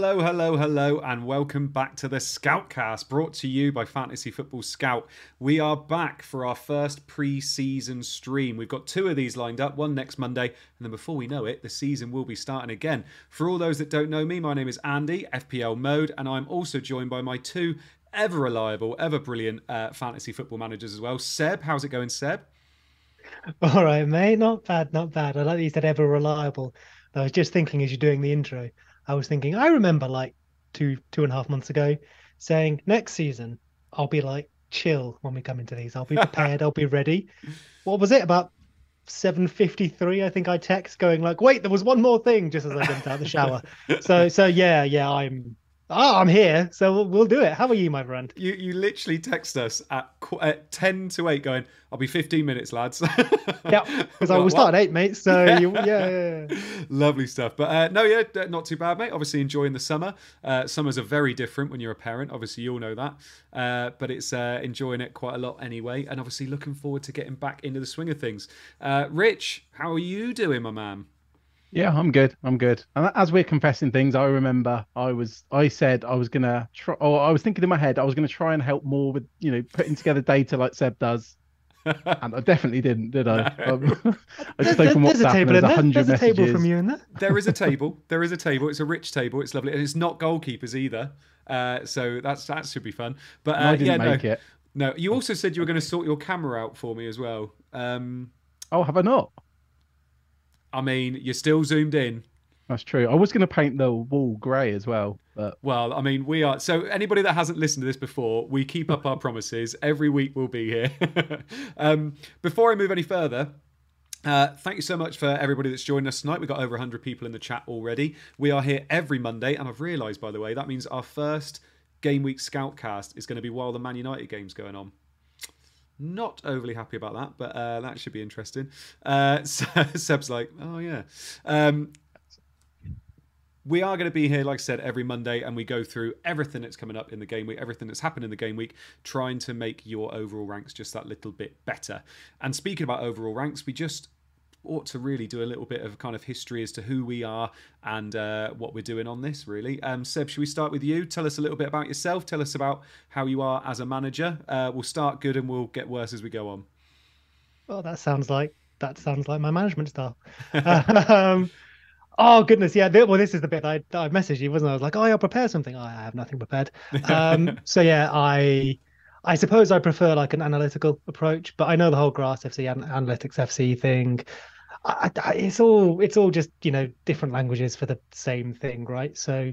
Hello, hello, hello, and welcome back to the Scoutcast, brought to you by Fantasy Football Scout. We are back for our first pre-season stream. We've got two of these lined up, one next Monday, and then before we know it, the season will be starting again. For all those that don't know me, my name is Andy, FPL Mode, and I'm also joined by my two ever reliable, ever brilliant uh, fantasy football managers as well. Seb, how's it going, Seb? All right, mate. Not bad, not bad. I like that you said ever reliable. I was just thinking as you're doing the intro. I was thinking, I remember like two two and a half months ago saying next season I'll be like chill when we come into these. I'll be prepared. I'll be ready. What was it about? 7:53 I think I text going like wait there was one more thing just as I jumped out of the shower so so yeah yeah I'm oh I'm here so we'll, we'll do it how are you my friend You you literally text us at, qu- at 10 to 8 going, I'll be 15 minutes, lads. yeah because I will start at 8 mate so you, yeah, yeah, yeah. Lovely stuff. But uh, no, yeah, not too bad, mate. Obviously, enjoying the summer. Uh, summers are very different when you're a parent. Obviously, you all know that. Uh, but it's uh, enjoying it quite a lot anyway. And obviously, looking forward to getting back into the swing of things. Uh, Rich, how are you doing, my man? Yeah, I'm good. I'm good. And as we're confessing things, I remember I was I said I was gonna try or I was thinking in my head I was gonna try and help more with, you know, putting together data like Seb does. and I definitely didn't, did I? Um, I just There- opened there's a table and in there there's a messages. table from you in there There is a table. There is a table. It's a rich table. It's lovely. And it's not goalkeepers either. Uh, so that's that should be fun. But uh, I didn't yeah, make no. it. No, you also said you were going to sort your camera out for me as well. Um, Oh, have I not? I mean, you're still zoomed in. That's true. I was gonna paint the wall grey as well, but Well, I mean, we are. So, anybody that hasn't listened to this before, we keep up our promises. Every week we'll be here. um, before I move any further, uh, thank you so much for everybody that's joined us tonight. We've got over 100 people in the chat already. We are here every Monday, and I've realised, by the way, that means our first game week scoutcast is going to be while the Man United game's going on. Not overly happy about that, but uh, that should be interesting. Uh, Seb's like, oh yeah. Um, we are going to be here, like I said, every Monday, and we go through everything that's coming up in the game week, everything that's happened in the game week, trying to make your overall ranks just that little bit better. And speaking about overall ranks, we just ought to really do a little bit of kind of history as to who we are and uh, what we're doing on this, really. Um, Seb, should we start with you? Tell us a little bit about yourself. Tell us about how you are as a manager. Uh, we'll start good and we'll get worse as we go on. Well, that sounds like that sounds like my management style. um, oh goodness, yeah. Well, this is the bit I I messaged you, wasn't I? I was like, oh, I'll prepare something. I have nothing prepared. Um, so yeah, I I suppose I prefer like an analytical approach, but I know the whole Grass FC and Analytics FC thing. I, I, it's all it's all just you know different languages for the same thing, right? So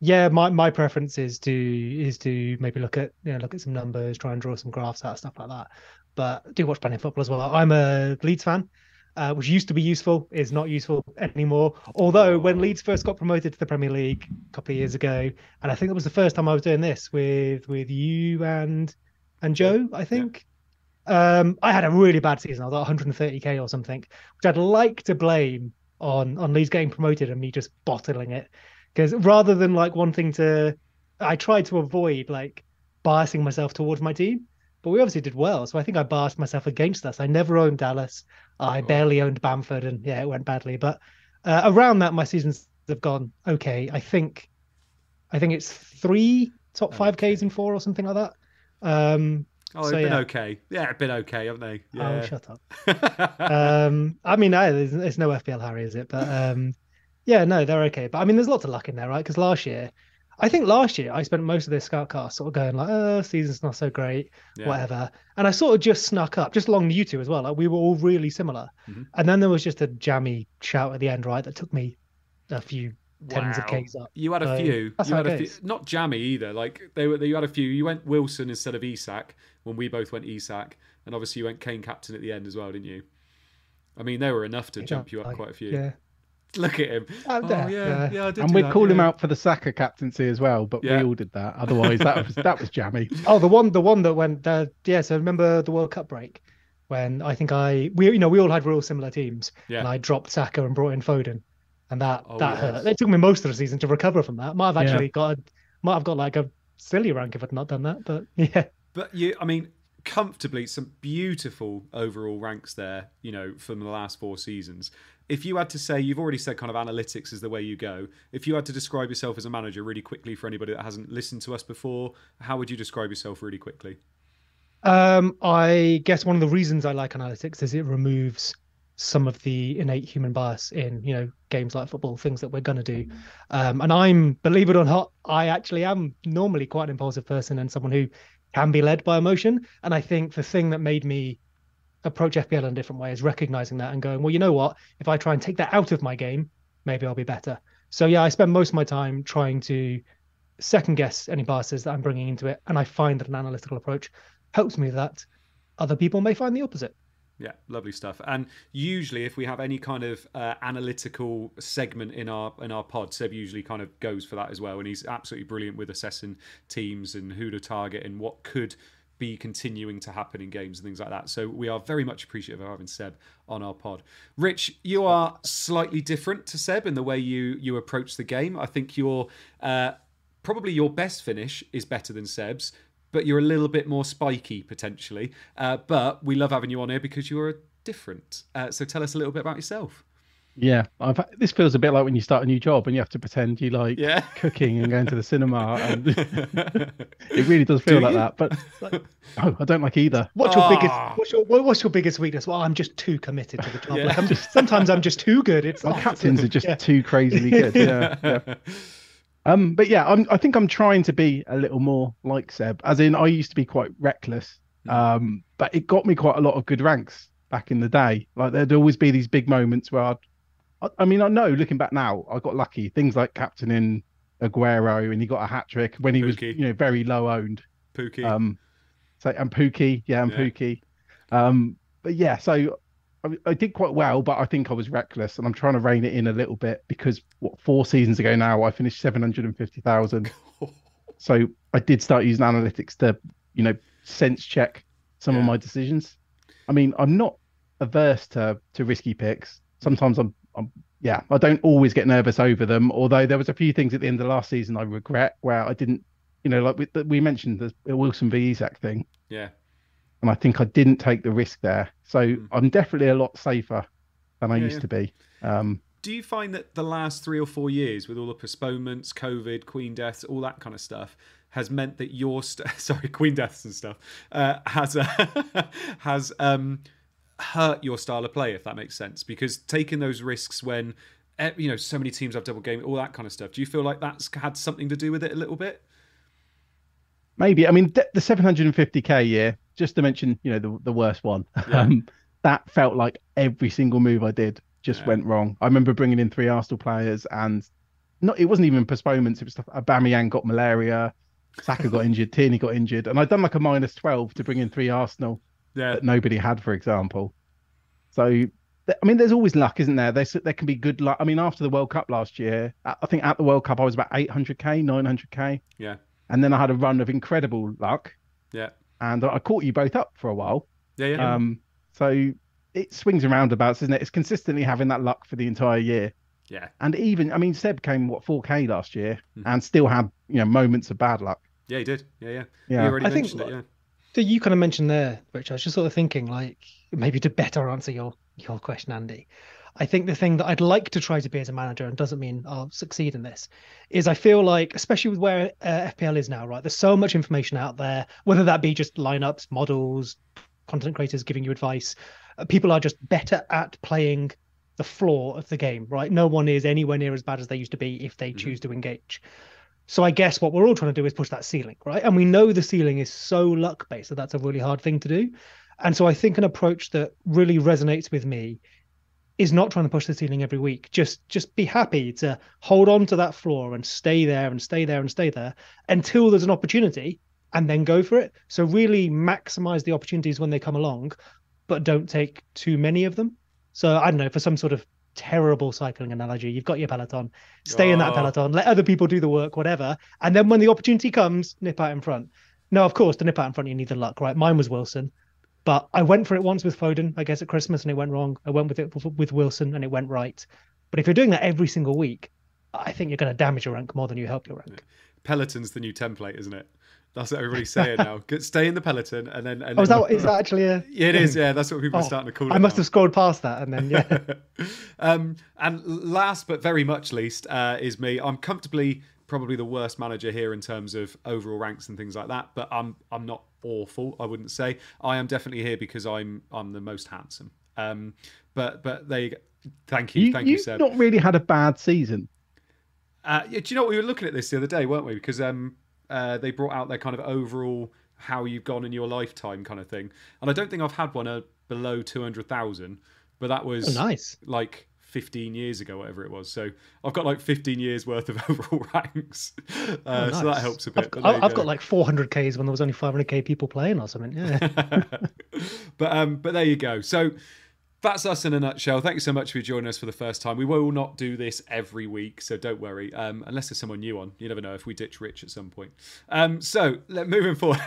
yeah, my my preference is to is to maybe look at you know look at some numbers, try and draw some graphs out, stuff like that. but do watch of football as well. I'm a Leeds fan, uh, which used to be useful, is not useful anymore. Although when Leeds first got promoted to the Premier League a couple of years ago, and I think that was the first time I was doing this with with you and and Joe, I think. Um, I had a really bad season. I was at 130k or something, which I'd like to blame on on Leeds getting promoted and me just bottling it. Because rather than like wanting to, I tried to avoid like biasing myself towards my team, but we obviously did well. So I think I biased myself against us. I never owned Dallas. I barely owned Bamford, and yeah, it went badly. But uh, around that, my seasons have gone okay. I think, I think it's three top five Ks in four or something like that. Um, Oh, So, they've been yeah. okay. Yeah, they've been okay, haven't they? Oh, Yeah. shut up. um, I mean, no, there's, there's no FPL Harry, is it? But um, yeah, no, they're okay. But I mean, there's lots of luck in there, right? Because last year, I think last year I spent most of this scout cast sort of going like, "Oh, season's not so great, Yeah. whatever," and I sort of just snuck up, just along you two as well. Like we were all really similar, Mhm. and then there was just a jammy shout at the end, right? That took me a few tens of Wow. k's up. You had a So, few. that's You how had it a few. goes. Not jammy either. Like they were. You had a few. You went Wilson instead of Isak when we both went Isak, and obviously you went Kane captain at the end as well, didn't you? I mean, they were enough to jump you up Like, quite a few. Yeah, Look at him. I'm oh yeah, yeah. yeah. I did and we'd that, call him out for the Saka captaincy as well, but Yeah. we all did that. Otherwise, that was that was jammy. Oh, the one, the one that went. Uh, yeah, so remember the World Cup break when I think I we you know we all had real similar teams, Yeah. and I dropped Saka and brought in Foden, and that Oh, that yes. hurt. It took me most of the season to recover from that. Might have Yeah. actually got a, might have got like a silly rank if I'd not done that, but yeah. But you, I mean, comfortably some beautiful overall ranks there. You know, from the last four seasons. If you had to say, you've already said kind of analytics is the way you go. If you had to describe yourself as a manager really quickly for anybody that hasn't listened to us before, how would you describe yourself really quickly? Um, I guess one of the reasons I like analytics is it removes some of the innate human bias in you know games like football, things that we're gonna do. Um, and I'm believe it or not, I actually am normally quite an impulsive person and someone who can be led by emotion. And I think the thing that made me approach FPL in a different way is recognizing that and going, well, you know what? If I try and take that out of my game, maybe I'll be better. So yeah, I spend most of my time trying to second guess any biases that I'm bringing into it, and I find that an analytical approach helps me that. Other people may find the opposite. Yeah, lovely stuff. And usually, if we have any kind of uh, analytical segment in our in our pod, Seb usually kind of goes for that as well. And he's absolutely brilliant with assessing teams and who to target and what could be continuing to happen in games and things like that. So we are very much appreciative of having Seb on our pod. Rich, you are slightly different to Seb in the way you you approach the game. I think your uh, probably your best finish is better than Seb's, but you're a little bit more spiky potentially. Uh, but we love having you on here because you're different. Uh, so tell us a little bit about yourself. Yeah, I've, this feels a bit like when you start a new job and you have to pretend you like Yeah. cooking and going to the cinema. And it really does feel Do like you? that. But oh, I don't like either. What's your biggest Ah. what's your what's your biggest weakness? Well, I'm just too committed to the job. Yeah. Like I'm just sometimes I'm just too good. It's My like- captains are just Yeah. too crazily good. Yeah, yeah. Um, but yeah, I'm, I think I'm trying to be a little more like Seb. As in, I used to be quite reckless, um, but it got me quite a lot of good ranks back in the day. Like there'd always be these big moments where I'd, I, I mean, I know looking back now, I got lucky. Things like captaining Aguero, and he got a hat trick when he was, you know, very low owned. Pukki. Um, so and Pukki, yeah, and Yeah. Pukki. Um, but yeah, so I, I did quite well, but I think I was reckless, and I'm trying to rein it in a little bit because what four seasons ago now I finished seven hundred and fifty thousand. so I did start using analytics to, you know, sense check some of my decisions. I mean, I'm not averse to to risky picks. Sometimes I'm, I'm yeah, I don't always get nervous over them. Although there was a few things at the end of last season I regret where I didn't, you know, like we, we mentioned the Wilson v Isak thing, yeah. And I think I didn't take the risk there. So I'm definitely a lot safer than I. Yeah, used yeah. to be. Um, Do you find that the last three or four years, with all the postponements, COVID, Queen deaths, all that kind of stuff, has meant that your st- sorry Queen deaths and stuff uh, has uh, has um, hurt your style of play, if that makes sense? Because taking those risks when eh, you know so many teams have double game, all that kind of stuff. Do you feel like that's had something to do with it a little bit? maybe I mean the 750k year, just to mention, you know, the the worst one. Um, that felt like every single move I did just Yeah. went wrong. I remember bringing in three Arsenal players, and not it wasn't even postponements. It was stuff. Aubameyang got malaria, Saka got injured, Tierney got injured, and I'd done like a minus 12 to bring in three Arsenal. Yeah. that nobody had, for example. So, I mean, there's always luck, isn't there? There's, there can be good luck. I mean, after the World Cup last year, I think at the World Cup, I was about 800k, 900k. Yeah. And then I had a run of incredible luck. Yeah. And I caught you both up for a while. Yeah. Yeah. Um, so it swings and roundabouts, isn't it? It's consistently having that luck for the entire year. yeah. And even, I mean, Seb came what 4K last year Mhm. and still had you know moments of bad luck. Yeah, he did. Yeah, yeah. Yeah. You already I think- it, yeah. So you kind of mentioned there, Rich. I was just sort of thinking, like, maybe to better answer your your question, Andy. I think the thing that I'd like to try to be as a manager, and doesn't mean I'll succeed in this, is I feel like, especially with where uh, FPL is now, right? There's so much information out there, whether that be just lineups, models, content creators giving you advice. Uh, people are just better at playing the floor of the game, right? No one is anywhere near as bad as they used to be if they Mhm. choose to engage. So I guess what we're all trying to do is push that ceiling, right? And we know the ceiling is so luck based that that's a really hard thing to do. And so I think an approach that really resonates with me is not trying to push the ceiling every week. Just just be happy to hold on to that floor and stay there and stay there and stay there until there's an opportunity and then go for it. So really maximize the opportunities when they come along, but don't take too many of them. So I don't know, for some sort of terrible cycling analogy, you've got your peloton, stay in that Oh. peloton, let other people do the work, whatever. And then when the opportunity comes, nip out in front. Now, of course, to nip out in front, you need the luck, right? Mine was Wilson. But I went for it once with Foden, I guess at Christmas, and it went wrong. I went with it with- Wilson, and it went right. But if you're doing that every single week, I think you're going to damage your rank more than you help your rank. Peloton's the new template, isn't it? That's what everybody's saying now. Stay in the peloton, and then. And Oh, is that is that actually a? Yeah, it is. Yeah, that's what people are Oh, starting to call it. I must now. have scrolled past that, and then yeah. um, and last but very much least uh, is me. I'm comfortably probably the worst manager here in terms of overall ranks and things like that. But I'm I'm not awful. I wouldn't say I am definitely here because I'm I'm the most handsome. Um, but but they. Thank you, You, thank you, you've Seb. not really had a bad season. Uh, do you know what we were looking at this the other day, weren't we? Because um, uh, they brought out their kind of overall how you've gone in your lifetime kind of thing, and I don't think I've had one uh, below two hundred thousand, but that was Oh, nice. like 15 years ago, whatever it was. So I've got like 15 years worth of overall ranks. Uh, Oh, So that helps a bit. I've, got, I've go. got like 400ks when there was only 500k people playing or something. Yeah. but um, but there you go. So that's us in a nutshell. Thank you so much for joining us for the first time. We will not do this every week, so don't worry. Um, unless there's someone new on, you never know if we ditch Rich at some point. Um, so let, moving forward,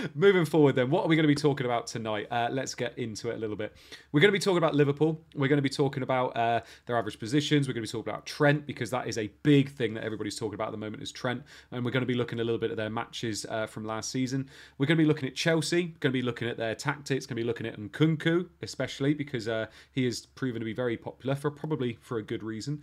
moving forward, then what are we going to be talking about tonight? Uh, let's get into it a little bit. We're going to be talking about Liverpool. We're going to be talking about uh, their average positions. We're going to be talking about Trent because that is a big thing that everybody's talking about at the moment is Trent, and we're going to be looking a little bit at their matches uh, from last season. We're going to be looking at Chelsea. Going to be looking at their tactics. Going to be looking at Nkunku especially because uh, he has proven to be very popular for probably for a good reason.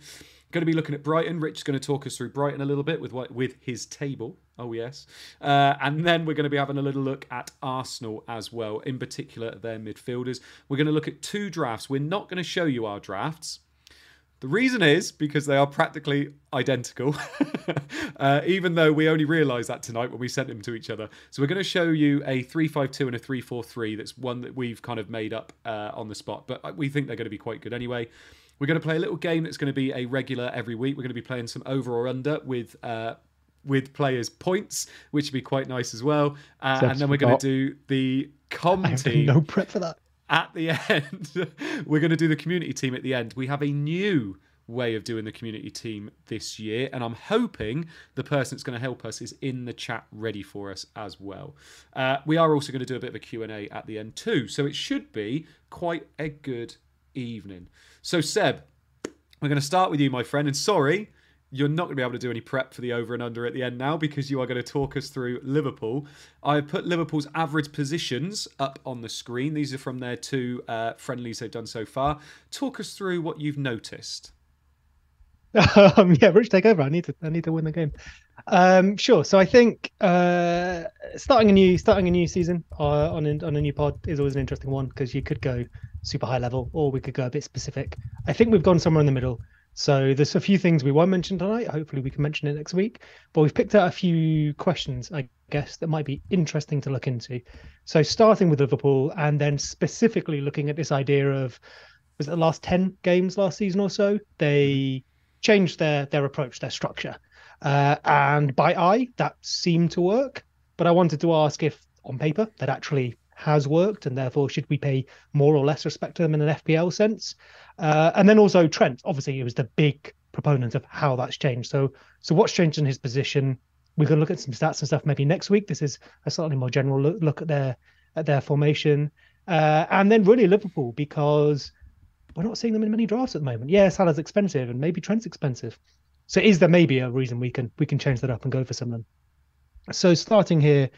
Going to be looking at Brighton. Rich is going to talk us through Brighton a little bit with with his table. Oh yes, uh, and then we're going to be having a little look at Arsenal as well, in particular their midfielders. We're going to look at two drafts. We're not going to show you our drafts. The reason is because they are practically identical, uh, even though we only realised that tonight when we sent them to each other. So we're going to show you a 352 and a 343. That's one that we've kind of made up uh, on the spot, but we think they're going to be quite good anyway. We're going to play a little game that's going to be a regular every week. We're going to be playing some over or under with. Uh, with players' points, which would be quite nice as well. Uh, and then we're going to do the com I team no prep for that. At the end, we're going to do the community team at the end. We have a new way of doing the community team this year, and I'm hoping the person that's going to help us is in the chat ready for us as well. Uh, we are also going to do a bit of a Q&A at the end too, so it should be quite a good evening. So Seb, we're going to start with you, my friend, and sorry, you're not going to be able to do any prep for the over and under at the end now because you are going to talk us through Liverpool. I've put Liverpool's average positions up on the screen. These are from their two uh, friendlies they've done so far. Talk us through what you've noticed. um, yeah, Rich, take over. I need to. I need to win the game. Um, sure. So I think uh, starting a new starting a new season uh, on a, on a new pod is always an interesting one because you could go super high level or we could go a bit specific. I think we've gone somewhere in the middle. So there's a few things we won't mention tonight. Hopefully we can mention it next week. But we've picked out a few questions, I guess, that might be interesting to look into. So starting with Liverpool and then specifically looking at this idea of was it the last 10 games last season or so they changed their their approach their structure uh, and by eye that seemed to work but i wanted to ask if on paper that actually has worked, and therefore should we pay more or less respect to them in an FPL sense? Uh, and then also Trent, obviously, he was the big proponent of how that's changed. So, so what's changed in his position? We're going to look at some stats and stuff maybe next week. This is a slightly more general look, look at their at their formation, uh, and then really Liverpool because we're not seeing them in many drafts at the moment. Yeah, Salah's expensive, and maybe Trent's expensive. So, is there maybe a reason we can we can change that up and go for someone? So, starting here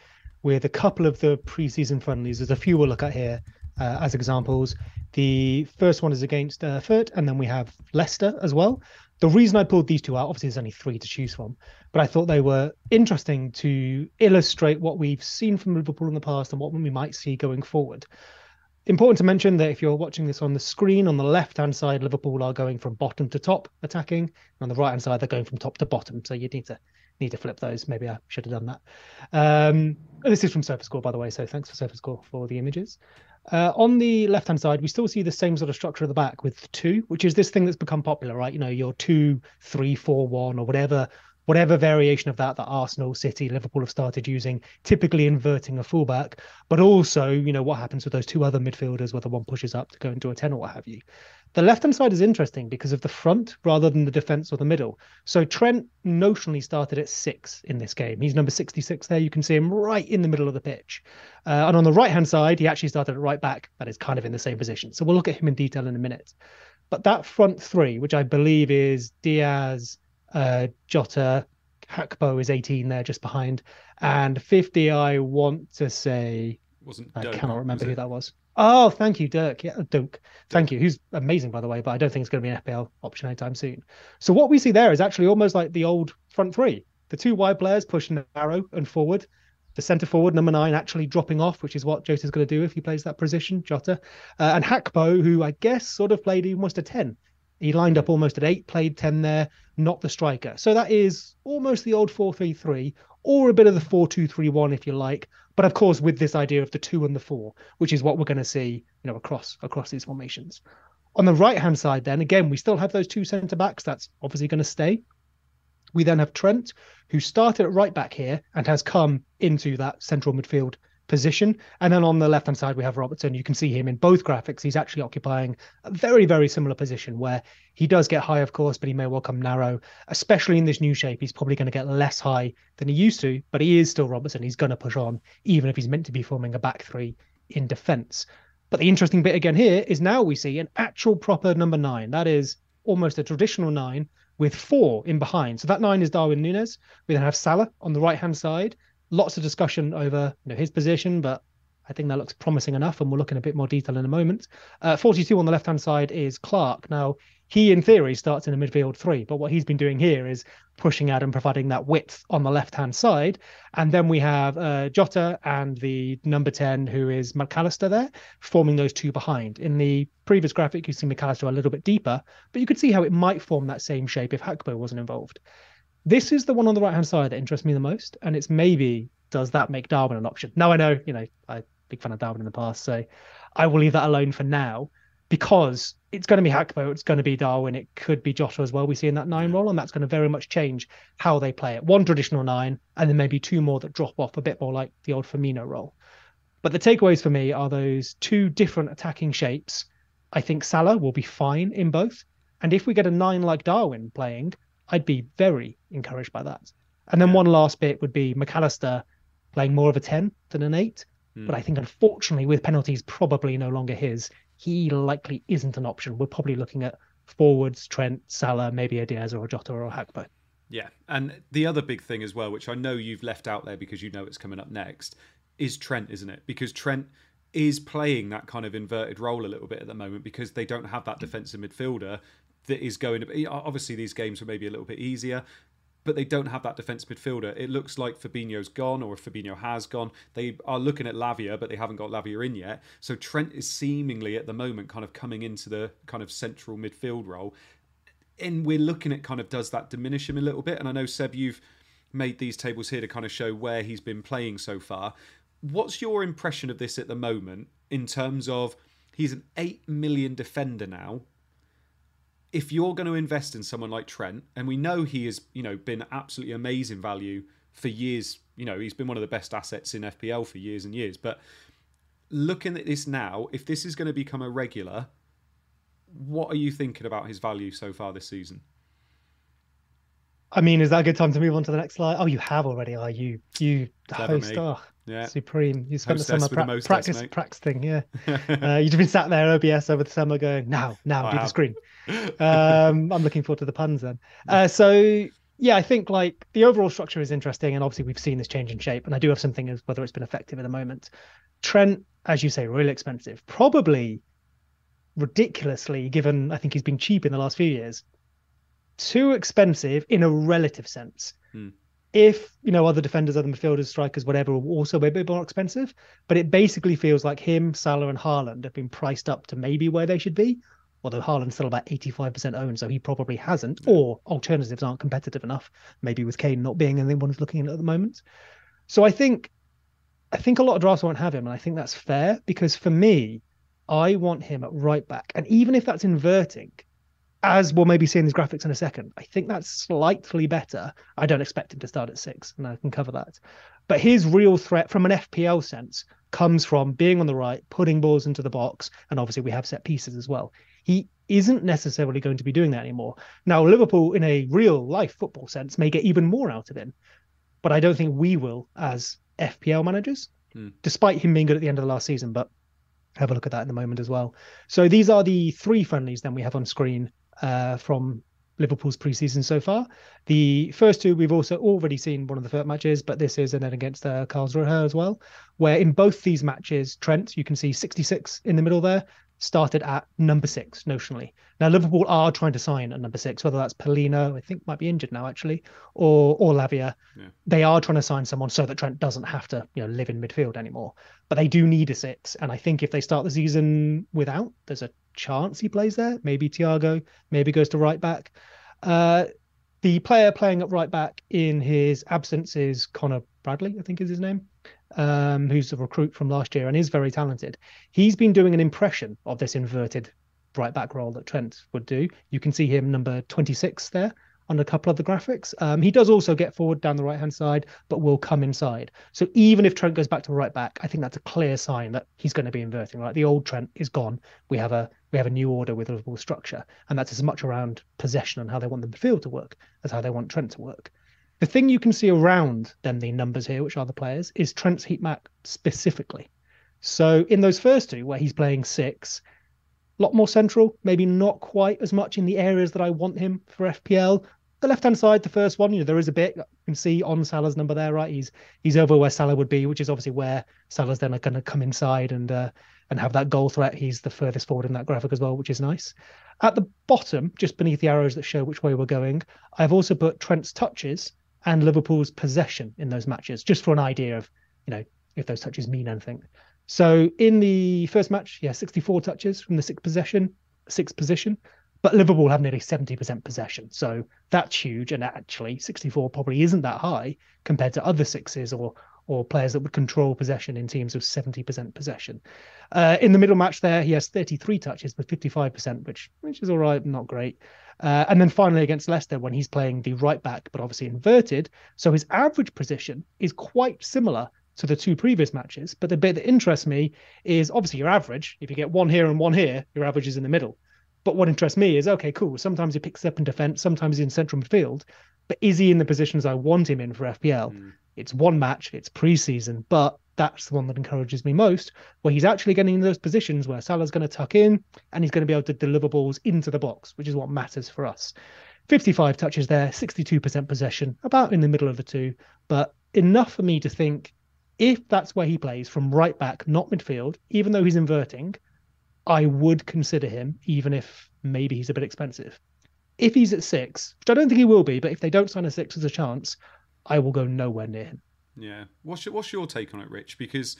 with a couple of the preseason friendlies, there's a few we'll look at here uh, as examples. The first one is against uh, Fürth, and then we have Leicester as well. The reason I pulled these two out, obviously, there's only three to choose from, but I thought they were interesting to illustrate what we've seen from Liverpool in the past and what we might see going forward. Important to mention that if you're watching this on the screen, on the left hand side, Liverpool are going from bottom to top attacking. and On the right hand side, they're going from top to bottom. So you need to need to flip those. Maybe I should have done that. Um, this is from SofaScore, by the way. So thanks for SofaScore for the images. Uh, on the left hand side, we still see the same sort of structure at the back with two, which is this thing that's become popular, right? You know, your two, three, four, one, or whatever whatever variation of that that Arsenal, City, Liverpool have started using, typically inverting a fullback, but also, you know, what happens with those two other midfielders, whether one pushes up to go into a 10 or what have you. The left hand side is interesting because of the front rather than the defense or the middle. So Trent notionally started at six in this game. He's number 66 there. You can see him right in the middle of the pitch. Uh, and on the right hand side, he actually started at right back. That is kind of in the same position. So we'll look at him in detail in a minute. But that front three, which I believe is Diaz, uh, Jota, Gakpo is 18 there just behind. And 50, I want to say. Wasn't I cannot remember was who that was. Oh, thank you, Dirk. Yeah, Dirk. Thank you. Who's amazing, by the way, but I don't think it's going to be an FPL option anytime soon. So what we see there is actually almost like the old front three. The two wide players pushing narrow and forward. The centre forward, number nine, actually dropping off, which is what Jota's going to do if he plays that position, Jota. Uh, and Gakpo, who I guess sort of played almost a 10. He lined up almost at eight, played 10 there, not the striker. So that is almost the old 4 3 3, or a bit of the 4 2 3 1, if you like. But of course, with this idea of the two and the four, which is what we're going to see, you know, across across these formations. On the right hand side, then again, we still have those two centre backs. That's obviously going to stay. We then have Trent, who started at right back here and has come into that central midfield position. And then on the left hand side, we have Robertson. You can see him in both graphics. He's actually occupying a very, very similar position where he does get high, of course, but he may well come narrow, especially in this new shape. He's probably going to get less high than he used to, but he is still Robertson. He's going to push on, even if he's meant to be forming a back three in defence. But the interesting bit again here is now we see an actual proper number nine. That is almost a traditional nine with four in behind. So that nine is Darwin Nunez. We then have Salah on the right hand side. Lots of discussion over you know, his position, but I think that looks promising enough, and we'll look in a bit more detail in a moment. Uh, 42 on the left hand side is Clark. Now, he in theory starts in a midfield three, but what he's been doing here is pushing out and providing that width on the left hand side. And then we have uh, Jota and the number 10, who is Mac Allister there, forming those two behind. In the previous graphic, you see Mac Allister a little bit deeper, but you could see how it might form that same shape if Gakpo wasn't involved. This is the one on the right hand side that interests me the most, and it's maybe does that make Darwin an option? Now I know, you know, I'm a big fan of Darwin in the past, so I will leave that alone for now because it's going to be Gakpo, it's going to be Darwin, it could be Jota as well. We see in that nine role, and that's going to very much change how they play it. One traditional nine, and then maybe two more that drop off a bit more like the old Firmino role. But the takeaways for me are those two different attacking shapes. I think Salah will be fine in both, and if we get a nine like Darwin playing, I'd be very encouraged by that. And then one last bit would be Mac Allister playing more of a 10 than an 8. Hmm. But I think, unfortunately, with penalties probably no longer his, he likely isn't an option. We're probably looking at forwards, Trent, Salah, maybe a Diaz or a Jota or a Gakpo. Yeah, and the other big thing as well, which I know you've left out there because you know it's coming up next, is Trent, isn't it? Because Trent is playing that kind of inverted role a little bit at the moment because they don't have that defensive midfielder that is going to be. Obviously, these games were maybe a little bit easier, but they don't have that defense midfielder. It looks like Fabinho's gone, or Fabinho has gone, they are looking at Lavia, but they haven't got Lavia in yet. So Trent is seemingly at the moment kind of coming into the kind of central midfield role. And we're looking at kind of does that diminish him a little bit? And I know, Seb, you've made these tables here to kind of show where he's been playing so far. What's your impression of this at the moment in terms of he's an 8 million defender now? If you're going to invest in someone like Trent, and we know he has, you know, been absolutely amazing value for years, you know, he's been one of the best assets in FPL for years and years. But looking at this now, if this is going to become a regular, what are you thinking about his value so far this season? I mean, is that a good time to move on to the next slide? Oh, you have already, are you? You the Clever host, oh, Yeah. supreme. You spent Hostess the summer with the practice mate. practicing, yeah. uh, you've been sat there OBS over the summer going, now, now, I do the screen. Um, I'm looking forward to the puns then. Uh, so yeah, I think like the overall structure is interesting, and obviously we've seen this change in shape, and I do have something as whether it's been effective at the moment. Trent, as you say, really expensive, probably ridiculously given. I think he's been cheap in the last few years. Too expensive in a relative sense. Hmm. If you know other defenders, other midfielders, strikers, whatever, will also be a bit more expensive, but it basically feels like him, Salah, and Haaland have been priced up to maybe where they should be although Haaland's still about 85% owned, so he probably hasn't, or alternatives aren't competitive enough, maybe with Kane not being anyone who's looking at at the moment. So I think I think a lot of drafts won't have him, and I think that's fair because for me, I want him at right back. And even if that's inverting, as we'll maybe see in these graphics in a second, I think that's slightly better. I don't expect him to start at six, and I can cover that. But his real threat from an FPL sense comes from being on the right, putting balls into the box, and obviously we have set pieces as well. He isn't necessarily going to be doing that anymore. Now, Liverpool, in a real life football sense, may get even more out of him, but I don't think we will as FPL managers, Hmm. despite him being good at the end of the last season. But have a look at that in a moment as well. So these are the three friendlies then we have on screen uh, from Liverpool's preseason so far. The first two we've also already seen one of the first matches, but this is and then against uh, Karlsruhe as well, where in both these matches, Trent, you can see 66 in the middle there, started at number six notionally. Now Liverpool are trying to sign at number six, whether that's Polino, I think might be injured now actually, or or Lavia. Yeah. They are trying to sign someone so that Trent doesn't have to, you know, live in midfield anymore. But they do need a six, and I think if they start the season without, there's a chance he plays there. Maybe Thiago, maybe goes to right back. Uh, the player playing at right back in his absence is Conor Bradley, I think is his name, um, who's a recruit from last year and is very talented. He's been doing an impression of this inverted right back role that Trent would do. You can see him number 26 there on a couple of the graphics. Um, he does also get forward down the right hand side, but will come inside. So even if Trent goes back to right back, I think that's a clear sign that he's going to be inverting. Right, the old Trent is gone. We have a we have a new order with Liverpool structure, and that's as much around possession and how they want the midfield to work as how they want Trent to work. The thing you can see around then the numbers here, which are the players, is Trent's heat map specifically. So in those first two, where he's playing six, a lot more central, maybe not quite as much in the areas that I want him for FPL. The left hand side, the first one, you know, there is a bit you can see on Salah's number there, right? He's he's over where Salah would be, which is obviously where Salah's then are going to come inside and uh, and have that goal threat. He's the furthest forward in that graphic as well, which is nice. At the bottom, just beneath the arrows that show which way we're going, I've also put Trent's touches and Liverpool's possession in those matches, just for an idea of, you know, if those touches mean anything. So in the first match, yeah, 64 touches from the sixth possession, sixth position, but Liverpool have nearly 70% possession. So that's huge. And actually, 64 probably isn't that high compared to other sixes or or players that would control possession in teams with 70% possession. Uh, in the middle match there, he has 33 touches with 55%, which which is all right, not great. Uh, and then finally against Leicester, when he's playing the right back, but obviously inverted, so his average position is quite similar to the two previous matches. But the bit that interests me is obviously your average. If you get one here and one here, your average is in the middle. But what interests me is okay, cool. Sometimes he picks up in defence, sometimes he's in central midfield. But is he in the positions I want him in for FPL? Hmm. It's one match, it's preseason, but that's the one that encourages me most, where he's actually getting in those positions where Salah's going to tuck in and he's going to be able to deliver balls into the box, which is what matters for us. 55 touches there, 62% possession, about in the middle of the two, but enough for me to think if that's where he plays from right back, not midfield, even though he's inverting, I would consider him, even if maybe he's a bit expensive. If he's at six, which I don't think he will be, but if they don't sign a six as a chance, I will go nowhere near him. Yeah. What's your, what's your take on it, Rich? Because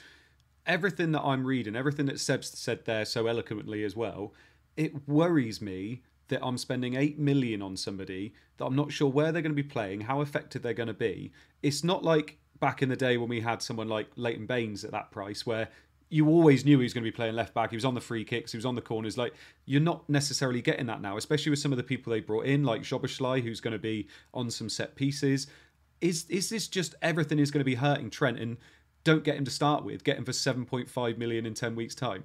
everything that I'm reading, everything that Seb's said there so eloquently as well, it worries me that I'm spending eight million on somebody that I'm not sure where they're going to be playing, how effective they're going to be. It's not like back in the day when we had someone like Leighton Baines at that price, where you always knew he was going to be playing left back. He was on the free kicks, he was on the corners. Like you're not necessarily getting that now, especially with some of the people they brought in, like Szoboszlai, who's going to be on some set pieces. Is is this just everything is going to be hurting Trent? And don't get him to start with. Get him for 7.5 million in 10 weeks' time.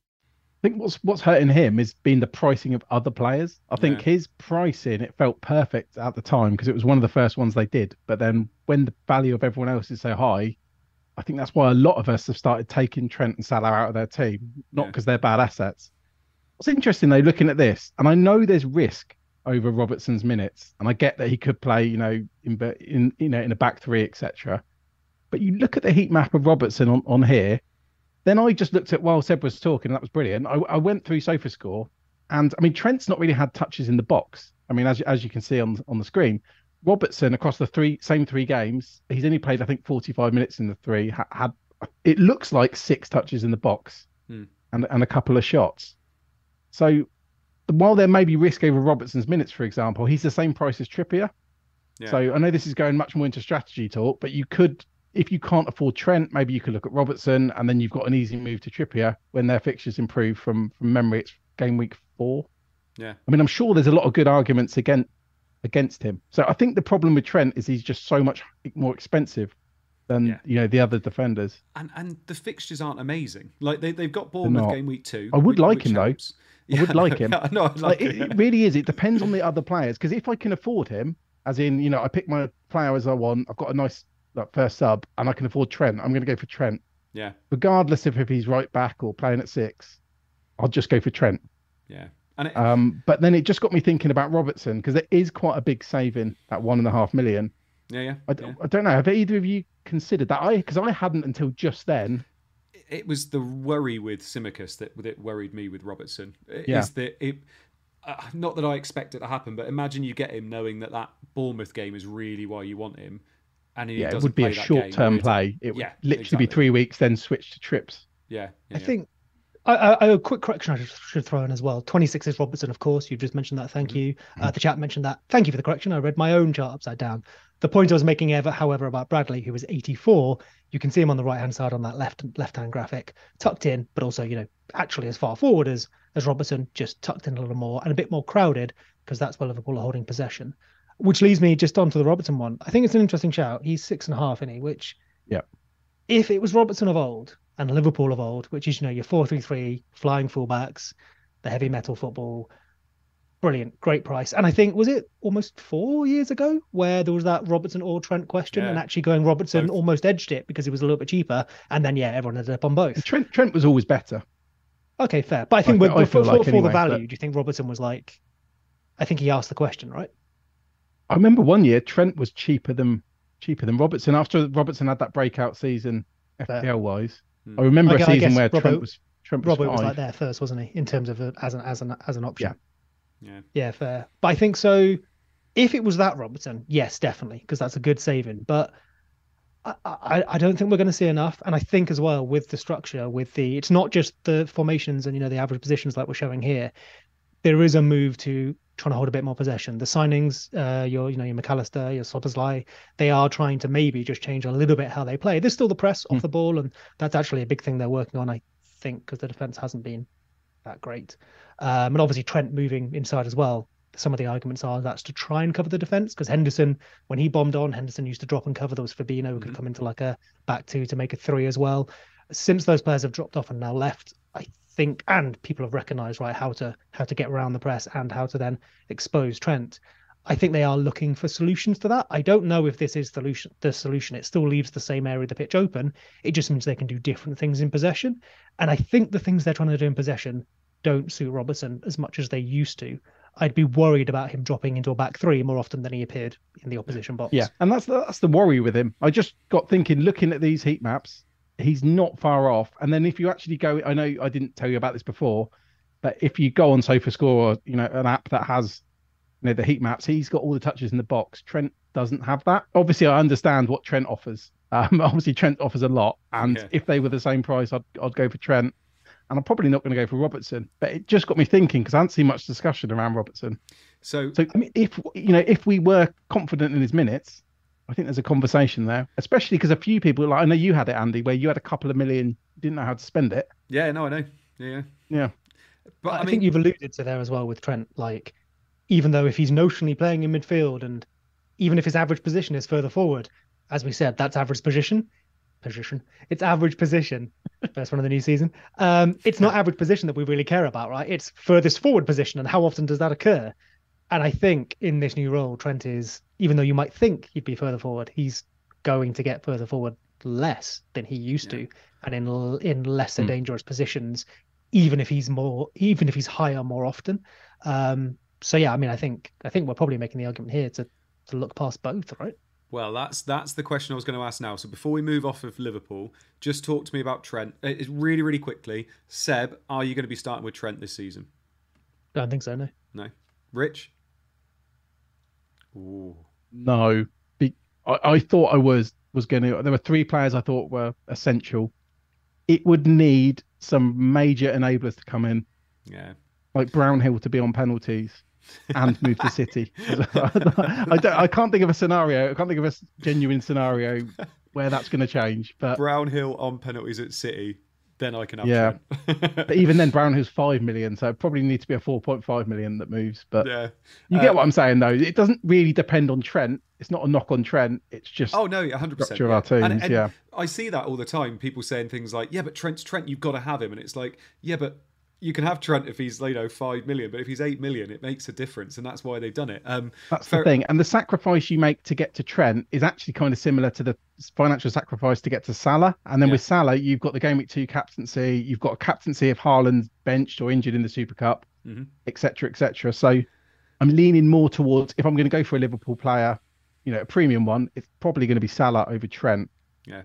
I think what's what's hurting him is being the pricing of other players. I think Yeah. his pricing it felt perfect at the time because it was one of the first ones they did. But then when the value of everyone else is so high, I think that's why a lot of us have started taking Trent and Salah out of their team, not Yeah. because they're bad assets. What's interesting though, looking at this, and I know there's risk over Robertson's minutes, and I get that he could play, you know, in in you know in a back three, etc. But you look at the heat map of Robertson on, on here, then I just looked at while Seb was talking, and that was brilliant. I, I went through SofaScore, and I mean Trent's not really had touches in the box. I mean, as as you can see on on the screen, Robertson across the three same three games, he's only played I think 45 minutes in the three. Ha, had it looks like six touches in the box, Hmm. and and a couple of shots. So while there may be risk over Robertson's minutes, for example, he's the same price as Trippier. Yeah. So I know this is going much more into strategy talk, but you could, if you can't afford Trent, maybe you could look at Robertson, and then you've got an easy move to Trippier when their fixtures improve. From from memory, it's game week four. yeah. I mean, I'm sure there's a lot of good arguments against against him. So I think the problem with Trent is he's just so much more expensive than Yeah. you know the other defenders. And and the fixtures aren't amazing. Like they they've got Bournemouth game week two. I would like him, though. I would like him. Yeah, no, I'd Like, like it, it. it really is. It depends on the other players. Because if I can afford him, as in, you know, I pick my player as I want, I've got a nice like, first sub, and I can afford Trent, I'm going to go for Trent. Yeah, Regardless of if he's right back or playing at six, I'll just go for Trent. yeah. And it, Um, but then it just got me thinking about Robertson because there is quite a big saving, that one and a half million. yeah, yeah. I, yeah. I don't know. Have either of you considered that? I because I hadn't until just then. it was the worry with Tsimikas that that worried me with Robertson. Is Yeah. that it? Uh, not that I expect it to happen, but imagine you get him knowing that that Bournemouth game is really why you want him, and he Yeah, it would be a play that game, short-term play. It would Yeah, literally be three weeks, then switch to trips. Yeah, yeah, I yeah. think I, I, a quick correction I should, should throw in as well. 26 is Robertson, of course. You've just mentioned that. Thank you. Uh, the chat mentioned that. Thank you for the correction. I read my own chart upside down. The point I was making, ever, however, about Bradley, who was 84, you can see him on the right hand side on that left left hand graphic, tucked in, but also, you know, actually as far forward as as Robertson, just tucked in a little more and a bit more crowded because that's where Liverpool are holding possession. Which leads me just onto the Robertson one. I think it's an interesting shout. He's six and a half, isn't he? Which Yeah. if it was Robertson of old and Liverpool of old, which is you know your four three three flying fullbacks, the heavy metal football, brilliant, great price. And I think was it almost four years ago where there was that Robertson or Trent question, and actually going Robertson Both. almost edged it because he was a little bit cheaper, and then yeah, everyone ended up on both. Trent Trent was always better. Okay, fair. But I think I feel- I for, like for, for the value, but- do you think Robertson was like? I think he asked the question, right? I remember one year Trent was cheaper than cheaper than Robertson after Robertson had that breakout season FPL wise. Hmm. I remember I a gu- season where Robbo- Trent was Trent was Robert was like there first, wasn't he? In terms of a, as an as an as an option. Yeah. yeah. Yeah, fair. But I think so. If it was that Robertson, yes, definitely, because that's a good saving. But I, I, I don't think we're going to see enough. And I think as well with the structure, with the, it's not just the formations and you know the average positions like we're showing here. There is a move to trying to hold a bit more possession. The signings, uh, your you know your Mac Allister, your Szoboszlai, they are trying to maybe just change a little bit how they play. There's still the press off Mm. the ball, and that's actually a big thing they're working on. I think because the defense hasn't been that great. Um, and obviously Trent moving inside as well. Some of the arguments are that's to try and cover the defense because Henderson, when he bombed on, Henderson used to drop and cover. There was Fabinho who could Mhm. come into like a back two to make a three as well. Since those players have dropped off and now left, I think, and people have recognised right how to how to get around the press and how to then expose Trent. I think they are looking for solutions to that. I don't know if this is solution the solution. It still leaves the same area of the pitch open. It just means they can do different things in possession. And I think the things they're trying to do in possession don't suit Robertson as much as they used to. I'd be worried about him dropping into a back three more often than he appeared in the opposition box. Yeah, and that's the, that's the worry with him. I just got thinking, looking at these heat maps, he's not far off. And then if you actually go, I know I didn't tell you about this before, but if you go on SofaScore, or, you know, an app that has you know the heat maps, he's got all the touches in the box. Trent doesn't have that. Obviously, I understand what Trent offers. Um, obviously, Trent offers a lot, and Yeah. if they were the same price, I'd I'd go for Trent. And I'm probably not going to go for Robertson, but it just got me thinking because I hadn't seen much discussion around Robertson. So, So I mean, if you know, if we were confident in his minutes, I think there's a conversation there, especially because a few people, like I know you had it, Andy, where you had a couple of million, didn't know how to spend it. yeah, no, I know. Yeah, yeah. Yeah, But I, I, mean, think you've alluded to there as well with Trent. Like, even though if he's notionally playing in midfield, and even if his average position is further forward, as we said, that's average position. Position. It's average position. First one of the new season. Um, it's not average position that we really care about, right? It's furthest forward position, and how often does that occur? And I think in this new role, Trent is, even though you might think he'd be further forward, he's going to get further forward less than he used to, and in in lesser Hmm. dangerous positions, even if he's more, even if he's higher more often. Um, so yeah, I mean, I think I think we're probably making the argument here to to look past both, right? Well, that's that's the question I was going to ask now. So before we move off of Liverpool, just talk to me about Trent. Uh, It's really, really quickly. Seb, are you going to be starting with Trent this season? I don't think so. No. No. Rich? Ooh. No, Be- I, I thought I was was going to. There were three players I thought were essential. It would need some major enablers to come in, Yeah. like Brownhill to be on penalties and move to City. I don't. I can't think of a scenario. I can't think of a genuine scenario where that's going to change. But Brownhill on penalties at City. Then I can have Yeah. But even then, Brownhill's five million, so it probably needs to be a four point five million that moves. But yeah. you Uh, get what I'm saying, though. It doesn't really depend on Trent. It's not a knock on Trent. It's just Oh no, hundred percent. Structure of our teams, yeah. I see that all the time. People saying things like, "Yeah, but Trent's Trent. You've got to have him," and it's like, "Yeah, but you can have Trent if he's you know five million, but if he's eight million, it makes a difference, and that's why they've done it." Um, that's fair- the thing. And the sacrifice you make to get to Trent is actually kind of similar to the financial sacrifice to get to Salah. And then Yeah. with Salah, you've got the game week two captaincy. You've got a captaincy if Haaland's benched or injured in the Super Cup, etc., etc. So I'm leaning more towards if I'm going to go for a Liverpool player, you know, a premium one, it's probably going to be Salah over Trent. Yeah.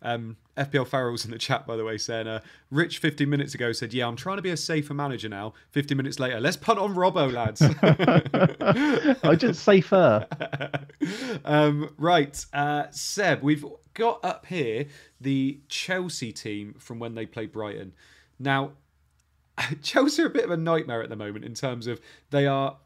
Um, FPL Farrell's in the chat, by the way, saying, uh, Rich 15 minutes ago said, Yeah, I'm trying to be a safer manager now. 15 minutes later, let's punt on Robbo, lads. I just safer. um, right. Uh, Seb, we've got up here the Chelsea team from when they played Brighton. Now, Chelsea are a bit of a nightmare at the moment in terms of they are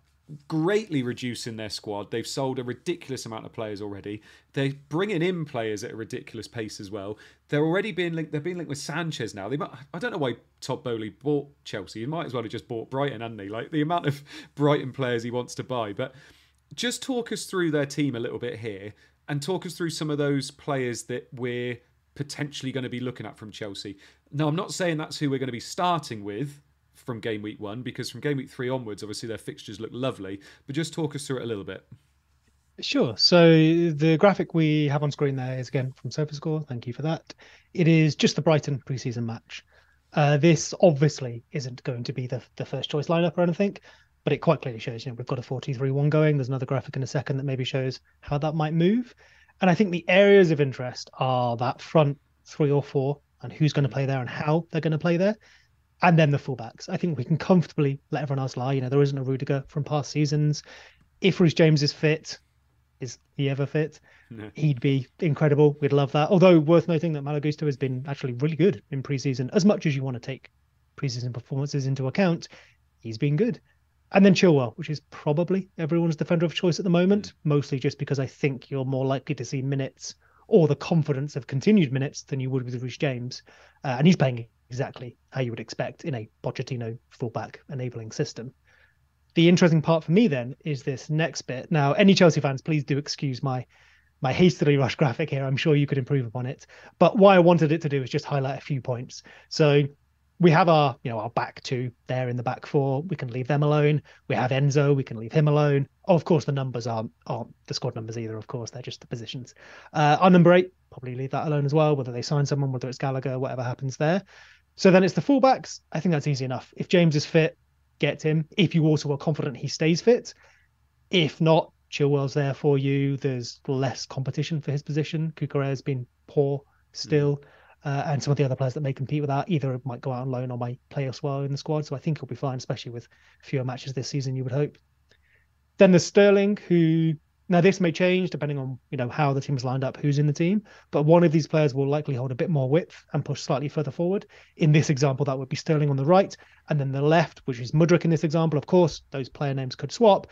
greatly reducing their squad. They've sold a ridiculous amount of players already. They're bringing in players at a ridiculous pace as well. They're already being linked. They're being linked with Sanchez now. They might, I don't know why Todd Boehly bought Chelsea. He might as well have just bought Brighton, hadn't he? Like the amount of Brighton players he wants to buy. But just talk us through their team a little bit here, and talk us through some of those players that we're potentially going to be looking at from Chelsea. Now, I'm not saying that's who we're going to be starting with from game week one, because from game week three onwards, obviously their fixtures look lovely. But just talk us through it a little bit. Sure. So the graphic we have on screen there is again from SofaScore. Thank you for that. It is just the Brighton preseason match. Uh, this obviously isn't going to be the, the first choice lineup or anything, but it quite clearly shows, you know, we've got a 4-2-3-1 going. There's another graphic in a second that maybe shows how that might move. And I think the areas of interest are that front three or four and who's going to play there and how they're going to play there. And then the fullbacks. I think we can comfortably let everyone else lie. You know, there isn't a Rudiger from past seasons. If Reece James is fit, is he ever fit? No. He'd be incredible. We'd love that. Although worth noting that Malo Gusto has been actually really good in preseason. As much as you want to take preseason performances into account, he's been good. And then Chilwell, which is probably everyone's defender of choice at the moment, mostly just because I think you're more likely to see minutes or the confidence of continued minutes than you would with Reece James. Uh, and he's playing exactly how you would expect in a Pochettino fullback enabling system. The interesting part for me then is this next bit. Now, any Chelsea fans, please do excuse my my hastily rushed graphic here. I'm sure you could improve upon it. But what I wanted it to do is just highlight a few points. So we have our, you know, our back two there in the back four. We can leave them alone. We have Enzo. We can leave him alone. Oh, of course, the numbers aren't aren't the squad numbers either. Of course, they're just the positions. Uh, our number eight probably leave that alone as well. Whether they sign someone, whether it's Gallagher, whatever happens there. So then it's the fullbacks. I think that's easy enough. If James is fit, get him. If you also are confident he stays fit. If not, Chilwell's there for you. There's less competition for his position. Cucurella has been poor still. Mm. Uh, and some of the other players that may compete with that either might go out on loan or might play elsewhere in the squad. So I think he'll be fine, especially with fewer matches this season. You would hope. Then there's Sterling, who now this may change depending on you know how the team is lined up, who's in the team. But one of these players will likely hold a bit more width and push slightly further forward. In this example, that would be Sterling on the right, and then the left, which is Mudryk in this example. Of course, those player names could swap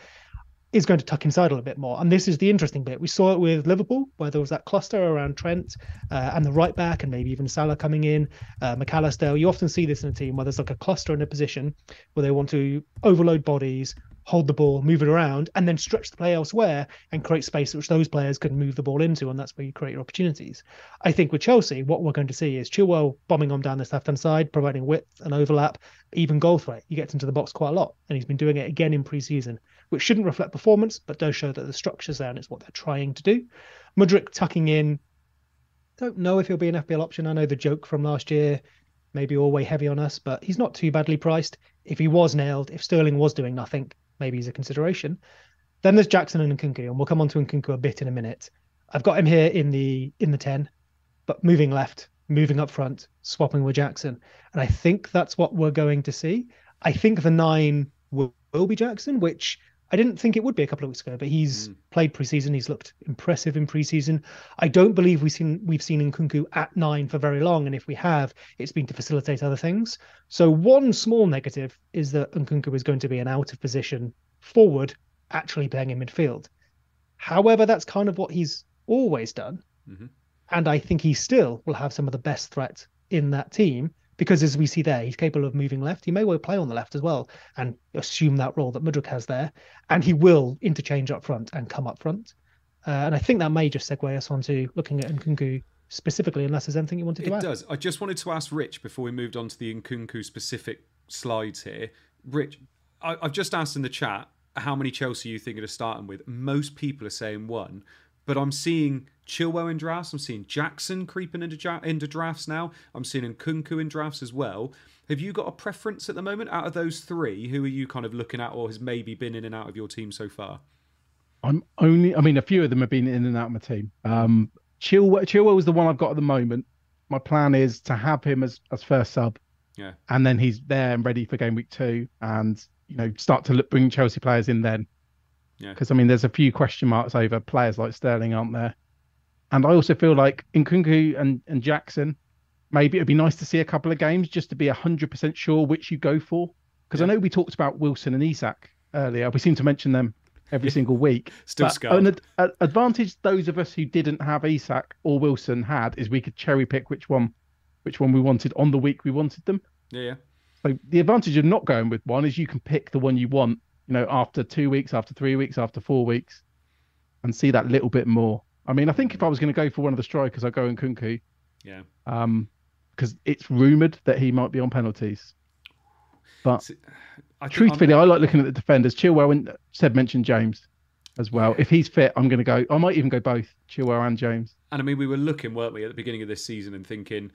is going to tuck inside a little bit more. And this is the interesting bit. We saw it with Liverpool, where there was that cluster around Trent uh, and the right back, and maybe even Salah coming in, uh, Mac Allister. You often see this in a team where there's like a cluster in a position where they want to overload bodies, hold the ball, move it around, and then stretch the play elsewhere and create space which those players can move the ball into, and that's where you create your opportunities. I think with Chelsea, what we're going to see is Chilwell bombing on down this left hand side, providing width and overlap, even goal threat. He gets into the box quite a lot, and he's been doing it again in pre-season which shouldn't reflect performance, but does show that the structure's there and it's what they're trying to do. Mudryk tucking in. Don't know if he'll be an FPL option. I know the joke from last year, maybe all way heavy on us, but he's not too badly priced. If he was nailed, if Sterling was doing nothing, maybe he's a consideration. Then there's Jackson and Nkunku, and we'll come on to Nkunku a bit in a minute. I've got him here in the in the ten, but moving left, moving up front, swapping with Jackson, and I think that's what we're going to see. I think the nine will, will be Jackson, which I didn't think it would be a couple of weeks ago, but he's mm. played preseason. He's looked impressive in preseason. I don't believe we've seen we've seen Nkunku at nine for very long, and if we have, it's been to facilitate other things. So one small negative is that Nkunku is going to be an out of position forward, actually playing in midfield. However, that's kind of what he's always done, mm-hmm. and I think he still will have some of the best threat in that team because as we see there, he's capable of moving left. He may well play on the left as well and assume that role that Mudryk has there, and he will interchange up front and come up front. Uh, and I think that may just segue us onto looking at Nkunku specifically, unless there's anything you wanted to it add. It does. I just wanted to ask Rich before we moved on to the Nkunku specific slides here. Rich, I, have just asked in the chat how many Chelsea you think are starting with. Most people are saying one, but I'm seeing Chilwell in drafts. I'm seeing Jackson creeping into, into drafts now. I'm seeing Nkunku in drafts as well. Have you got a preference at the moment out of those three? Who are you kind of looking at, or has maybe been in and out of your team so far? I'm only. I mean, a few of them have been in and out of my team. Um, Chilwell, Chilwell was the one I've got at the moment. My plan is to have him as as first sub. Yeah. And then he's there and ready for game week two, and you know start to look, bring Chelsea players in then. Yeah. Because I mean, there's a few question marks over players like Sterling, aren't there? And I also feel like Nkunku and, and Jackson, maybe it'd be nice to see a couple of games just to be 100% sure which you go for. Because yeah. I know we talked about Wilson and Isak earlier. We seem to mention them every single week. Still scarred. An ad- advantage those of us who didn't have Isak or Wilson had is we could cherry pick which one which one we wanted on the week we wanted them. Yeah, yeah. So the advantage of not going with one is you can pick the one you want, you know, after two weeks, after three weeks, after four weeks, and see that little bit more. I mean, I think if I was going to go for one of the strikers, I'd go Nkunku. Yeah. Um, because it's rumored that he might be on penalties. But I truthfully, I'm... i like looking at the defenders. Chilwell and Seb mentioned James as well. If he's fit, I'm going to go. I might even go both Chilwell and James. And I mean, we were looking, weren't we, at the beginning of this season and thinking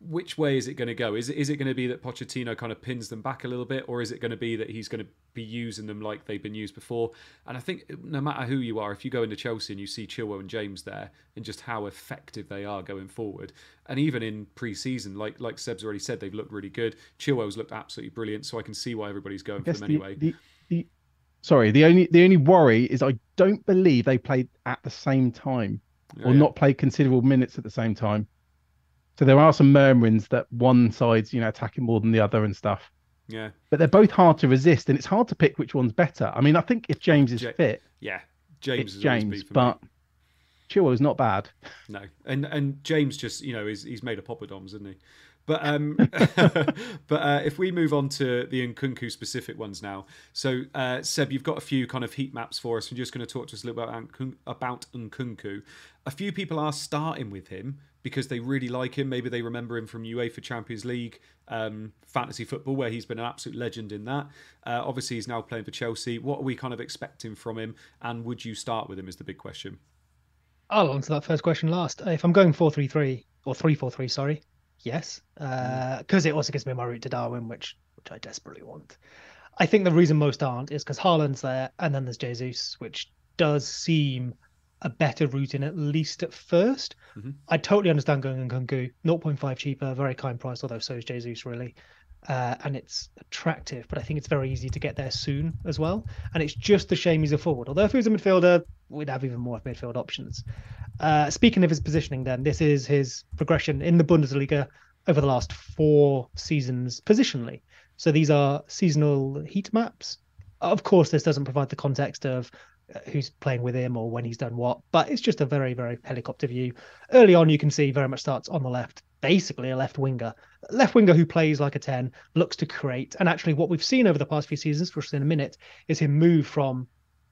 which way is it going to go? Is it, is it going to be that Pochettino kind of pins them back a little bit, or is it going to be that he's going to be using them like they've been used before? And I think no matter who you are, if you go into Chelsea and you see Chilwell and James there, and just how effective they are going forward, and even in pre-season, like like Seb's already said, they've looked really good. Chilwell's looked absolutely brilliant, so I can see why everybody's going for them the, anyway. The, the, sorry, the only the only worry is I don't believe they played at the same time, oh, or yeah. not played considerable minutes at the same time. So there are some murmurings that one side's, you know, attacking more than the other and stuff. Yeah. But they're both hard to resist, and it's hard to pick which one's better. I mean, I think if James is J- fit, yeah, James James, but me. Chilwell is not bad. No, and and James just you know he's he's made a poppadoms, isn't he? But um, but uh, if we move on to the Nkunku specific ones now, so uh, Seb, you've got a few kind of heat maps for us. We're just going to talk to us a little bit about, about Nkunku. A few people are starting with him, because they really like him. Maybe they remember him from UEFA Champions League um, fantasy football, where he's been an absolute legend in that. Uh, obviously, he's now playing for Chelsea. What are we kind of expecting from him? And would you start with him? Is the big question. I'll answer that first question last. If I'm going four three three or three four three, sorry, yes, because uh, it also gives me my route to Darwin, which which I desperately want. I think the reason most aren't is because Haaland's there, and then there's Jesus, which does seem a better route in at least at 1st Mm-hmm. I totally understand going in Nkunku, 0.5 cheaper, very kind price, although so is Jesus really. Uh, and it's attractive, but I think it's very easy to get there soon as well. And it's just a shame he's a forward. Although if he was a midfielder, we'd have even more midfield options. Uh, speaking of his positioning, then this is his progression in the Bundesliga over the last four seasons positionally. So these are seasonal heat maps. Of course, this doesn't provide the context of Uh, who's playing with him or when he's done what, but it's just a very, very helicopter view. Early on, you can see very much starts on the left, basically a left winger. Left winger who plays like a 10, looks to create. And actually, what we've seen over the past few seasons, which is in a minute, is him move from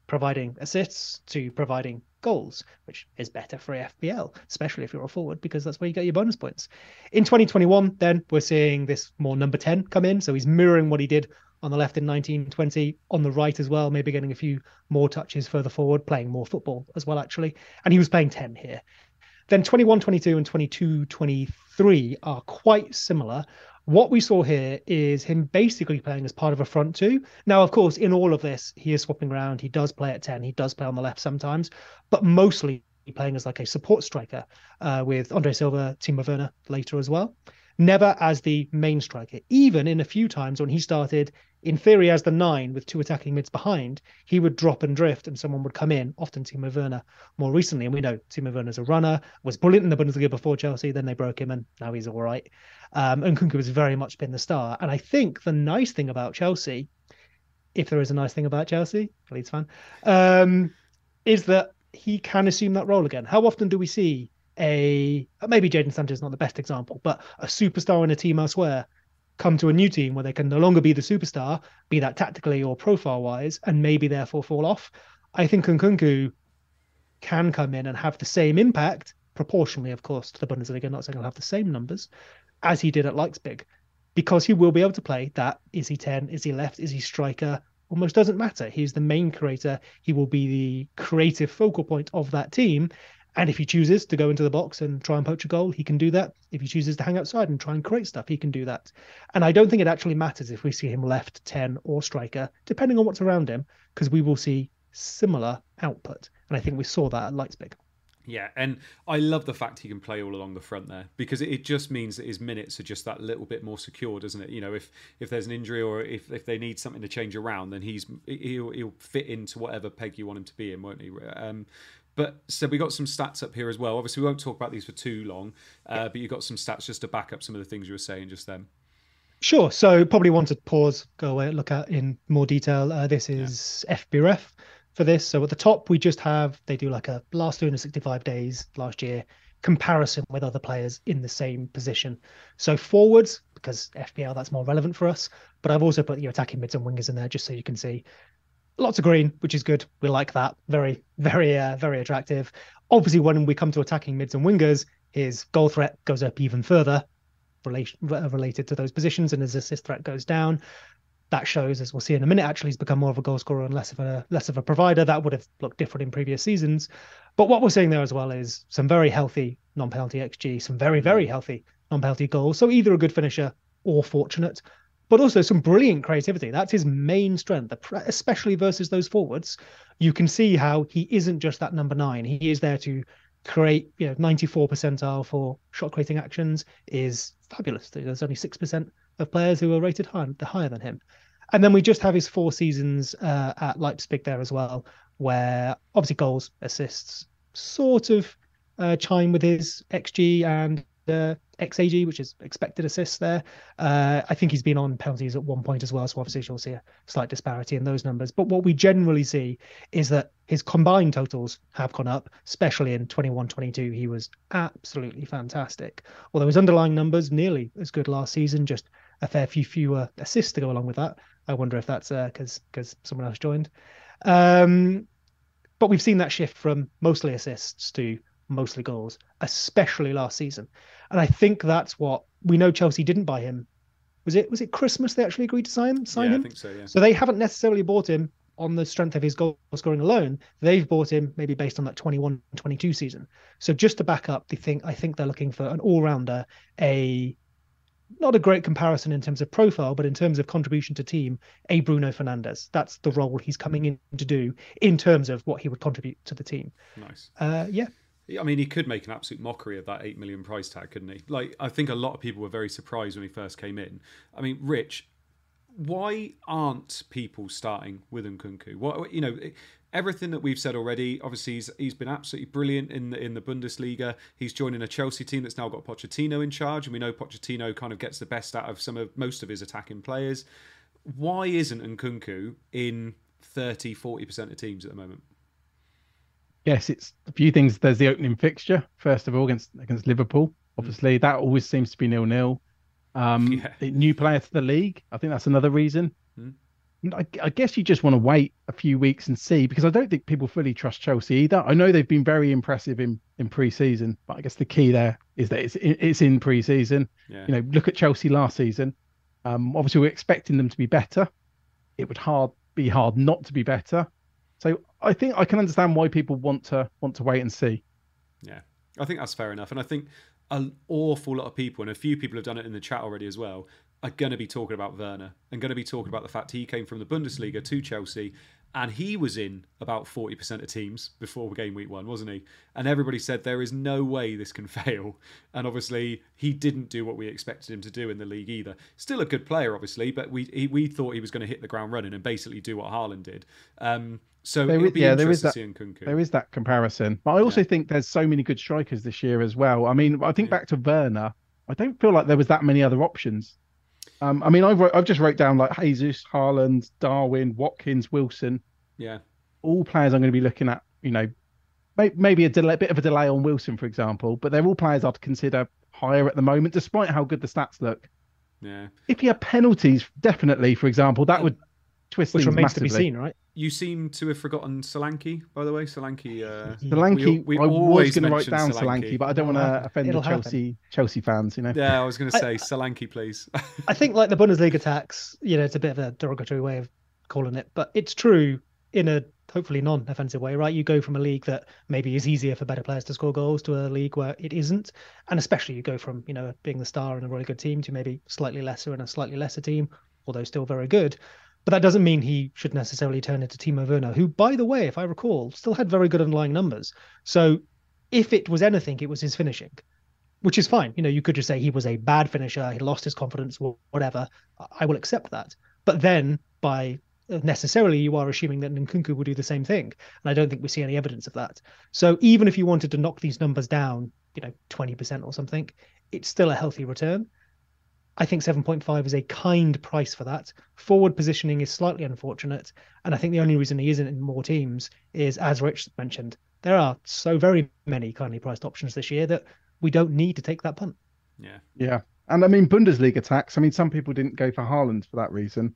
providing assists to providing goals, which is better for FPL, especially if you're a forward, because that's where you get your bonus points. In 2021, then we're seeing this more number 10 come in. So he's mirroring what he did on the left in 1920, on the right as well, maybe getting a few more touches further forward, playing more football as well, actually. And he was playing 10 here. Then 21 22 and 22 23 are quite similar. What we saw here is him basically playing as part of a front two. Now, of course, in all of this, he is swapping around. He does play at 10, he does play on the left sometimes, but mostly playing as like a support striker uh, with Andre Silva, Timo Werner later as well. Never as the main striker. Even in a few times when he started in theory as the nine with two attacking mids behind, he would drop and drift and someone would come in, often Timo Werner more recently. And we know Timo Werner's a runner, was brilliant in the Bundesliga before Chelsea, then they broke him and now he's all right. Um, and Nkunku has very much been the star. And I think the nice thing about Chelsea, if there is a nice thing about Chelsea, Leeds fan, um, is that he can assume that role again. How often do we see a maybe Jadon Sancho is not the best example, but a superstar in a team elsewhere come to a new team where they can no longer be the superstar, be that tactically or profile wise, and maybe therefore fall off. I think Nkunku can come in and have the same impact, proportionally, of course, to the Bundesliga. Not saying he'll have the same numbers as he did at Leipzig, because he will be able to play that. Is he 10? Is he left? Is he striker? Almost doesn't matter. He's the main creator. He will be the creative focal point of that team. And if he chooses to go into the box and try and poach a goal, he can do that. If he chooses to hang outside and try and create stuff, he can do that. And I don't think it actually matters if we see him left 10 or striker, depending on what's around him, because we will see similar output. And I think we saw that at Leipzig. Yeah, and I love the fact he can play all along the front there because it just means that his minutes are just that little bit more secure, doesn't it? You know, if if there's an injury or if, if they need something to change around, then he's he'll he'll fit into whatever peg you want him to be in, won't he? Um, but so we got some stats up here as well. Obviously, we won't talk about these for too long, uh, but you got some stats just to back up some of the things you were saying just then. Sure. So probably want to pause, go away, look at in more detail. Uh, this is yeah. FBref for this. So at the top, we just have they do like a last 365 days last year comparison with other players in the same position. So forwards, because FPL that's more relevant for us. But I've also put your attacking mids and wingers in there just so you can see lots of green, which is good. We like that. Very, very, uh, very attractive. Obviously, when we come to attacking mids and wingers, his goal threat goes up even further, relation, related to those positions, and his assist threat goes down. That shows, as we'll see in a minute, actually, he's become more of a goal scorer and less of a less of a provider. That would have looked different in previous seasons. But what we're seeing there as well is some very healthy non-penalty xG, some very, very healthy non-penalty goals. So either a good finisher or fortunate but also some brilliant creativity. That's his main strength, especially versus those forwards. You can see how he isn't just that number nine. He is there to create, you know, 94 percentile for shot creating actions is fabulous. There's only 6% of players who are rated higher, higher than him. And then we just have his four seasons uh, at Leipzig there as well, where obviously goals, assists sort of uh, chime with his XG and uh, XAG, which is expected assists there. Uh, I think he's been on penalties at one point as well, so obviously you'll see a slight disparity in those numbers. But what we generally see is that his combined totals have gone up, especially in 21-22. He was absolutely fantastic. Although his underlying numbers nearly as good last season, just a fair few fewer assists to go along with that. I wonder if that's because uh, because someone else joined. Um, but we've seen that shift from mostly assists to mostly goals, especially last season. And I think that's what we know Chelsea didn't buy him. Was it was it Christmas they actually agreed to sign sign yeah, him? I think so. Yeah. So they haven't necessarily bought him on the strength of his goal scoring alone. They've bought him maybe based on that 21-22 season. So just to back up, they think I think they're looking for an all-rounder, a not a great comparison in terms of profile, but in terms of contribution to team, a Bruno Fernandes. That's the role he's coming in to do in terms of what he would contribute to the team. Nice. Uh, yeah, I mean, he could make an absolute mockery of that eight million price tag, couldn't he? Like, I think a lot of people were very surprised when he first came in. I mean, Rich, why aren't people starting with Nkunku? What you know, everything that we've said already. Obviously, he's he's been absolutely brilliant in the in the Bundesliga. He's joining a Chelsea team that's now got Pochettino in charge, and we know Pochettino kind of gets the best out of some of most of his attacking players. Why isn't Nkunku in 30, 40 percent of teams at the moment? Yes, it's a few things. There's the opening fixture first of all against against Liverpool. Obviously, that always seems to be nil nil. Um, Yeah. New player to the league. I think that's another reason. And I, I guess you just want to wait a few weeks and see because I don't think people fully trust Chelsea either. I know they've been very impressive in in pre-season, but I guess the key there is that it's it's in pre-season. Yeah. You know, look at Chelsea last season. Um, obviously, we're expecting them to be better. It would hard be hard not to be better. So I think I can understand why people want to want to wait and see. Yeah, I think that's fair enough. And I think an awful lot of people, and a few people have done it in the chat already as well, are going to be talking about Werner and going to be talking about the fact he came from the Bundesliga to Chelsea and he was in about 40% of teams before game week one, wasn't he? And everybody said there is no way this can fail. And obviously, he didn't do what we expected him to do in the league either. Still a good player, obviously, but we he, we thought he was going to hit the ground running and basically do what Haaland did. Um, so There is- be yeah, there is that- to see Nkunku. There is that comparison, but I also Yeah. think there's so many good strikers this year as well. I mean, I think back to Werner, I don't feel like there was that many other options. Um, I mean, I've wrote, I've just wrote down like Jesus, Haaland, Darwin, Watkins, Wilson, Yeah, all players I'm going to be looking at. You know, maybe a delay, bit of a delay on Wilson, for example, but they're all players I'd consider higher at the moment, despite how good the stats look. yeah. If he had penalties, definitely, for example, that would twist which things remains to be seen, right? You seem to have forgotten Solanke, by the way. Solanke. Uh, Solanke, we I was always going to write down Solanke, Solanke. but I don't want to happen. offend the It'll happen. Chelsea Chelsea fans. You know. yeah, I was going to I- say Solanke, please. I think like the Bundesliga tax, you know, it's a bit of a derogatory way of calling it, but it's true in a hopefully non-offensive way, right? You go from a league that maybe is easier for better players to score goals to a league where it isn't, and especially you go from you know being the star in a really good team to maybe slightly lesser and a slightly lesser team, although still very good. But that doesn't mean he should necessarily turn into Timo Werner, who, by the way, if I recall, still had very good underlying numbers. So if it was anything, it was his finishing which is fine. You know, you could just say he was a bad finisher, he lost his confidence, wh- whatever. I- will accept that. But then by uh, necessarily you are assuming that Nkunku will do the same thing, and I don't think we see any evidence of that. So even if you wanted to knock these numbers down, you know, twenty percent or something, it's still a healthy return. I think 7.5 is a kind price for that. Forward positioning is slightly unfortunate. And I think the only reason he isn't in more teams is, as Rich mentioned, there are so very many kindly priced options this year that we don't need to take that punt. yeah, Yeah. And I mean, Bundesliga tax. I mean, some people didn't go for Haaland for that reason.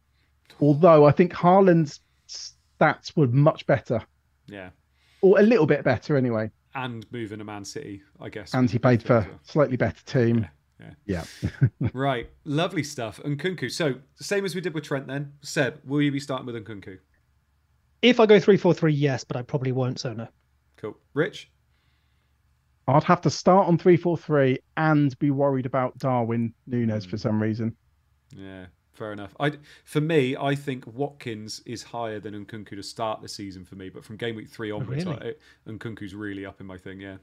Although I think Haaland's stats were much better, yeah. or a little bit better anyway. And moving to Man City, I guess. And he a played for as well. a slightly better team. Yeah. Yeah. Right, lovely stuff. And Nkunku. So same as we did with Trent. Then Seb, will you be starting with Nkunku? If I go 3 4 3, yes, but I probably won't, so no. Cool. Rich. I'd have to start on 3 4 3 and be worried about Darwin Nunez for hmm. some reason. Yeah, fair enough. I for me, I think Watkins is higher than Nkunku to start the season for me, but from game week three oh, onwards, really? I, Nkunku's really up in my thing. Yeah,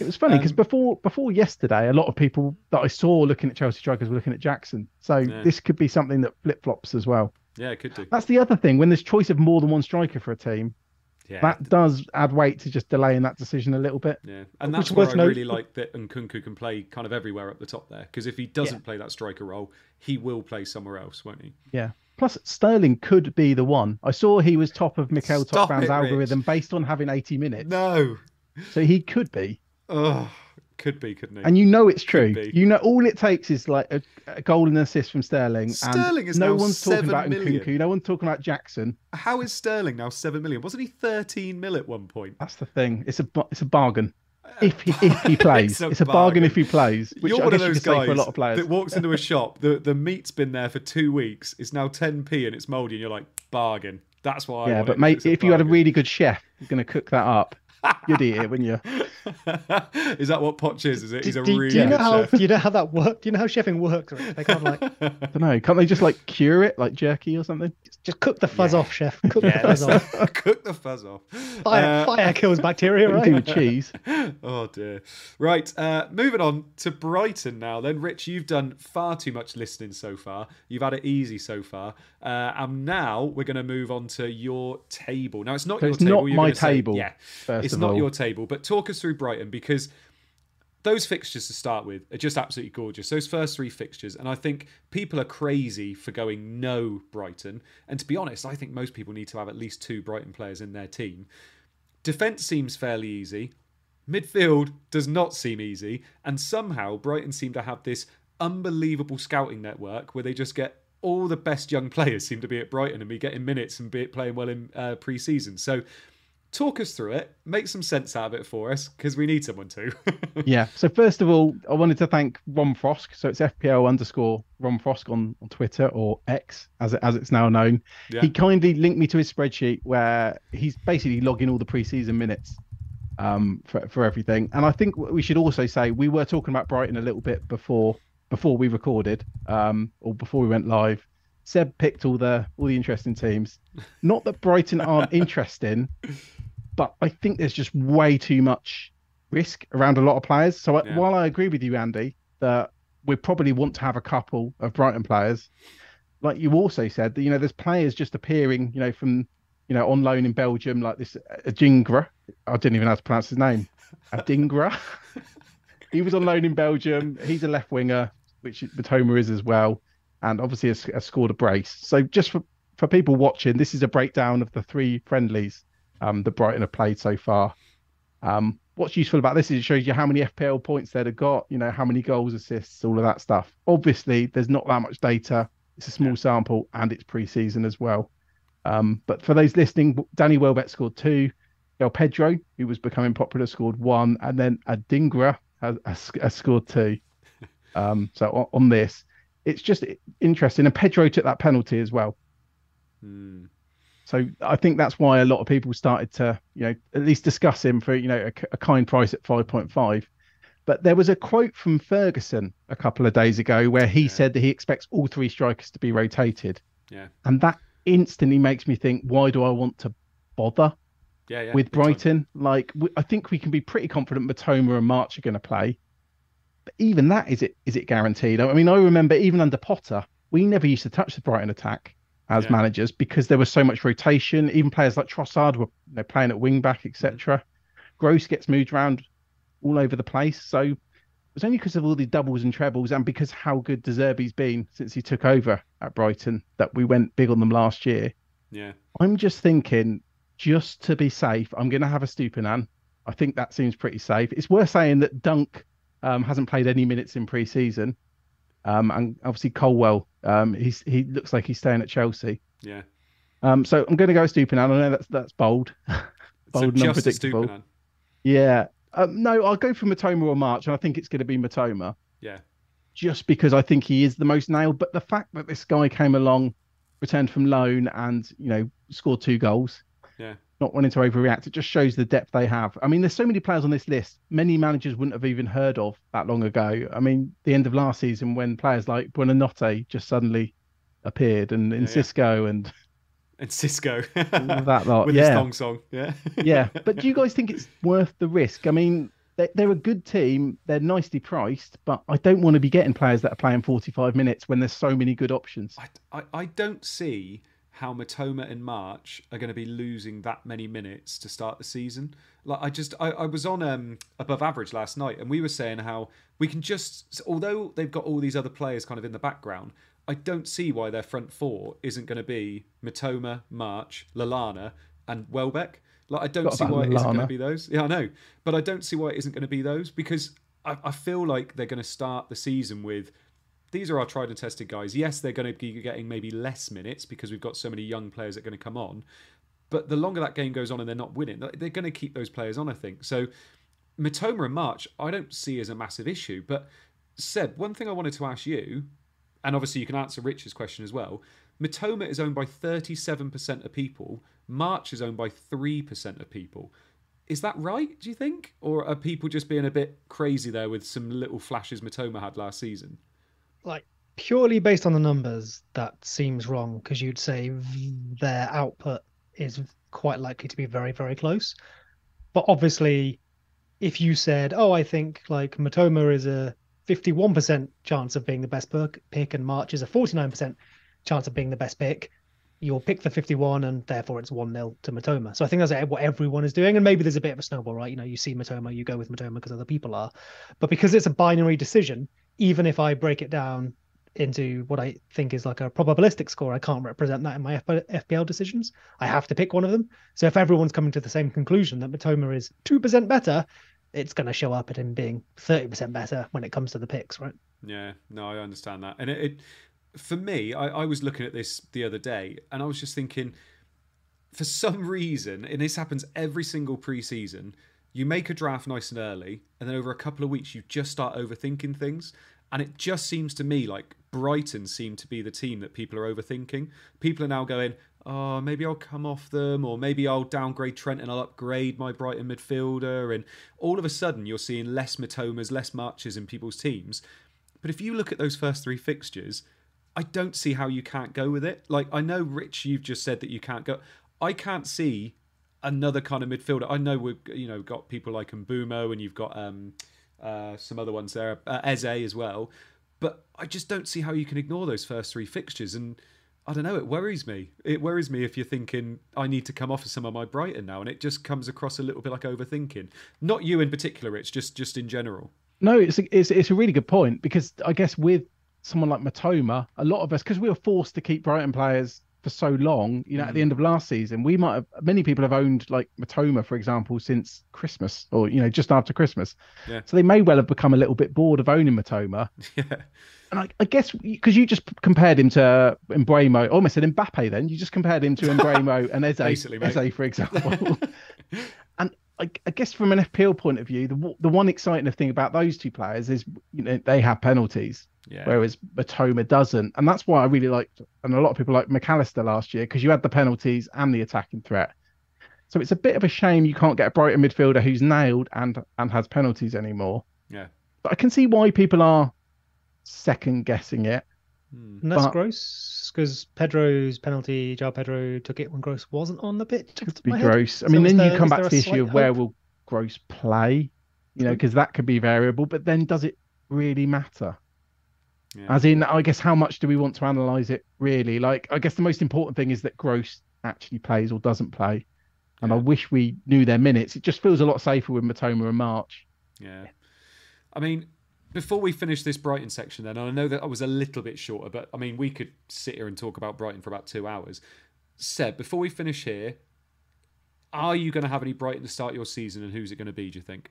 It was funny because Um, before before yesterday, a lot of people that I saw looking at Chelsea strikers were looking at Jackson. So Yeah. this could be something that flip flops as well. yeah, it could do. That's the other thing. When there's choice of more than one striker for a team, Yeah, that does add weight to just delaying that decision a little bit. yeah, and that's where I note- really like that Nkunku can play kind of everywhere up the top there. Because if he doesn't play that striker role, he will play somewhere else, won't he? Yeah. Plus, Sterling could be the one. I saw he was top of Mikel Stop Topman's algorithm Rich. based on having 80 minutes. No. So he could be. Oh, could be, couldn't he? And you know it's true. You know all it takes is like a, a goal and assist from Sterling. Sterling and is no one's talking about million. Nkunku. No one's talking about Jackson. How is Sterling now seven million? Wasn't he thirteen mil at one point? That's the thing. It's a it's a bargain. Uh, if he, if he plays. a it's a bargain. bargain. if he plays. Which You're I one of those guys for a lot of players. that walks into a shop. The the meat's been there for two weeks. It's now 10p and it's mouldy, and you're like bargain. That's why. Yeah, but it, mate, it's if you had a really good chef who's going to cook that up, you'd eat it, wouldn't you? is that what Potch is? Is it? He's do, a do- really do you know how chef. you know how that works? Do you know how chefing works? Rich? They can't like I don't know. Can't they just like cure it like jerky or something? just cook the fuzz off, chef. Cook Yeah, the fuzz let's off. cook the fuzz off. Fire, Uh, fire kills bacteria, What do right? do with cheese? oh dear. Right, uh, moving on to Brighton now. Then, Rich, you've done far too much listening so far. You've had it easy so far, uh, and now we're going to move on to your table. Now, it's not So your it's table. not you're my gonna say- table, yeah, first it's not your table. But talk us through Brighton because those fixtures to start with are just absolutely gorgeous. Those first three fixtures, and I think people are crazy for going no Brighton. And to be honest, I think most people need to have at least two Brighton players in their team. Defense seems fairly easy. Midfield does not seem easy, and somehow Brighton seem to have this unbelievable scouting network where they just get all the best young players seem to be at Brighton and be getting minutes and be playing well in uh, pre-season. So, talk us through it, make some sense out of it for us because we need someone to. yeah. So first of all, I wanted to thank Ron Frosk. So it's FPL underscore Ron Frosk on, on Twitter or X as it, as it's now known. Yeah. He kindly linked me to his spreadsheet where he's basically logging all the preseason minutes um, for for everything. And I think we should also say we were talking about Brighton a little bit before before we recorded um, or before we went live. Seb picked all the all the interesting teams. Not that Brighton aren't interesting, but I think there's just way too much risk around a lot of players. So I while I agree with you, Andy, that we probably want to have a couple of Brighton players, like you also said, that you know there's players just appearing, you know, from you know on loan in Belgium, like this Adingra. I didn't even know how to pronounce his name. Adingra. he was on loan in Belgium. He's a left winger, which Mitoma is as well, and obviously has, has scored a brace. So just for for people watching, this is a breakdown of the three friendlies um, that Brighton have played so far. Um, what's useful about this is it shows you how many FPL points they'd have got, you know, how many goals, assists, all of that stuff. Obviously, there's not that much data. It's a small sample and it's pre-season as well. Um, but for those listening, Danny Welbeck scored two. El Pedro, who was becoming popular, scored one, and then Adingra has, has, has scored two. Um, so on, on this, it's just interesting. And Pedro took that penalty as well. Hmm. So I think that's why a lot of people started to, you know, at least discuss him for, you know, a, a kind price at 5.5. But there was a quote from Ferguson a couple of days ago where he said that he expects all three strikers to be rotated. Yeah. And that instantly makes me think, why do I want to bother Yeah, yeah. with big time. Brighton? Like, we, I think we can be pretty confident Mitoma and March are going to play. But even that, is it is it guaranteed? I mean, I remember even under Potter, we never used to touch the Brighton attack as Yeah. managers because there was so much rotation. Even players like Trossard were you know, playing at wing back, etc. Gross gets moved around all over the place. So it was only because of all the doubles and trebles and because how good De Zerbi's been since he took over at Brighton that we went big on them last year. Yeah. I'm just thinking, just to be safe, I'm going to have Estupiñán. I think that seems pretty safe. It's worth saying that Dunk um, hasn't played any minutes in pre-season, um, and obviously Colwill, um, he's he looks like he's staying at Chelsea. Yeah. Um, so I'm going to go with Estupiñán. I know that's that's bold, So bold and unpredictable. Yeah. Um, no, I'll go for Mitoma or March, and I think it's going to be Mitoma Yeah. just because I think he is the most nailed. But the fact that this guy came along, returned from loan, and you know scored two goals, Yeah. Not wanting to overreact, it just shows the depth they have. I mean, there's so many players on this list. Many managers wouldn't have even heard of that long ago. I mean, the end of last season when players like Buonanotte just suddenly appeared, and, in Yeah, yeah. Cisco, and And Cisco. that lot, With his yeah. thong song. Yeah. yeah. But do you guys think it's worth the risk? I mean. they- They're a good team. They're nicely priced, but I don't want to be getting players that are playing 45 minutes when there's so many good options. I, I, I don't see how Mitoma and March are going to be losing that many minutes to start the season. Like I just I, I was on um above average last night and we were saying how we can just although they've got all these other players kind of in the background, I don't see why their front four isn't going to be Mitoma, March, Lallana, and Welbeck. Like I don't see why it isn't going to be those. Yeah, I know, but I don't see why it isn't going to be those because I, I feel like they're going to start the season with these are our tried and tested guys. Yes, they're going to be getting maybe less minutes because we've got so many young players that are going to come on. But the longer that game goes on and they're not winning, they're going to keep those players on. I think so. Mitoma and March, I don't see as a massive issue. But Seb, one thing I wanted to ask you, and obviously you can answer Rich's question as well. Mitoma is owned by 37% of people. March is owned by 3% of people. Is that right, do you think? Or are people just being a bit crazy there with some little flashes Mitoma had last season? Like purely based on the numbers, that seems wrong because you'd say their output is quite likely to be very, very close. But obviously, if you said, "Oh, I think like Mitoma is a 51% chance of being the best pick and March is a 49% chance of being the best pick," you'll pick the 51 and therefore it's 1 0 to Mitoma. So I think that's what everyone is doing. And maybe there's a bit of a snowball, right? You know, you see Mitoma, you go with Mitoma because other people are. But because it's a binary decision, even if I break it down into what I think is like a probabilistic score, I can't represent that in my FPL decisions. I have to pick one of them. So if everyone's coming to the same conclusion that Mitoma is 2% better, it's going to show up at him being 30% better when it comes to the picks, right? Yeah, no, I understand that. And it, it for me, I, I was looking at this the other day and I was just thinking, for some reason, and this happens every single preseason, you make a draft nice and early, and then over a couple of weeks, you just start overthinking things. And it just seems to me like Brighton seem to be the team that people are overthinking. People are now going, oh, maybe I'll come off them, or maybe I'll downgrade Trent and I'll upgrade my Brighton midfielder. And all of a sudden, you're seeing less Mitomas, less Marches in people's teams. But if you look at those first three fixtures, I don't see how you can't go with it. Like I know, Rich, you've just said that you can't go. I can't see another kind of midfielder. I know we've you know got people like Mbeumo and you've got um, uh, some other ones there, uh, Eze as well. But I just don't see how you can ignore those first three fixtures. And I don't know, it worries me. It worries me if you're thinking I need to come off of some of my Brighton now, and it just comes across a little bit like overthinking. Not you in particular, it's just just in general. No, it's a, it's it's a really good point because I guess with someone like Mitoma, a lot of us, because we were forced to keep Brighton players for so long, you know, mm. at the mm. end of last season, we might have, many people have owned like Mitoma, for example, since Christmas or, you know, just after Christmas. Yeah. So they may well have become a little bit bored of owning Mitoma. Yeah. And I, I guess because you just compared him to Mbeumo, almost said Mbappe then, you just compared him to Mbeumo and Eze, Eze, for example. and I, I, guess from an FPL point of view, the the one exciting thing about those two players is you know they have penalties. Yeah. Whereas Mitoma doesn't. And that's why I really liked, and a lot of people like Mac Allister last year, because you had the penalties and the attacking threat. So it's a bit of a shame you can't get a Brighton midfielder who's nailed and and has penalties anymore. Yeah. But I can see why people are second guessing it. Hmm. And that's but... gross because Pedro's penalty, João Pedro took it when Gross wasn't on the pitch. Could be gross. I so mean, then there, you come back to the issue of where will Gross play? You know, because that could be variable. But then, does it really matter? Yeah. As in, I guess, how much do we want to analyze it really? Like, I guess the most important thing is that Gross actually plays or doesn't play. And yeah. I wish we knew their minutes. It just feels a lot safer with Mitoma and March. Yeah. I mean, before we finish this Brighton section, then, I know that I was a little bit shorter, but I mean, we could sit here and talk about Brighton for about two hours. Seb, before we finish here, are you going to have any Brighton to start your season, and who's it going to be? Do you think?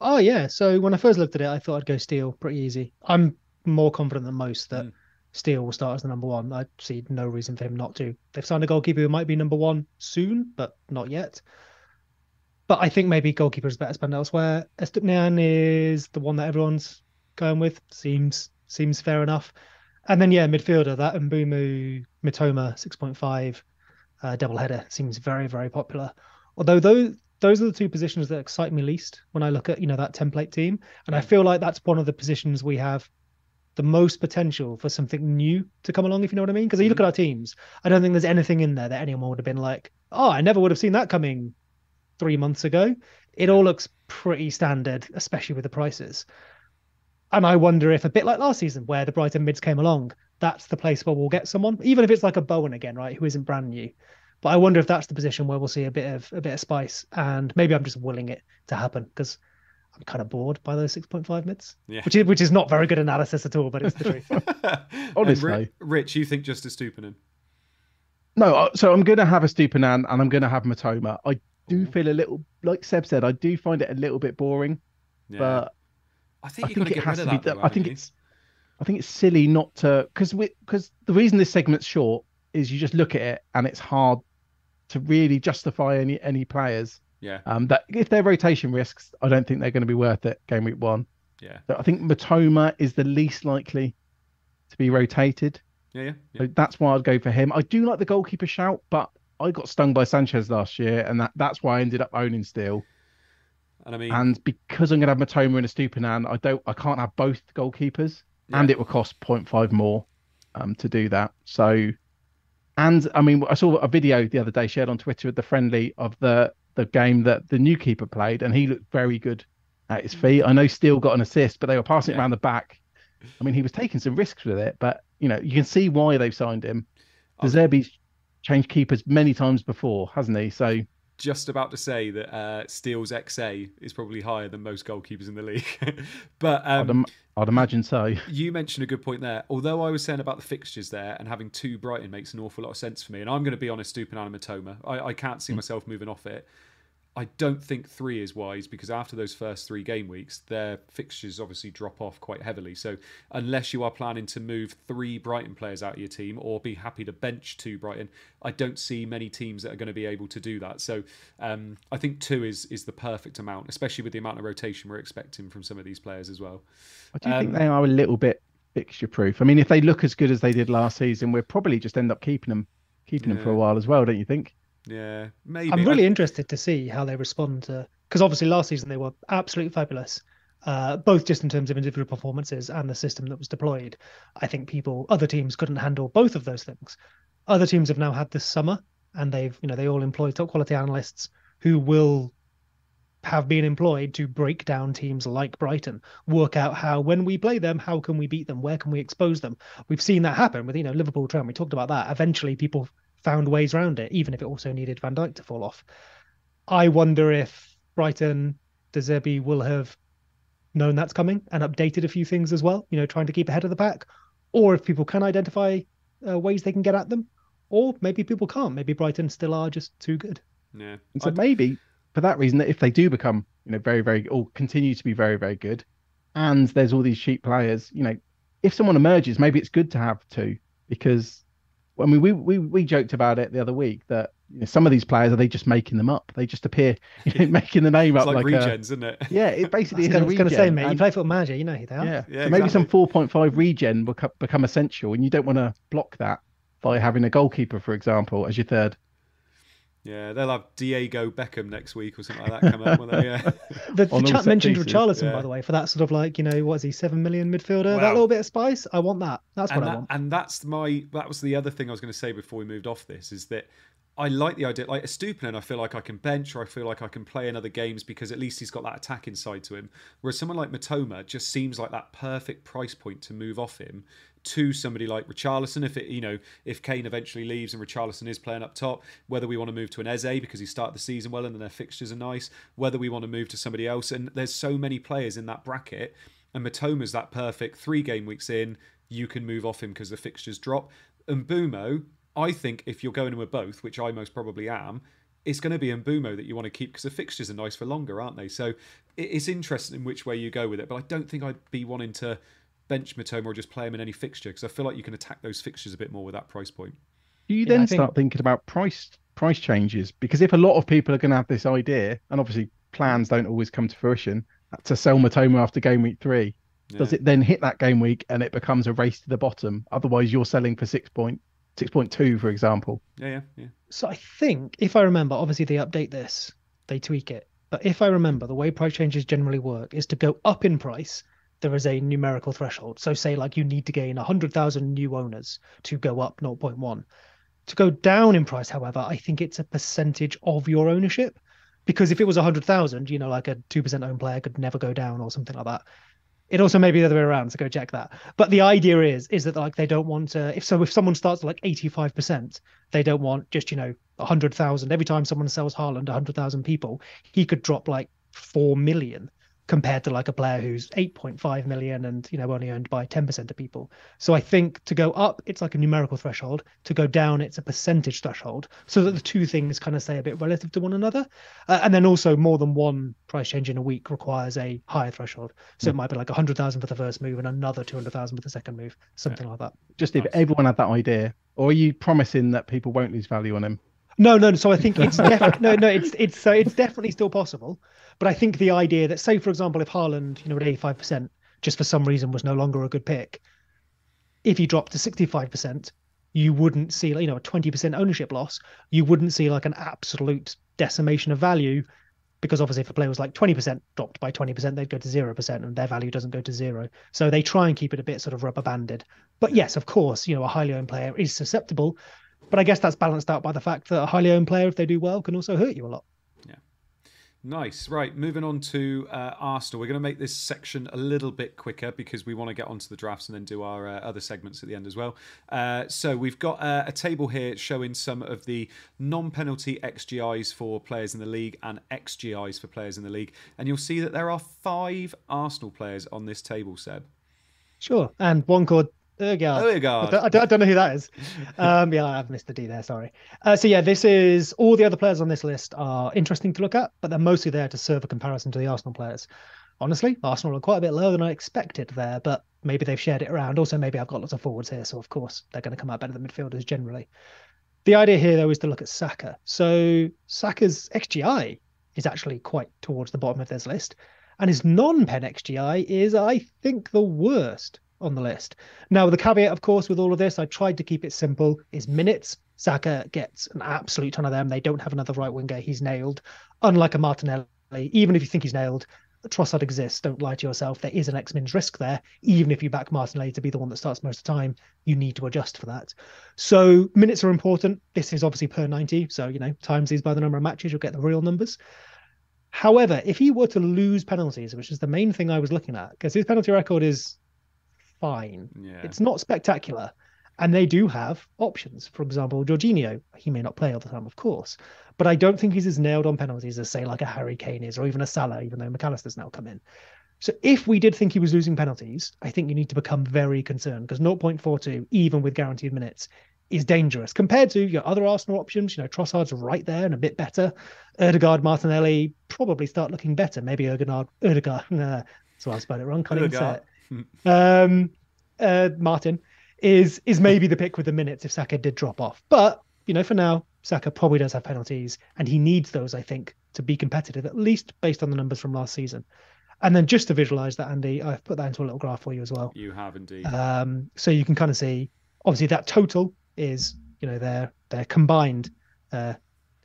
Oh yeah. So when I first looked at it, I thought I'd go Steele pretty easy. I'm more confident than most that mm. Steele will start as the number one. I see no reason for him not to. They've signed a goalkeeper who might be number one soon, but not yet. But I think maybe goalkeeper is better spent elsewhere. Estupiñán is the one that everyone's going with. Seems seems fair enough. And then yeah, midfielder that Mbeumo Mitoma six point five uh, double header seems very very popular. Although those those are the two positions that excite me least when I look at you know that template team, and I feel like that's one of the positions we have the most potential for something new to come along, if you know what I mean. Because you look mm-hmm. at our teams, I don't think there's anything in there that anyone would have been like, oh, I never would have seen that coming three months ago. It all looks pretty standard, especially with the prices. And I wonder if a bit like last season, where the Brighton mids came along, that's the place where we'll get someone, even if it's like a Bowen again, right, who isn't brand new. But I wonder if that's the position where we'll see a bit of a bit of spice, and maybe I'm just willing it to happen because I'm kind of bored by those 6.5 mids, yeah. which is which is not very good analysis at all, but it's the truth. Honestly, Rich, you think just Estupiñán? No, uh, so I'm going to have Estupiñán and I'm going to have Mitoma. I do feel a little, like Seb said, I do find it a little bit boring, yeah. but I think, I think it has to be. Though, I think you? it's, I think it's silly not to because we because the reason this segment's short is you just look at it and it's hard to really justify any any players Yeah. Um, that if they're rotation risks, I don't think they're going to be worth it game week one. Yeah. So I think Mitoma is the least likely to be rotated. Yeah. Yeah. yeah. So that's why I'd go for him. I do like the goalkeeper shout, but I got stung by Sanchez last year, and that, that's why I ended up owning Steele. And I mean, And because I'm going to have Mitoma and Estupiñán, I don't, I can't have both goalkeepers, and it will cost 0.5 more um, to do that. So, and I mean, I saw a video the other day shared on Twitter of the friendly of the the game that the new keeper played, and he looked very good at his feet. I know Steele got an assist, but they were passing it around the back. I mean, he was taking some risks with it, but you know, you can see why they've signed him. I- De Zerbi's changed keepers many times before, hasn't he? So just about to say that uh, Steele's XA is probably higher than most goalkeepers in the league. but um, I'd imagine so. you mentioned a good point there. Although I was saying about the fixtures there and having two Brighton makes an awful lot of sense for me, and I'm going to be honest, Estupiñán and Mitoma, I, I can't see mm. myself moving off it. I don't think three is wise because after those first three game weeks, their fixtures obviously drop off quite heavily. So unless you are planning to move three Brighton players out of your team or be happy to bench two Brighton, I don't see many teams that are going to be able to do that. So um, I think two is is the perfect amount, especially with the amount of rotation we're expecting from some of these players as well. I do think Um, they are a little bit fixture proof. I mean, if they look as good as they did last season, we'll probably just end up keeping them, keeping them for a while as well, don't you think? Yeah, maybe. I'm really I- interested to see how they respond to because obviously last season they were absolutely fabulous, uh, both just in terms of individual performances and the system that was deployed. I think people, other teams couldn't handle both of those things. Other teams have now had this summer, and they've, you know, they all employ top quality analysts who will have been employed to break down teams like Brighton, work out how when we play them, how can we beat them, where can we expose them. We've seen that happen with you know Liverpool Trent. We talked about that. Eventually, people found ways around it, even if it also needed Van Dijk to fall off. I wonder if Brighton, De Zerbi will have known that's coming and updated a few things as well. You know, trying to keep ahead of the pack, or if people can identify uh, ways they can get at them, or maybe people can't. Maybe Brighton still are just too good. Yeah. And so I- maybe for that reason, that if they do become, you know, very, very, or continue to be very, very good, and there's all these cheap players, you know, if someone emerges, maybe it's good to have two because, I mean, we we we joked about it the other week that you know, some of these players are they just making them up? They just appear, you know, making the name It's up like, like, a, regens, isn't it? yeah, it basically I is was a going to say, regen, mate, you and- play Football Manager, you know who they are. Yeah, Yeah, so maybe some 4.5 regen become, become essential, and you don't want to block that by having a goalkeeper, for example, as your third. Yeah, they'll have Diego Beckham next week or something like that come up. won't they? Yeah. The, the chat mentioned pieces, Richarlison, yeah. by the way, for that sort of like, you know, what is he, seven million midfielder? Wow. That little bit of spice. I want that. That's what and, I that, want. and that's my that was the other thing I was going to say before we moved off this is that I like the idea like a Estupiñán I feel like I can bench or I feel like I can play in other games because at least he's got that attacking side to him. Whereas someone like Mitoma just seems like that perfect price point to move off him to somebody like Richarlison. If it you know if Kane eventually leaves and Richarlison is playing up top whether we want to move to an Eze because he started the season well and then their fixtures are nice whether we want to move to somebody else. And there's so many players in that bracket and Mitoma's that perfect three game weeks in you can move off him because the fixtures drop. And Mbeumo, I think if you're going in with both, which I most probably am, it's going to be Mbeumo that you want to keep because the fixtures are nice for longer, aren't they? So it's interesting in which way you go with it, but I don't think I'd be wanting to bench Mitoma or just play him in any fixture because I feel like you can attack those fixtures a bit more with that price point. Do you Yeah, then think- start thinking about price price changes? Because if a lot of people are going to have this idea, and obviously plans don't always come to fruition, to sell Mitoma after game week three, does it then hit that game week and it becomes a race to the bottom? Otherwise, you're selling for six point six point two, for example. Yeah, yeah, yeah. So I think, if I remember, obviously they update this, they tweak it. But if I remember, the way price changes generally work is to go up in price, there is a numerical threshold. So say like you need to gain 100,000 new owners to go up 0.1. To go down in price, however, I think it's a percentage of your ownership. Because if it was 100,000, you know, like a 2% owned player could never go down or something like that. It also may be the other way around, so go check that. But the idea is is that like they don't want to if so if someone starts like 85%, they don't want just, you know, 100,000 every time someone sells Haaland 100,000 people, he could drop like 4 million compared to like a player who's 8.5 million and you know only owned by 10% of people. So I think to go up it's like a numerical threshold, to go down it's a percentage threshold so that the two things kind of stay a bit relative to one another. Uh, and then also more than one price change in a week requires a higher threshold. So it might be like 100,000 for the first move and another 200,000 for the second move, something like that. Just if Nice. everyone had that idea, or are you promising that people won't lose value on him? No, no. So I think it's def- no, no. It's it's so it's definitely still possible. But I think the idea that, say, for example, if Haaland, you know, at eighty five percent, just for some reason was no longer a good pick, if he dropped to sixty five percent, you wouldn't see, you know, a twenty percent ownership loss. You wouldn't see like an absolute decimation of value, because obviously if a player was like twenty percent dropped by twenty percent, they'd go to zero percent, and their value doesn't go to zero. So they try and keep it a bit sort of rubber banded. But yes, of course, you know, a highly owned player is susceptible but I guess that's balanced out by the fact that a highly owned player, if they do well, can also hurt you a lot. Nice. Right. Moving on to uh, Arsenal. We're going to make this section a little bit quicker because we want to get onto the drafts and then do our uh, other segments at the end as well. Uh, so we've got uh, a table here showing some of the non penalty XGIs for players in the league and XGIs for players in the league. And you'll see that there are five Arsenal players on this table, Seb. Sure. And one called Ødegaard. Ødegaard. I don't, I, don't, I don't know who that is. Um, yeah, I've missed the D there. Sorry. Uh, so yeah, this is all the other players on this list are interesting to look at, but they're mostly there to serve a comparison to the Arsenal players. Honestly, Arsenal are quite a bit lower than I expected there, but maybe they've shared it around. Also, maybe I've got lots of forwards here, so of course they're going to come out better than midfielders generally. The idea here, though, is to look at Saka. So Saka's XGI is actually quite towards the bottom of this list, and his non-pen XGI is, I think, the worst on the list. Now, the caveat, of course, with all of this, I tried to keep it simple, is minutes. Saka gets an absolute ton of them. They don't have another right winger. He's nailed. Unlike a Martinelli, even if you think he's nailed, Trossard exists. Don't lie to yourself. There is an X-Mins risk there. Even if you back Martinelli to be the one that starts most of the time, you need to adjust for that. So minutes are important. This is obviously per 90. So, you know, times these by the number of matches, you'll get the real numbers. However, if he were to lose penalties, which is the main thing I was looking at, because his penalty record is fine. Yeah. It's not spectacular. And they do have options. For example, Jorginho, he may not play all the time, of course, but I don't think he's as nailed on penalties as, say, like a Harry Kane is, or even a Salah, even though Mac Allister's now come in. So if we did think he was losing penalties, I think you need to become very concerned because 0.42, even with guaranteed minutes, is dangerous compared to your other Arsenal options. You know, Trossard's right there and a bit better. Ødegaard, Martinelli probably start looking better. Maybe Ødegaard, Ødegaard. Nah, so I spelled it wrong. Can't even say it. um, uh, Martin is is maybe the pick with the minutes if Saka did drop off. But you know, for now, Saka probably does have penalties, and he needs those, I think, to be competitive, at least based on the numbers from last season. And then just to visualize that, Andy, I've put that into a little graph for you as well. You have indeed. Um, so you can kind of see, obviously, that total is, you know, their their combined uh,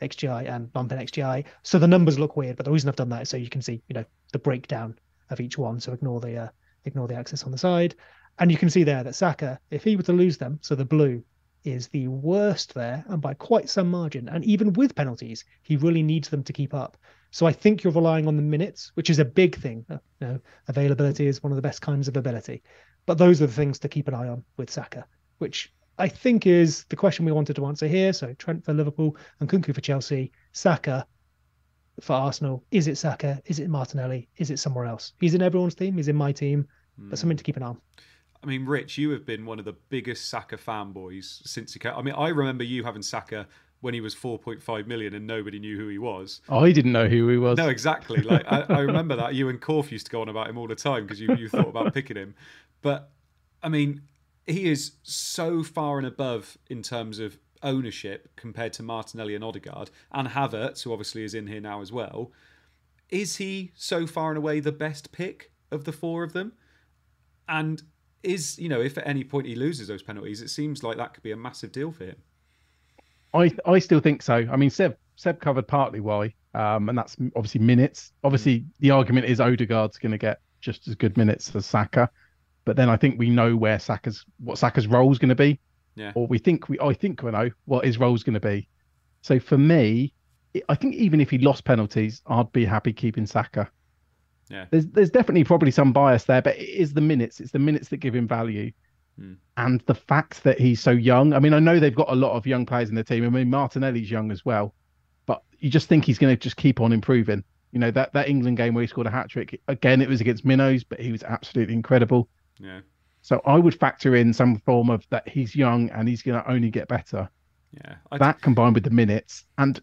XGI and non-pen XGI. So the numbers look weird, but the reason I've done that is so you can see, you know, the breakdown of each one. So ignore the uh, ignore the axis on the side, and you can see there that Saka, if he were to lose them, so the blue is the worst there, and by quite some margin. And even with penalties, he really needs them to keep up. So I think you're relying on the minutes, which is a big thing. Uh, You know, availability is one of the best kinds of ability. But those are the things to keep an eye on with Saka, which I think is the question we wanted to answer here. So Trent for Liverpool and Nkunku for Chelsea, Saka for Arsenal. Is it Saka? Is it Martinelli? Is it somewhere else? He's in everyone's team. He's in my team. Hmm. But something to keep an eye on. I mean, Rich, you have been one of the biggest Saka fanboys since he came. I mean, I remember you having Saka when he was 4.5 million and nobody knew who he was. Oh, I didn't know who he was. No, exactly. Like I, I remember that you and Korf used to go on about him all the time because you, you thought about picking him. But I mean, he is so far and above in terms of ownership compared to Martinelli and Odegaard and Havertz, who obviously is in here now as well. Is he so far and away the best pick of the four of them? And is you know if at any point he loses those penalties, it seems like that could be a massive deal for him. I I still think so. I mean, Seb Seb covered partly why, um, and that's obviously minutes. Obviously, the argument is Odegaard's going to get just as good minutes as Saka, but then I think we know where Saka's what Saka's role is going to be, Yeah. or we think we I think we know what his role is going to be. So for me, I think even if he lost penalties, I'd be happy keeping Saka. Yeah. There's there's definitely probably some bias there, but it is the minutes. It's the minutes that give him value. Hmm. And the fact that he's so young. I mean, I know they've got a lot of young players in the team. I mean, Martinelli's young as well, but you just think he's going to just keep on improving. You know, that, that England game where he scored a hat trick, again, it was against Minnows, but he was absolutely incredible. Yeah. So I would factor in some form of that he's young and he's going to only get better. Yeah. I, That combined with the minutes. And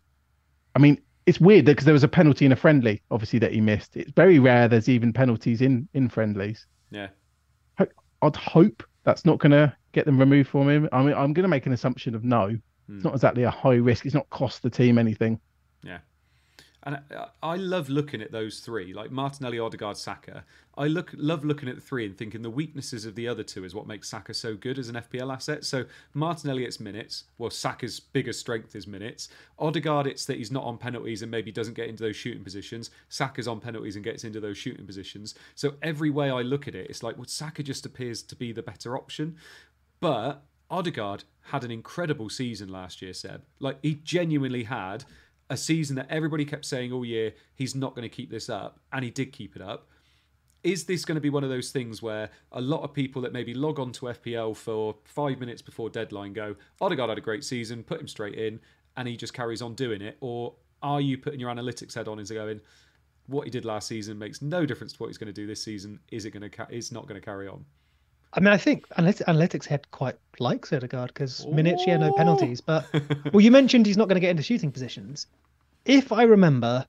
I mean, it's weird because there was a penalty in a friendly, obviously, that he missed. It's very rare there's even penalties in, in friendlies. yeah. I'd hope that's not going to get them removed from him. I mean, I'm going to make an assumption of no, It's hmm. not exactly a high risk. It's not cost the team anything. Yeah. And I, love looking at those three, like Martinelli, Odegaard, Saka. I look love looking at the three and thinking the weaknesses of the other two is what makes Saka so good as an FPL asset. So Martinelli, it's minutes. Well, Saka's biggest strength is minutes. Odegaard, it's that he's not on penalties and maybe doesn't get into those shooting positions. Saka's on penalties and gets into those shooting positions. So every way I look at it, it's like, well, Saka just appears to be the better option. But Odegaard had an incredible season last year, Seb. Like he genuinely had a season that everybody kept saying oh, all year he's not going to keep this up, and he did keep it up. Is this going to be one of those things where a lot of people that maybe log on to FPL for five minutes before deadline go, oh, Odegaard had a great season, put him straight in, and he just carries on doing it? Or are you putting your analytics head on and going, what he did last season makes no difference to what he's going to do this season? Is it going to? Ca- it's not going to carry on. I mean, I think analytics, head quite likes Odegaard because minutes, yeah, no penalties. But well, you mentioned he's not going to get into shooting positions. If I remember,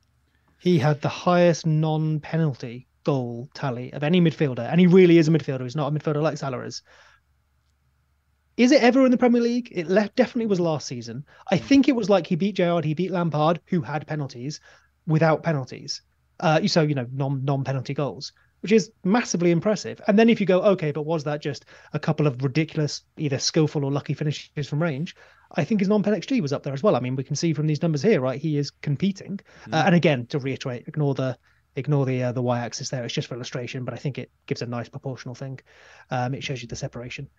he had the highest non-penalty goal tally of any midfielder, and he really is a midfielder. He's not a midfielder like Salah is. Is it ever in the Premier League? It left, definitely was last season. I think it was like he beat Gerrard, he beat Lampard, who had penalties, without penalties. Uh, so you know, non non penalty goals which is massively impressive. And then if you go, okay, but was that just a couple of ridiculous, either skillful or lucky finishes from range? I think his non-pen XG was up there as well. I mean, we can see from these numbers here, right? He is competing. Mm. Uh, and again, to reiterate, ignore the ignore the uh, the y-axis there. It's just for illustration, but I think it gives a nice proportional thing. Um, it shows you the separation.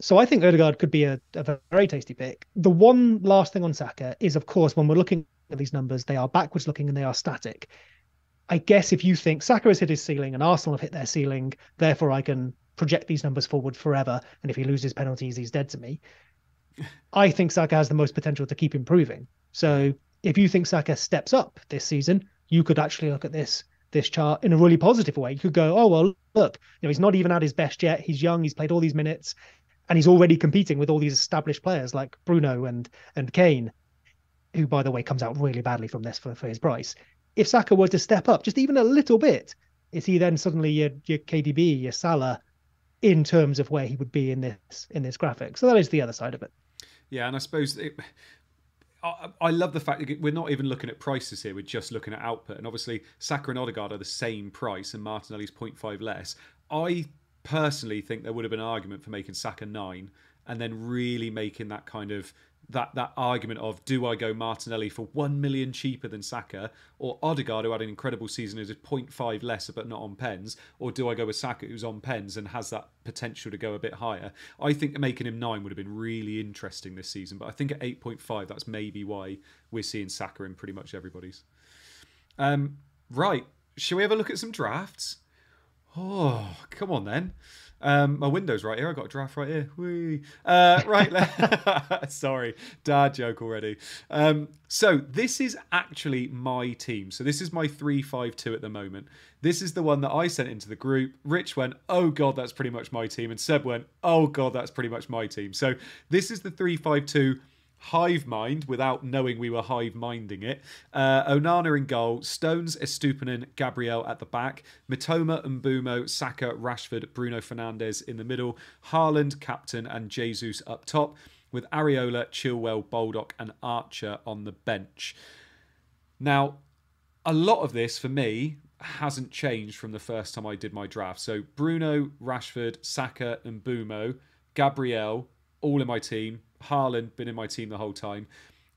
So I think Odegaard could be a, a very tasty pick. The one last thing on Saka is, of course, when we're looking at these numbers, they are backwards looking and they are static. I guess if you think Saka has hit his ceiling and Arsenal have hit their ceiling, therefore I can project these numbers forward forever. And if he loses penalties, he's dead to me. I think Saka has the most potential to keep improving. So if you think Saka steps up this season, you could actually look at this this chart in a really positive way. You could go, oh well, look, you know, he's not even at his best yet. He's young. He's played all these minutes, and he's already competing with all these established players like Bruno and and Kane, who by the way comes out really badly from this for, for his price if Saka were to step up just even a little bit, is he then suddenly your, your KDB, your Salah, in terms of where he would be in this in this graphic? So that is the other side of it. Yeah, and I suppose it, I, I love the fact that we're not even looking at prices here; we're just looking at output. And obviously, Saka and Odegaard are the same price, and Martinelli's 0.5 less. I personally think there would have been an argument for making Saka nine, and then really making that kind of that that argument of do I go Martinelli for one million cheaper than Saka? Or Odegaard who had an incredible season who's 0.5 lesser but not on pens? Or do I go with Saka who's on pens and has that potential to go a bit higher? I think making him 9 would have been really interesting this season but I think at 8.5 that's maybe why we're seeing Saka in pretty much everybody's. Um, right shall we have a look at some drafts? Oh come on then um, my window's right here. I've got a draft right here. Whee. Uh, right. Sorry, dad joke already. Um, so this is actually my team. So this is my three-five-two at the moment. This is the one that I sent into the group. Rich went, "Oh God, that's pretty much my team," and Seb went, "Oh God, that's pretty much my team." So this is the three-five-two hive mind without knowing we were hive minding it. Uh, Onana in goal, Stones, Estupiñán, Gabriel at the back, Mitoma, Mbeumo, Saka, Rashford, Bruno Fernandes in the middle, Haaland, captain, and Jesus up top, with Areola, Chilwell, Baldock, and Archer on the bench. Now, a lot of this for me hasn't changed from the first time I did my draft. So Bruno, Rashford, Saka, and Mbeumo, Gabriel, all in my team. Haaland been in my team the whole time.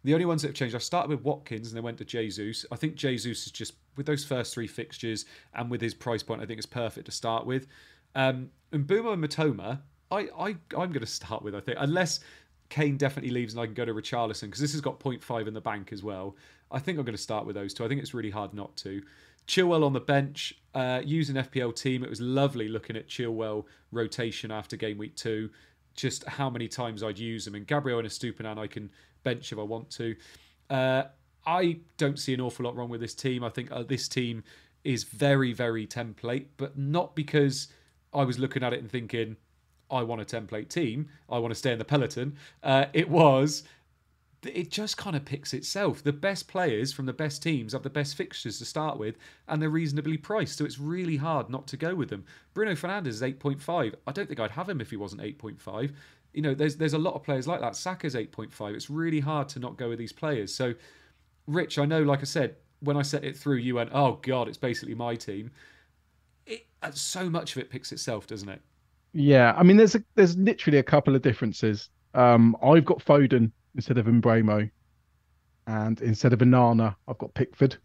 The only ones that have changed, I started with Watkins and then went to Jesus. I think Jesus is just with those first three fixtures and with his price point, I think it's perfect to start with. Um, and Mbeumo and Mitoma, I, I I'm going to start with. I think unless Kane definitely leaves and I can go to Richarlison because this has got 0.5 in the bank as well. I think I'm going to start with those two. I think it's really hard not to. Chilwell on the bench, uh, using FPL team. It was lovely looking at Chilwell rotation after game week two just how many times I'd use them. And Gabriel and Estupiñán I can bench if I want to. Uh, I don't see an awful lot wrong with this team. I think uh, this team is very, very template, but not because I was looking at it and thinking, I want a template team. I want to stay in the peloton. Uh, it was it just kind of picks itself. The best players from the best teams have the best fixtures to start with, and they're reasonably priced, so it's really hard not to go with them. Bruno Fernandes is 8.5. I don't think I'd have him if he wasn't 8.5. you know, there's there's a lot of players like that. Saka's 8.5. It's really hard to not go with these players. So, Rich, I know, like I said, when I set it through, you went, "Oh God, it's basically my team." It uh, so much of it picks itself, doesn't it? Yeah, I mean, there's a, there's literally a couple of differences. Um, I've got Foden instead of Mbeumo, and instead of Onana, I've got Pickford.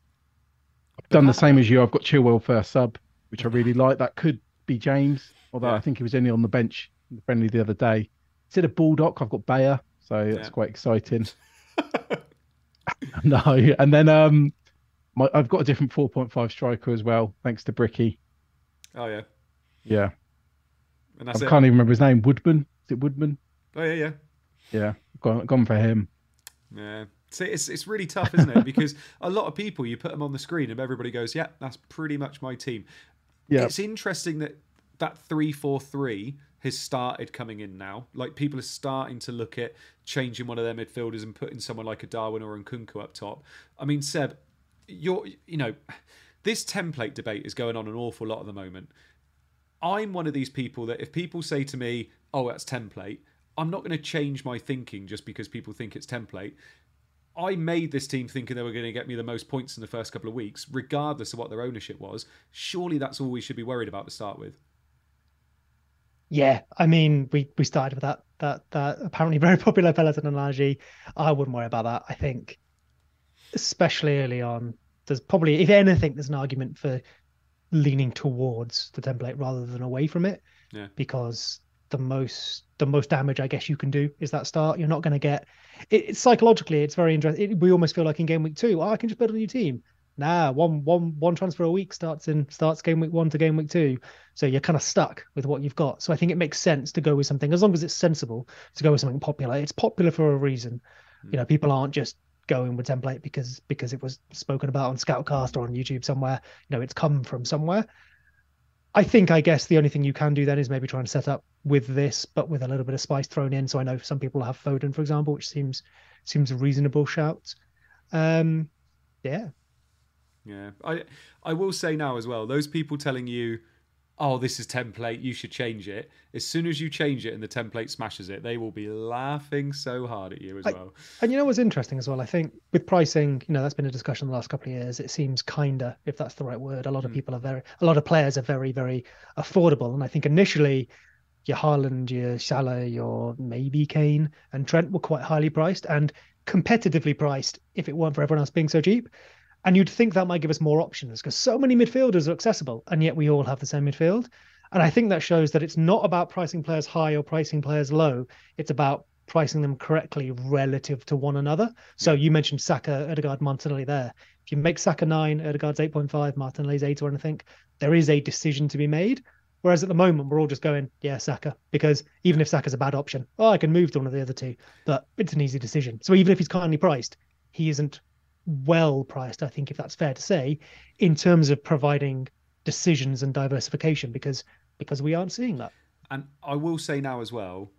I've done the same as you. I've got Chilwell first sub, which I really like. That could be James, although Yeah. I think he was only on the bench in the friendly the other day. Instead of Baldock, I've got Beyer, so that's Yeah. quite exciting. no, and then um, my I've got a different 4.5 striker as well, thanks to Bricky. Oh yeah, Yeah, and I it. can't even remember his name. Woodman, is it Woodman? Oh yeah, yeah. Yeah, gone gone for him. Yeah. See, it's it's really tough, isn't it? Because a lot of people, you put them on the screen, and everybody goes, "Yeah, that's pretty much my team." Yeah. It's interesting that that three four three has started coming in now. Like people are starting to look at changing one of their midfielders and putting someone like a Darwin or a Nkunku up top. I mean, Seb, you're you know, this template debate is going on an awful lot at the moment. I'm one of these people that if people say to me, "Oh, that's template," I'm not going to change my thinking just because people think it's template. I made this team thinking they were going to get me the most points in the first couple of weeks, regardless of what their ownership was. Surely that's all we should be worried about to start with. Yeah, I mean, we we started with that that that apparently very popular peloton analogy. I wouldn't worry about that. I think, especially early on, there's probably, if anything, there's an argument for leaning towards the template rather than away from it. Yeah. Because the most the most damage I guess you can do is that start. You're not going to get it, it's psychologically. It's very interesting. It, we almost feel like in game week two, oh, I can just build a new team. Nah, one one one transfer a week starts in starts game week one to game week two. So you're kind of stuck with what you've got. So I think it makes sense to go with something as long as it's sensible to go with something popular. It's popular for a reason. Hmm. You know, people aren't just going with template because because it was spoken about on Scoutcast or on YouTube somewhere. You know, it's come from somewhere. I think I guess the only thing you can do then is maybe try and set up with this, but with a little bit of spice thrown in. So I know some people have Foden, for example, which seems seems a reasonable shout. Um, yeah, Yeah, I I will say now as well. Those people telling you, "Oh, this is template. You should change it." As soon as you change it and the template smashes it, they will be laughing so hard at you as I- well. And you know what's interesting as well? I think with pricing, you know, that's been a discussion the last couple of years. It seems kinder, if that's the right word. A lot of hmm. people are very, a lot of players are very, very affordable. And I think initially, your Haaland, your Salah, your maybe Kane and Trent were quite highly priced and competitively priced if it weren't for everyone else being so cheap. And you'd think that might give us more options because so many midfielders are accessible, and yet we all have the same midfield. And I think that shows that it's not about pricing players high or pricing players low. It's about pricing them correctly relative to one another. So you mentioned Saka, Odegaard, Martinelli there. If you make Saka nine, Odegaard's 8.5, Martinelli's eight or anything, there is a decision to be made. Whereas at the moment, we're all just going, yeah, Saka, because even if Saka's a bad option, oh, I can move to one of the other two, but it's an easy decision. So even if he's kindly priced, he isn't well priced, I think, if that's fair to say, in terms of providing decisions and diversification, because because we aren't seeing that. And I will say now as well,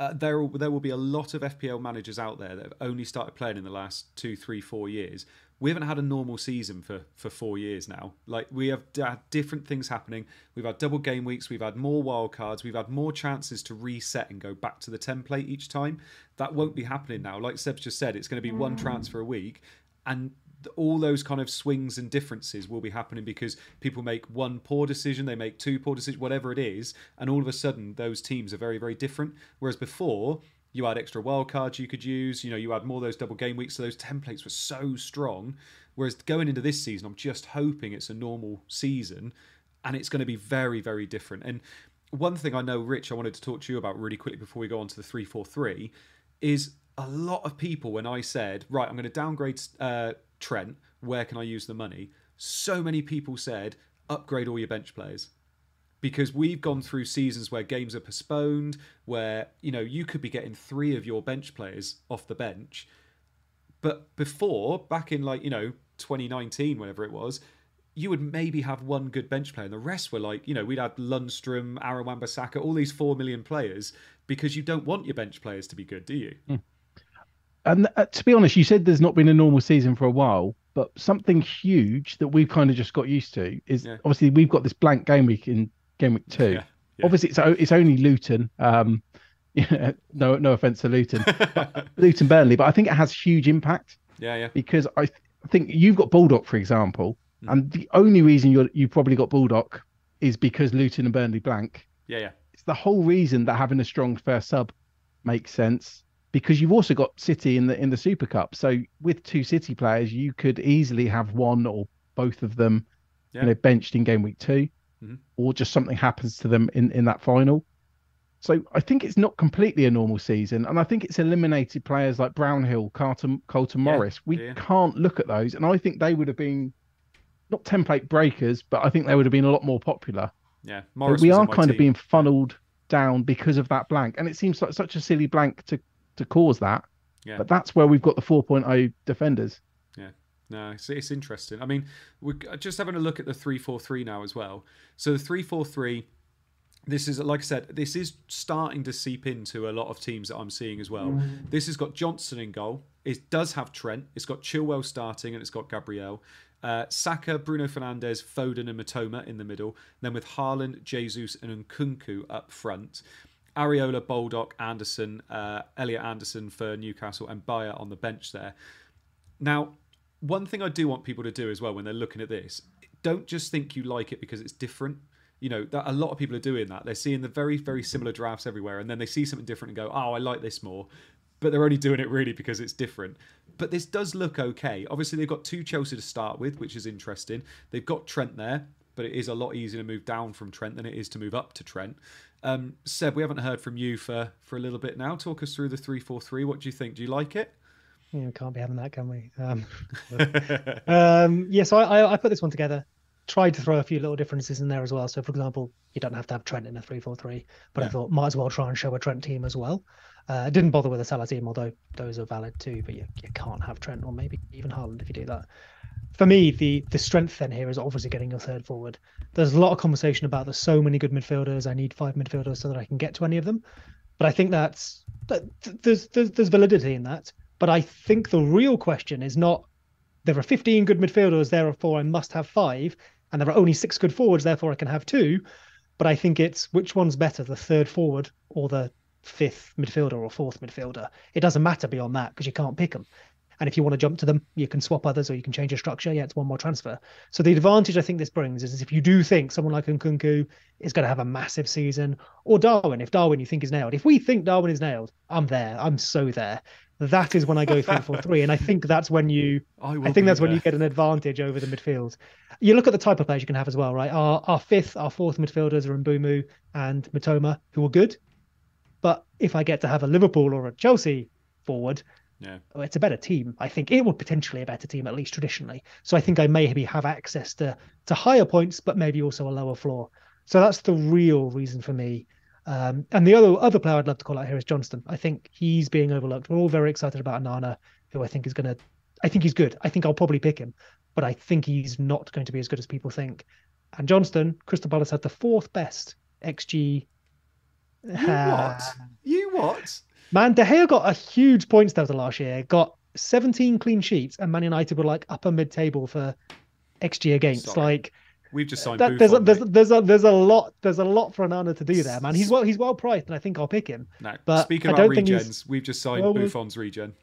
uh, there will, there will be a lot of FPL managers out there that have only started playing in the last two, three, four years. We haven't had a normal season for for four years now. Like we have had different things happening. We've had double game weeks. We've had more wild cards. We've had more chances to reset and go back to the template each time. That won't be happening now. Like Seb just said, it's going to be one transfer a week, and all those kind of swings and differences will be happening because people make one poor decision, they make two poor decisions, whatever it is, and all of a sudden those teams are very, very different. Whereas before, you had extra wild cards you could use, you know, you had more those double game weeks, so those templates were so strong. Whereas going into this season, I'm just hoping it's a normal season and it's going to be very, very different. And one thing I know, Rich, I wanted to talk to you about really quickly before we go on to the 343 is a lot of people, when I said, right, I'm going to downgrade uh, Trent, where can I use the money? So many people said, upgrade all your bench players. Because we've gone through seasons where games are postponed, where, you know, you could be getting three of your bench players off the bench. But before, back in like, you know, 2019, whenever it was, you would maybe have one good bench player, and the rest were like, you know, we'd had Lundstram, Aaron Wan-Bissaka, all these four million players, because you don't want your bench players to be good, do you? And uh, to be honest, you said there's not been a normal season for a while, but something huge that we've kind of just got used to is Yeah. obviously we've got this blank game week in game week two. Yeah, yeah. Obviously, it's it's only Luton. Um, Yeah, no, no offense to Luton, Luton Burnley, but I think it has huge impact Yeah, yeah. because I, th- I think you've got Baldock, for example, and the only reason you're you've probably got Baldock is because Luton and Burnley blank. Yeah, yeah. It's the whole reason that having a strong first sub makes sense because you've also got City in the in the Super Cup. So with two City players, you could easily have one or both of them, Yeah. you know, benched in game week 2 Mhm. or just something happens to them in in that final. So I think it's not completely a normal season, and I think it's eliminated players like Brownhill, Carter, Carlton Yeah, Morris. We yeah. can't look at those, and I think they would have been not template breakers, but I think they would have been a lot more popular. Yeah. Morris we are kind of being funneled down because of that blank, and it seems like such a silly blank to to cause that. Yeah. But that's where we've got the 4.0 defenders. Yeah. No, it's, it's interesting. I mean, we're just having a look at the 343 now as well. So the 343, this is, like I said, this is starting to seep into a lot of teams that I'm seeing as well. This has got Johnstone in goal. It does have Trent. It's got Chilwell starting and it's got Gabriel. Uh, Saka, Bruno Fernandes, Foden, and Mitoma in the middle. Then with Haaland, Jesus, and Nkunku up front. Areola, Baldock, Anderson, uh, Elliot Anderson for Newcastle, and Beyer on the bench there. Now, one thing I do want people to do as well when they're looking at this, don't just think you like it because it's different. You know, that a lot of people are doing that. They're seeing the very, very similar drafts everywhere, and then they see something different and go, "Oh, I like this more," but they're only doing it really because it's different. But this does look okay. Obviously, they've got two Chelsea to start with, which is interesting. They've got Trent there, but it is a lot easier to move down from Trent than it is to move up to Trent. Um, Seb, we haven't heard from you for for a little bit now. Talk us through the three four three. What do you think? Do you like it? Yeah, we can't be having that, can we? Um, um, yeah, so I, I, put this one together. Tried to throw a few little differences in there as well. So, for example, you don't have to have Trent in a three-four-three, but I thought might as well try and show a Trent team as well. Uh, I didn't bother with a Salah team, although those are valid too. But you, you can't have Trent or maybe even Haaland if you do that. For me, the the strength then here is obviously getting your third forward. There's a lot of conversation about there's so many good midfielders. I need five midfielders so that I can get to any of them. But I think that's that, there's, there's there's validity in that. But I think the real question is not there are 15 good midfielders, therefore I must have five, and there are only six good forwards, therefore I can have two. But I think it's which one's better, the third forward or the fifth midfielder or fourth midfielder. It doesn't matter beyond that because you can't pick them. And if you want to jump to them, you can swap others or you can change your structure. Yeah, it's one more transfer. So the advantage I think this brings is if you do think someone like Nkunku is going to have a massive season, or Darwin, if Darwin you think is nailed, if we think Darwin is nailed, I'm there. I'm so there. That is when I go three four three, and I think that's when you. I, I think that's when you get an advantage over the midfield. You look at the type of players you can have as well, right? Our our fifth, our fourth midfielders are Mbeumo and Mitoma, who are good. But if I get to have a Liverpool or a Chelsea forward, Yeah. it's a better team. I think it would potentially a better team, at least traditionally. So I think I maybe have access to to higher points, but maybe also a lower floor. So that's the real reason for me. Um, and the other other player I'd love to call out here is Johnstone. I think he's being overlooked. We're all very excited about Onana, who I think is going to. I think he's good. I think I'll probably pick him, but I think he's not going to be as good as people think. And Johnstone, Crystal Palace had the fourth best XG. You what? You what? Man, De Gea got a huge points total last year. Got 17 clean sheets, and Man United were like upper mid-table for XG against. Sorry. Like We've just signed that, there's a, there's there's a there's a lot there's a lot for Onana to do there, man. He's well he's well priced, and I think I'll pick him. No, but speaking I about don't think he's- regens, we've just signed Well, we- Buffon's regen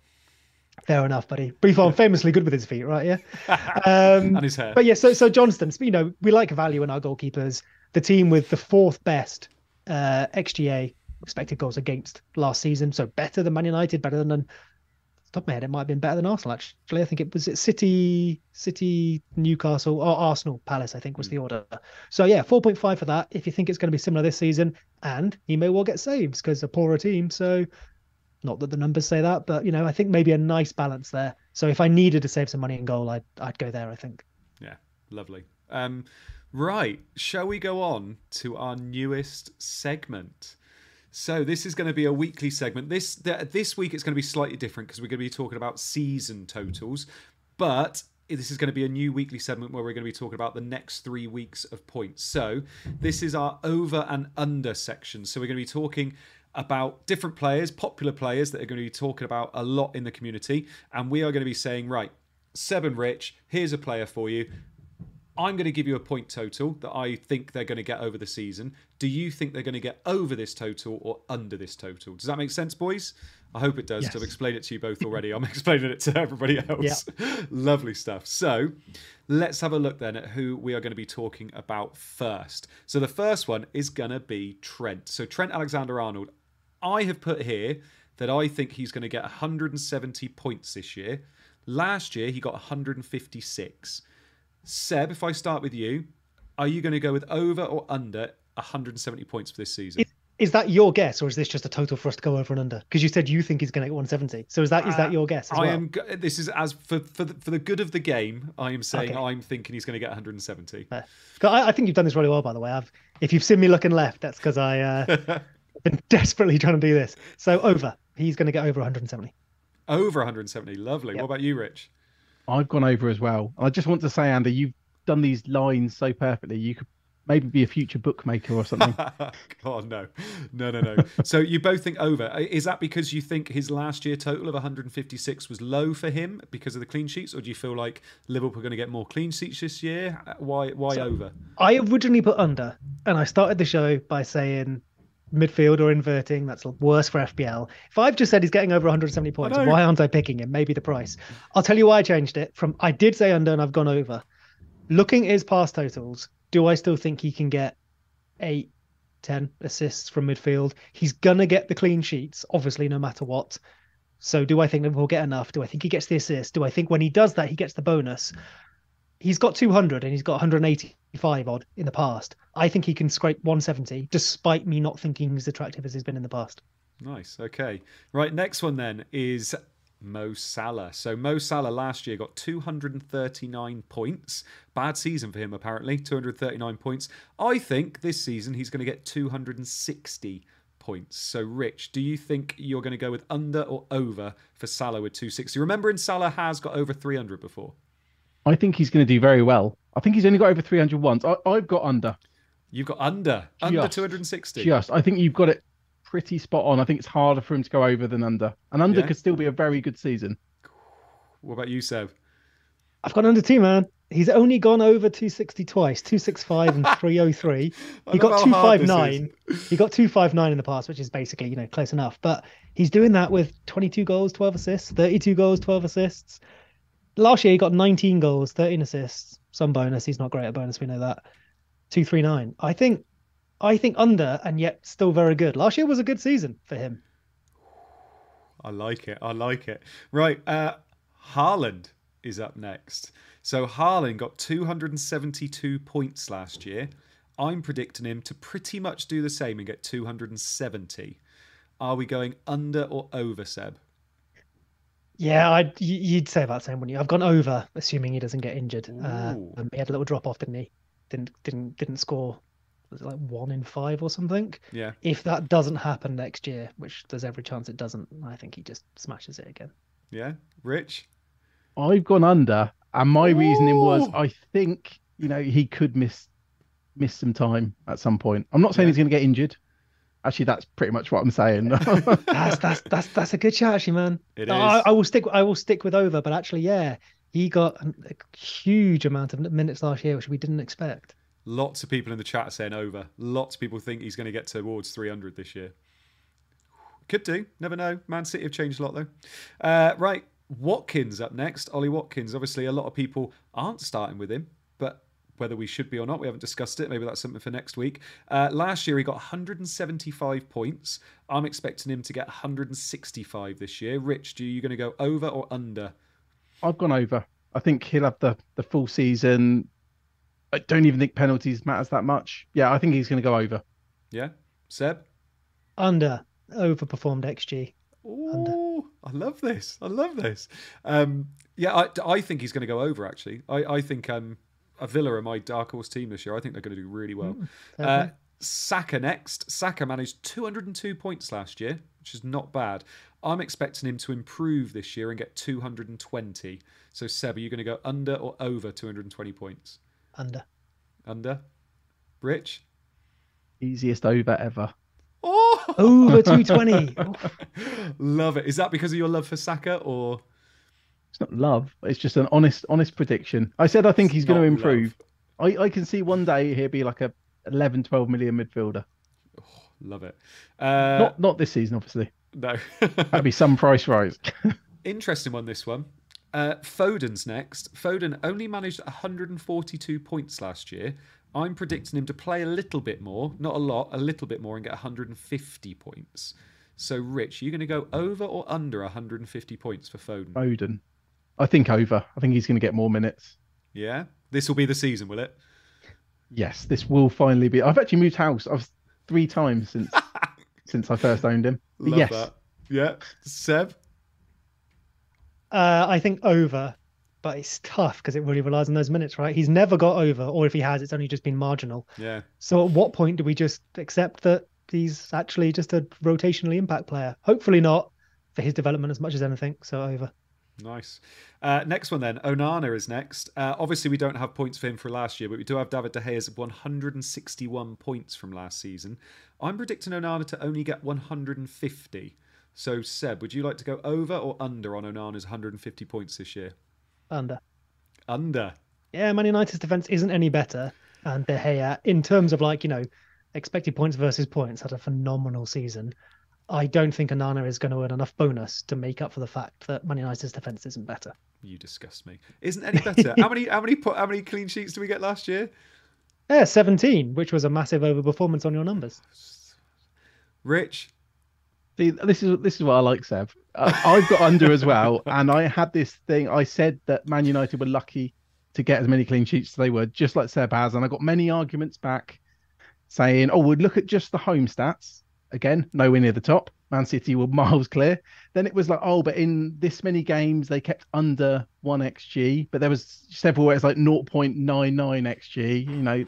Fair enough, buddy. Buffon famously good with his feet, right? Yeah. Um, and his hair. But yeah, so so Johnstone, you know, we like value in our goalkeepers. The team with the fourth best uh, XGA expected goals against last season, so better than Man United, better than. Top of my head, it might have been better than Arsenal. Actually, I think it was it City, City, Newcastle, or Arsenal, Palace. I think was the order. So yeah, four point five for that. If you think it's going to be similar this season, and he may well get saves because a poorer team. So not that the numbers say that, but you know, I think maybe a nice balance there. So if I needed to save some money in goal, I'd I'd go there. I think. Yeah, lovely. Um, right, shall we go on to our newest segment? So this is going to be a weekly segment. This th- this week it's going to be slightly different because we're going to be talking about season totals, but this is going to be a new weekly segment where we're going to be talking about the next three weeks of points. So this is our over and under section. So we're going to be talking about different players, popular players that are going to be talking about a lot in the community, and we are going to be saying right. Seb and Rich, here's a player for you I'm going to give you a point total that I think they're going to get over the season. Do you think they're going to get over this total or under this total? Does that make sense, boys? I hope it does. Yes. I've explained it to you both already. I'm explaining it to everybody else. Lovely stuff. So let's have a look then at who we are going to be talking about first. So the first one is going to be Trent. So Trent Alexander Arnold. I have put here that I think he's going to get 170 points this year. Last year, he got 156. Seb, if I start with you, are you going to go with over or under 170 points for this season? Is, is that your guess, or is this just a total for us to go over and under? Because you said you think he's going to get 170. So is that is that your guess? As Uh, I well? am. This is as for for the, for the good of the game. I am saying Okay. I'm thinking he's going to get 170. Fair. 'Cause I, I think you've done this really well, by the way. I've, if you've seen me looking left, that's because I uh, been desperately trying to do this. So over, he's going to get over 170. Over 170. Lovely. Yep. What about you, Rich? I've gone over as well. I just want to say, Andy, you've done these lines so perfectly. You could maybe be a future bookmaker or something. oh no, no, no, no. so you both think over. Is that because you think his last year total of 156 was low for him because of the clean sheets, or do you feel like Liverpool are going to get more clean sheets this year? Uh, Why? Why over? I originally put under, and I started the show by saying midfield or inverting. That's worse for FPL. If I've just said he's getting over 170 points, why aren't I picking him? Maybe the price. I'll tell you why I changed it. From I did say under, and I've gone over. Looking at his pass totals, do I still think he can get eight, 10 assists from midfield? He's gonna get the clean sheets, obviously, no matter what. So do I think Liverpool get enough? Do I think he gets the assist? Do I think when he does that he gets the bonus? He's got 200 and he's got 185 odd in the past. I think he can scrape 170 despite me not thinking he's as attractive as he's been in the past. Nice. Okay. Right. Next one then is Mo Salah. So Mo Salah last year got 239 points. Bad season for him, apparently. 239 points. I think this season he's going to get 260 points. So, Rich, do you think you're going to go with under or over for Salah with 260? Remembering Salah has got over 300 before. I think he's going to do very well. I think he's only got over 300 once. I, I've got under. You've got under. Under Just. 260. Just. I think you've got it pretty spot on. I think it's harder for him to go over than under. And under Yeah. could still be a very good season. What about you, Seb? I've gone under two, man. He's only gone over 260 twice, 265 and 303. I He love got how hard this 259. He got 259 in the past, which is basically, you know, close enough. But he's doing that with 22 goals, 12 assists, 32 goals, 12 assists. Last year he got 19 goals, 13 assists, some bonus. He's not great at bonus, we know that. 239. I think I think under and yet still very good. Last year was a good season for him. I like it. I like it. Right. Uh, Haaland is up next. So Haaland got 272 points last year. I'm predicting him to pretty much do the same and get 270. Are we going under or over, Seb? Yeah, I'd, you'd say about the same, wouldn't you? I've gone over, assuming he doesn't get injured. Uh, Ooh. um, he had a little drop off, didn't he? Didn't didn't didn't score. Was it like one in five or something? Yeah. If that doesn't happen next year, which there's every chance it doesn't, I think he just smashes it again. Yeah. Rich? I've gone under, and my reasoning was I think you know he could miss miss some time at some point. I'm not saying Yeah. he's going to get injured. Actually, that's pretty much what I'm saying. That's that's that's that's a good shout, actually, man. It No, I, is. I will stick. I will stick with over, but actually, yeah, he got a huge amount of minutes last year, which we didn't expect. Lots of people in the chat are saying over. Lots of people think he's going to get towards 300 this year. Could do. Never know. Man City have changed a lot, though. Uh, right. Watkins up next. Ollie Watkins. Obviously, a lot of people aren't starting with him, but whether we should be or not, we haven't discussed it. Maybe that's something for next week. Uh, last year, he got 175 points. I'm expecting him to get 165 this year. Rich, do you going to go over or under? I've gone over. I think he'll have the the full season. I don't even think penalties matters that much. Yeah, I think he's going to go over. Yeah? Seb? Under overperformed XG. Oh, I love this. I love this. Um, yeah, I, I think he's going to go over. Actually, I, I think um, a Villa are my dark horse team this year. I think they're going to do really well. fair uh. Saka next. Saka managed 202 points last year, which is not bad. I'm expecting him to improve this year and get 220. So, Seb, are you going to go under or over 220 points? Under. Under. Rich. Easiest over ever. Oh, Over 220. Love it. Is that because of your love for Saka or? It's not love. It's just an honest honest prediction. I said I think he's going to improve. I, I can see one day he'll be like a 11, 12 million midfielder. Love it. Uh, not not this season, obviously. no. That'd be some price rise. Interesting one, this one. Uh, Foden's next. Foden only managed 142 points last year. I'm predicting him to play a little bit more, not a lot, a little bit more, and get 150 points. So, Rich, are you going to go over or under 150 points for Foden? Foden. I think over. I think he's going to get more minutes. Yeah? This will be the season, will it? Yes, this will finally be. I've actually moved house. I've three times since since I first owned him. Love yes, that. Yeah. Seb? Uh, I think over, but it's tough because it really relies on those minutes, right? He's never got over, or if he has, it's only just been marginal. Yeah. So at what point do we just accept that he's actually just a rotationally impact player? Hopefully not for his development as much as anything. So over. Nice. Uh, next one then. Onana is next. Uh, obviously, we don't have points for him for last year, but we do have David De Gea's 161 points from last season. I'm predicting Onana to only get 150. So, Seb, would you like to go over or under on Onana's 150 points this year? Under. Under. Yeah, Man United's defense isn't any better, and De Gea, in terms of like you know, expected points versus points, had a phenomenal season. I don't think Onana is going to earn enough bonus to make up for the fact that Man United's defense isn't better. You disgust me. Isn't any better. how many? How many? How many clean sheets do we get last year? Yeah, 17, which was a massive overperformance on your numbers. Rich. See, this is this is what I like, Seb. Uh, I've got under as well, and I had this thing. I said that Man United were lucky to get as many clean sheets as they were, just like Seb has, and I got many arguments back saying, "Oh, we'd look at just the home stats again, nowhere near the top. Man City were miles clear." Then it was like, "Oh, but in this many games they kept under one xg, but there was several where it's like 0.99 xg." You know.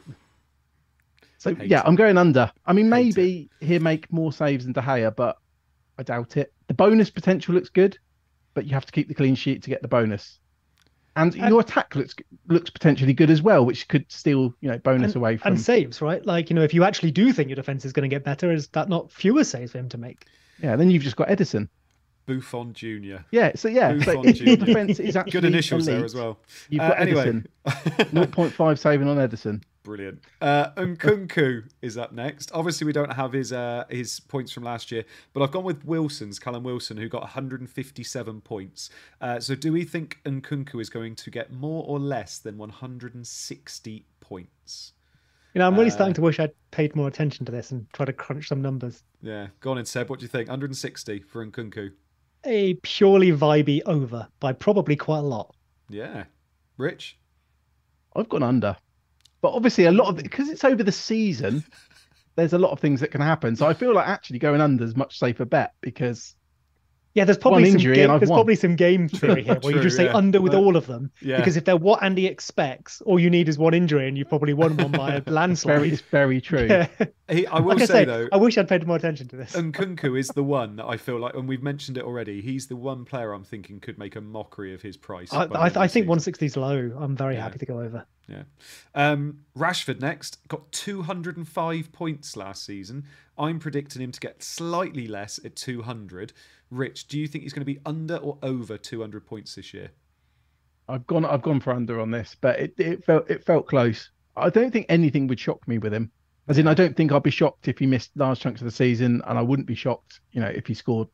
So Hate yeah, it. I'm going under. I mean, Hate maybe he'll make more saves than De Gea, but I doubt it. The bonus potential looks good, but you have to keep the clean sheet to get the bonus. And your attack looks looks potentially good as well, which could steal you know bonus and, away from. and saves, right? Like, you know, if you actually do think your defense is going to get better, is that not fewer saves for him to make? yeah, then you've just got Ederson. Buffon Jr. Yeah, so yeah, Buffon if your Jr.. defense is actually Good initials there as well. You've Uh, got anyway. Ederson, 0.5 saving on Ederson. Brilliant. Uh, Nkunku is up next. Obviously, we don't have his uh, his points from last year, but I've gone with Wilson's Callum Wilson, who got 157 points. Uh, so, do we think Nkunku is going to get more or less than 160 points? You know, I'm really Uh, starting to wish I'd paid more attention to this and try to crunch some numbers. Yeah, go on and Seb. What do you think? 160 for Nkunku. A purely vibey over by probably quite a lot. Yeah, Rich. I've gone under, but obviously a lot of because it's over the season. There's a lot of things that can happen, so I feel like actually going under is much safer bet because Yeah, there's probably some injury game, and there's won. probably some game theory here where you just say yeah. under with all of them. Yeah. Because if they're what Andy expects, all you need is one injury and you've probably won one by a very, landslide. it's very true. Yeah. He, I will Like I say say, though, I wish I'd paid more attention to this. Nkunku is the one that I feel like, and we've mentioned it already. He's the one player I'm thinking could make a mockery of his price. I, I, I think 160 is low. I'm very Yeah. happy to go over. Yeah. Um, Rashford next got 205 points last season. I'm predicting him to get slightly less at 200. Rich, do you think he's going to be under or over 200 points this year? I've gone I've gone for under on this, but it, it felt it felt close. I don't think anything would shock me with him. As in, I don't think I'd be shocked if he missed large chunks of the season, and I wouldn't be shocked, you know, if he scored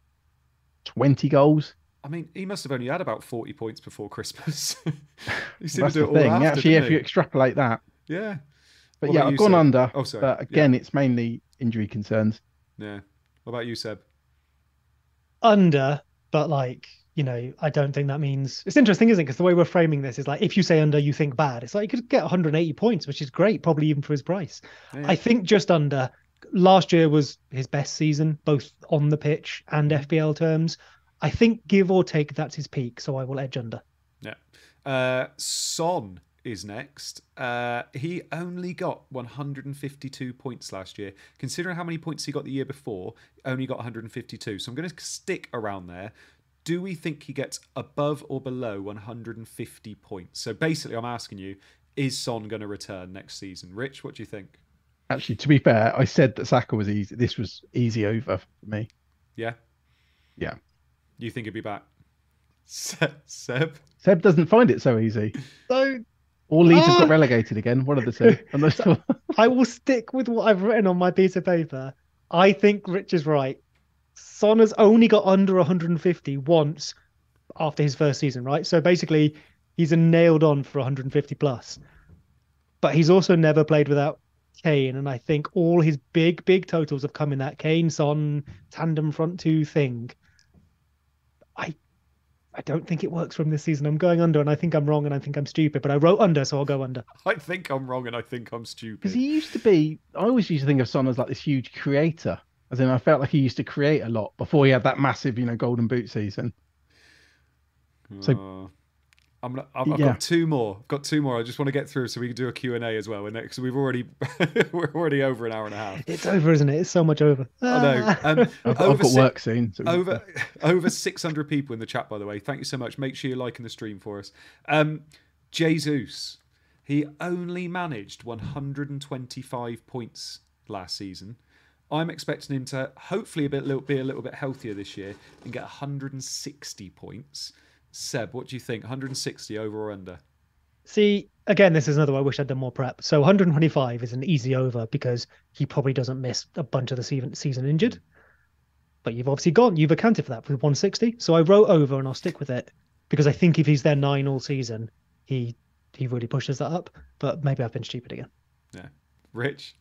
twenty goals. I mean, he must have only had about 40 points before Christmas. he seemed That's to do the it all thing. after, Actually, didn't if you extrapolate that, Yeah. but What yeah, I've you, gone Seb? under. Oh, sorry. But Yeah. again, it's mainly injury concerns. Yeah. What about you, Seb? Under, but like, you know, I don't think that means it's interesting, isn't it? Because the way we're framing this is like if you say under, you think bad. It's like you could get 180 points, which is great, probably even for his price. Yeah. I think just under. Last year was his best season, both on the pitch and FPL terms. I think give or take that's his peak, so I will edge under. Yeah. Uh, Son is next. Uh, he only got 152 points last year. Considering how many points he got the year before, only got 152. So I'm going to stick around there. Do we think he gets above or below 150 points? So basically, I'm asking you, is Son going to return next season? Rich, what do you think? Actually, to be fair, I said that Saka was easy. This was easy over for me. Yeah? Yeah. You think he'll be back? Se- Seb? Seb doesn't find it so easy. So Or Leeds have Ah! got relegated again. One of the two. I'm not sure. I will stick with what I've written on my piece of paper. I think Rich is right. Son has only got under 150 once after his first season, right? So basically, he's a nailed on for 150 plus. But he's also never played without Kane, and I think all his big, big totals have come in that Kane Son tandem front two thing. I I don't think it works from this season. I'm going under, and I think I'm wrong, and I think I'm stupid. But I wrote under, so I'll go under. I think I'm wrong and I think I'm stupid. Because he used to be, I always used to think of Son as like this huge creator. As in, I felt like he used to create a lot before he had that massive, you know, golden boot season. So- Uh, I'm gonna, I've, I've Yeah. got two more. I've got two more. I just want to get through so we can do a Q&A as well. Because we've already we're already over an hour and a half. It's over, isn't it? It's so much over. I know. Um, I've, I've over got si- work soon. So over over 600 people in the chat by the way thank you so much make sure you're liking the stream for us um jesus he only managed 125 points last season i'm expecting him to hopefully a bit little be a little bit healthier this year and get 160 points seb what do you think 160 over or under See, again, this is another one I wish I'd done more prep. So 125 is an easy over because he probably doesn't miss a bunch of the season, season injured. But you've obviously gone, you've accounted for that with 160. So I wrote over and I'll stick with it because I think if he's there nine all season, he he really pushes that up. But maybe I've been stupid again. yeah rich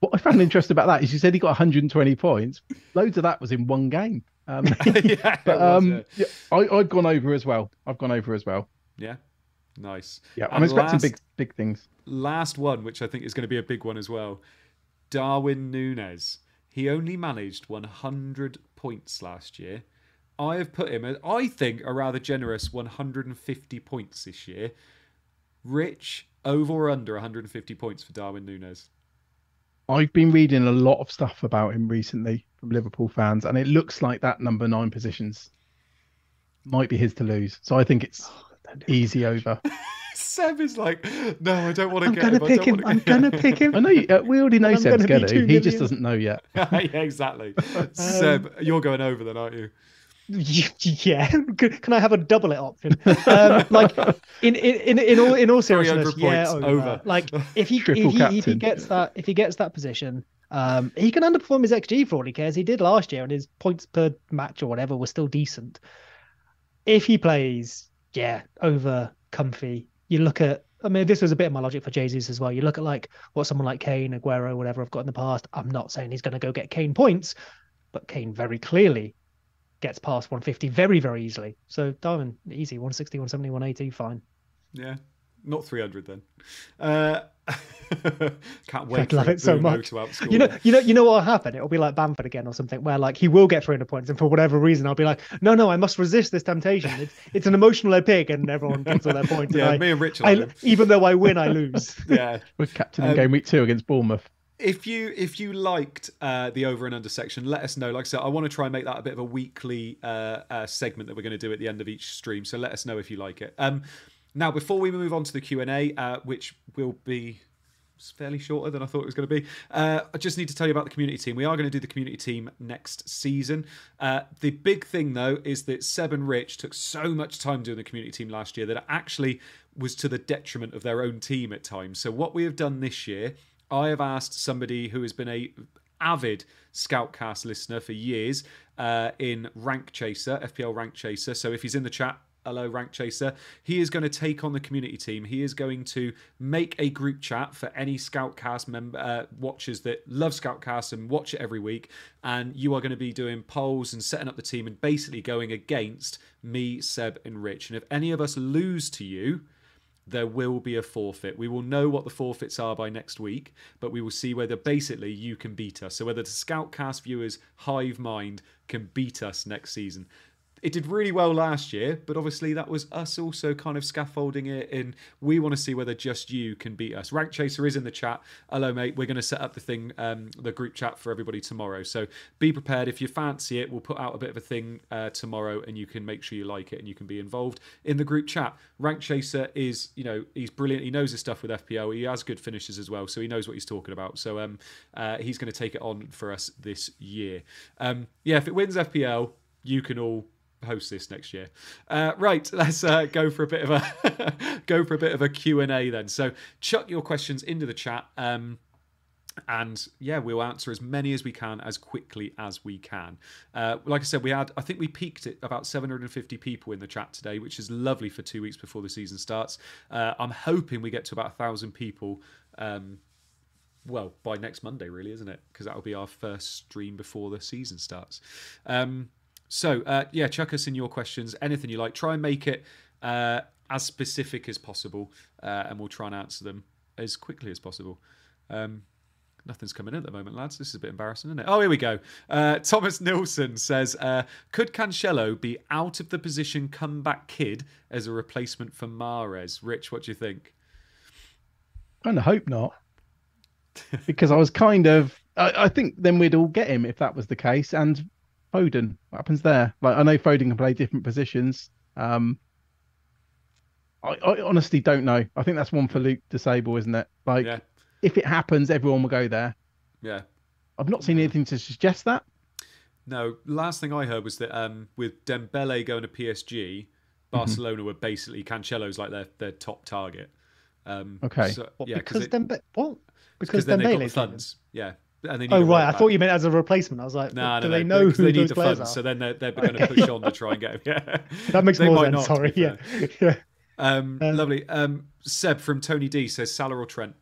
what I found interesting about that is you said he got 120 points. Loads of that was in one game. Um, yeah, but was, um, yeah, I, I've gone over as well. I've gone over as well. yeah. yeah nice Yeah, I'm And expecting last- big, big things. last one, which I think is going to be a big one as well. Darwin Nunez. He only managed 100 points last year. I have put him at, I think, a rather generous 150 points this year. Rich, over or under 150 points for Darwin Nunez? I've been reading a lot of stuff about him recently from Liverpool fans, and it looks like that number nine positions might be his to lose. So I think it's easy over. Seb is like, no, I don't want to I'm get gonna him. Pick him. wanna I'm gonna pick him. I know you, uh, we already know I'm Seb's gonna gonna. He just doesn't know yet. yeah, exactly. Seb, you're going over then, aren't you? Yeah, Can- can I have a double it option? Um, like in, in in in all in all seriousness, yeah, over. over. Like if he if he, if he gets that if he gets that position, um, he can underperform his XG for all he cares. He did last year, and his points per match or whatever were still decent. If he plays, yeah, over comfy. You look at. I mean, this was a bit of my logic for Jesus as well. You look at like what someone like Kane, Aguero, whatever I've got in the past. I'm not saying he's going to go get Kane points, but Kane very clearly gets past 150 very, very easily. So Darwin, easy, 160, 170, 180, fine. Yeah, not 300 then. Uh, can't wait I'd love it so much. to You know, you know, you know what will happen? It'll be like Bamford again or something, where like he will get 300 points, and for whatever reason, I'll be like, no, no, I must resist this temptation. It's, it's an emotional epic, and everyone gets all their points. Yeah, and me and Rich will I, have I, him. even though I win, I lose. Yeah. We're captain in Um, game week two against Bournemouth. if you if you liked uh, the over and under section, let us know. Like I said, I want to try and make that a bit of a weekly uh, uh, segment that we're going to do at the end of each stream. So let us know if you like it. Um, now, before we move on to the Q and A, uh, which will be fairly shorter than I thought it was going to be. Uh, I just need to tell you about the community team. We are going to do the community team next season. Uh, the big thing, though, is that Seb and Rich took so much time doing the community team last year that it actually was to the detriment of their own team at times. So what we have done this year, I have asked somebody who has been a avid Scoutcast listener for years uh, in Rank Chaser, FPL Rank Chaser. So if he's in the chat, hello rank chaser he is going to take on the community team he is going to make a group chat for any scoutcast member uh, watchers that love scoutcast and watch it every week and you are going to be doing polls and setting up the team and basically going against me seb and rich and if any of us lose to you there will be a forfeit. We will know what the forfeits are by next week, but we will see whether basically you can beat us. So whether the Scoutcast viewers Hive Mind can beat us next season. It did really well last year, but obviously that was us also kind of scaffolding it in. We want to see whether just you can beat us. Rank Chaser is in the chat. Hello, mate. We're going to set up the thing, um, the group chat for everybody tomorrow. So be prepared. If you fancy it, we'll put out a bit of a thing uh, tomorrow, and you can make sure you like it and you can be involved in the group chat. Rank Chaser is, you know, he's brilliant. He knows his stuff with FPL. He has good finishes as well, so he knows what he's talking about. So um, uh, he's going to take it on for us this year. Um, yeah, if it wins FPL, you can all host this next year. Uh, right, let's uh, go for a bit of a go for a bit of a Q and A then. So chuck your questions into the chat. Um, and yeah, we'll answer as many as we can as quickly as we can. Uh, like I said, we had I think we peaked at about 750 people in the chat today, which is lovely for two weeks before the season starts. Uh, I'm hoping we get to about a thousand people. Um, well, by next Monday, really, isn't it? Because that'll be our first stream before the season starts. Um, so uh, yeah, chuck us in your questions, anything you like. Try and make it uh, as specific as possible, uh, and we'll try and answer them as quickly as possible. Um, Nothing's coming in at the moment, lads. This is a bit embarrassing, isn't it? Oh, here we go. Uh, Thomas Nilsson says, uh, "Could Cancelo be out of the position comeback kid as a replacement for Mahrez?" Rich, what do you think? kind of hope not, because I was kind of. I, I think then we'd all get him if that was the case. And Foden, what happens there? Like I know Foden can play different positions. Um, I, I honestly don't know. I think that's one for Luke Disable, isn't it? Like Yeah, if it happens, everyone will go there. yeah. I've not seen anything to suggest that. No, last thing I heard was that um, with Dembele going to PSG, Barcelona were basically Cancelo's like their their top target. Um, Okay. so- What, yeah, because it- Dembe- what? because Because then they got the Dembele's funds. Yeah, and they need Oh right, I thought you meant as a replacement. I was like, No, do no, they no, know who they need the players funds, are? so then they're, they're going to push on to try and get him. Yeah, that makes more sense. not, Sorry, yeah, yeah. Um, Um, lovely. Um, Seb from Tony D says Salah or Trent.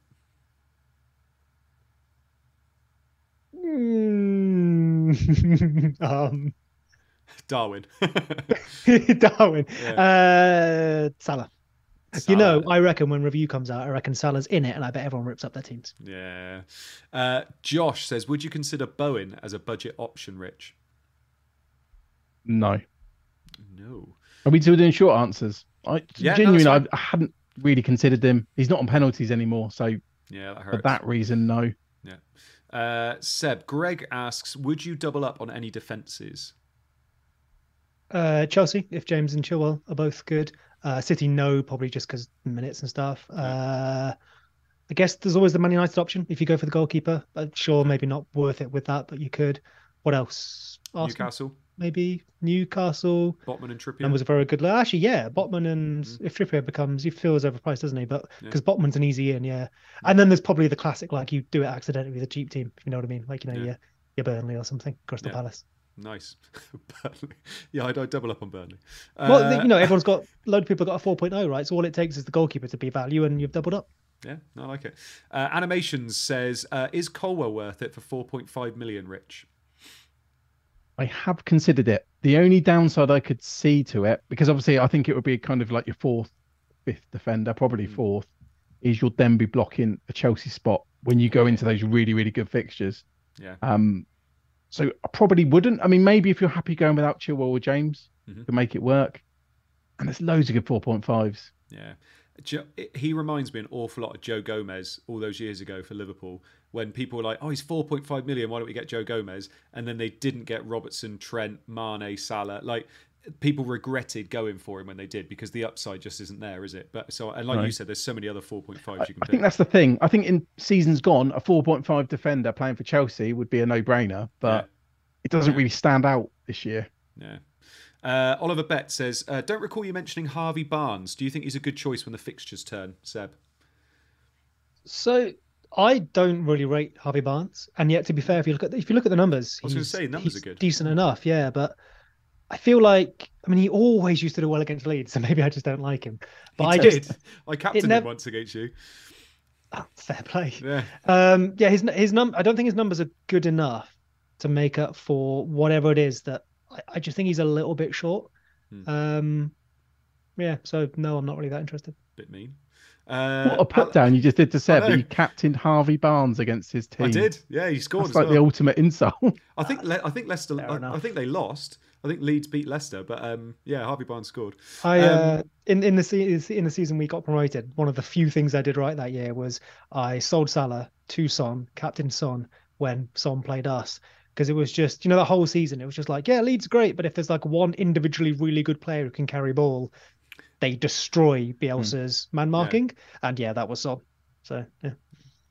Mm, um, Darwin. Darwin, uh, Salah. You know, I reckon when review comes out, I reckon Salah's in it, and I bet everyone rips up their teams. Yeah. Uh, Josh says, would you consider Bowen as a budget option, Rich? No. No. Are we still doing short answers? I Yeah, genuinely, that's I, I hadn't really considered him. He's not on penalties anymore, so Yeah, that for that reason, no. Yeah. Uh, Seb, Greg asks, would you double up on any defences? Uh, Chelsea, if James and Chilwell are both good. Uh, City, no, probably just because minutes and stuff. Uh, I guess there's always the Man United option if you go for the goalkeeper. But sure, maybe not worth it with that, but you could. What else? Arsenal, Newcastle, maybe Newcastle. Botman and Trippier. And was a very good. Actually, yeah, Botman and Mm-hmm. if Trippier becomes, he feels overpriced, doesn't he? But because Botman's an easy in, yeah. And then there's probably the classic, like you do it accidentally with a cheap team, if you know what I mean. Like you know, Yeah. yeah, your Burnley or something, Crystal Yeah. Palace. Nice. Burnley. Yeah, I'd, I'd double up on Burnley. well, Uh, you know, everyone's got a load of people got a 4.0, right? So all it takes is the goalkeeper to be value, and you've doubled up. Yeah, I like it. Uh, Animations says, uh, is Colwill worth it for 4.5 million, Rich? I have considered it. The only downside I could see to it, because obviously I think it would be kind of like your fourth, fifth defender, probably Hmm. fourth, is you'll then be blocking a Chelsea spot when you go into those really, really good fixtures. Yeah. Um, so I probably wouldn't. I mean, maybe if you're happy going without Chilwell or James, Mhm. you can make it work. And there's loads of good 4.5s. Yeah. He reminds me an awful lot of Joe Gomez all those years ago for Liverpool when people were like, oh, he's 4.5 million. Why don't we get Joe Gomez? And then they didn't get Robertson, Trent, Mane, Salah. Like, people regretted going for him when they did because the upside just isn't there, is it? But so, and like you said, there's so many other 4.5s you can I pick. think that's the thing. I think in seasons gone, a 4.5 defender playing for Chelsea would be a no-brainer, but it doesn't really stand out this year. Yeah. Uh, Oliver Bett says, uh, don't recall you mentioning Harvey Barnes. Do you think he's a good choice when the fixtures turn, Seb? So I don't really rate Harvey Barnes, and yet to be fair, if you look at if you look at the numbers, I was gonna he's- say, numbers he's are good. decent enough, yeah. But I feel like I mean he always used to do well against Leeds, so maybe I just don't like him. But He I did. I captained nev- him once against you. oh, fair play. Yeah. Um, yeah, his his num I don't think his numbers are good enough to make up for whatever it is that I, I just think he's a little bit short. Hmm. Um, yeah, so no, I'm not really that interested. Bit mean. Uh, What a put Al- down you just did to Seb, know. but you captained Harvey Barnes against his team. I did. Yeah, he scored. That's as like the ultimate insult. I think. Le- I think Leicester. I, I think they lost. I think Leeds beat Leicester, but um, yeah, Harvey Barnes scored. I Um, uh, in in the se- in the season we got promoted. One of the few things I did right that year was I sold Salah to Son, captain Son, when Son played us, because it was just you know the whole season it was just like yeah Leeds great, but if there's like one individually really good player who can carry ball, they destroy Bielsa's man marking, and yeah that was Son. So yeah.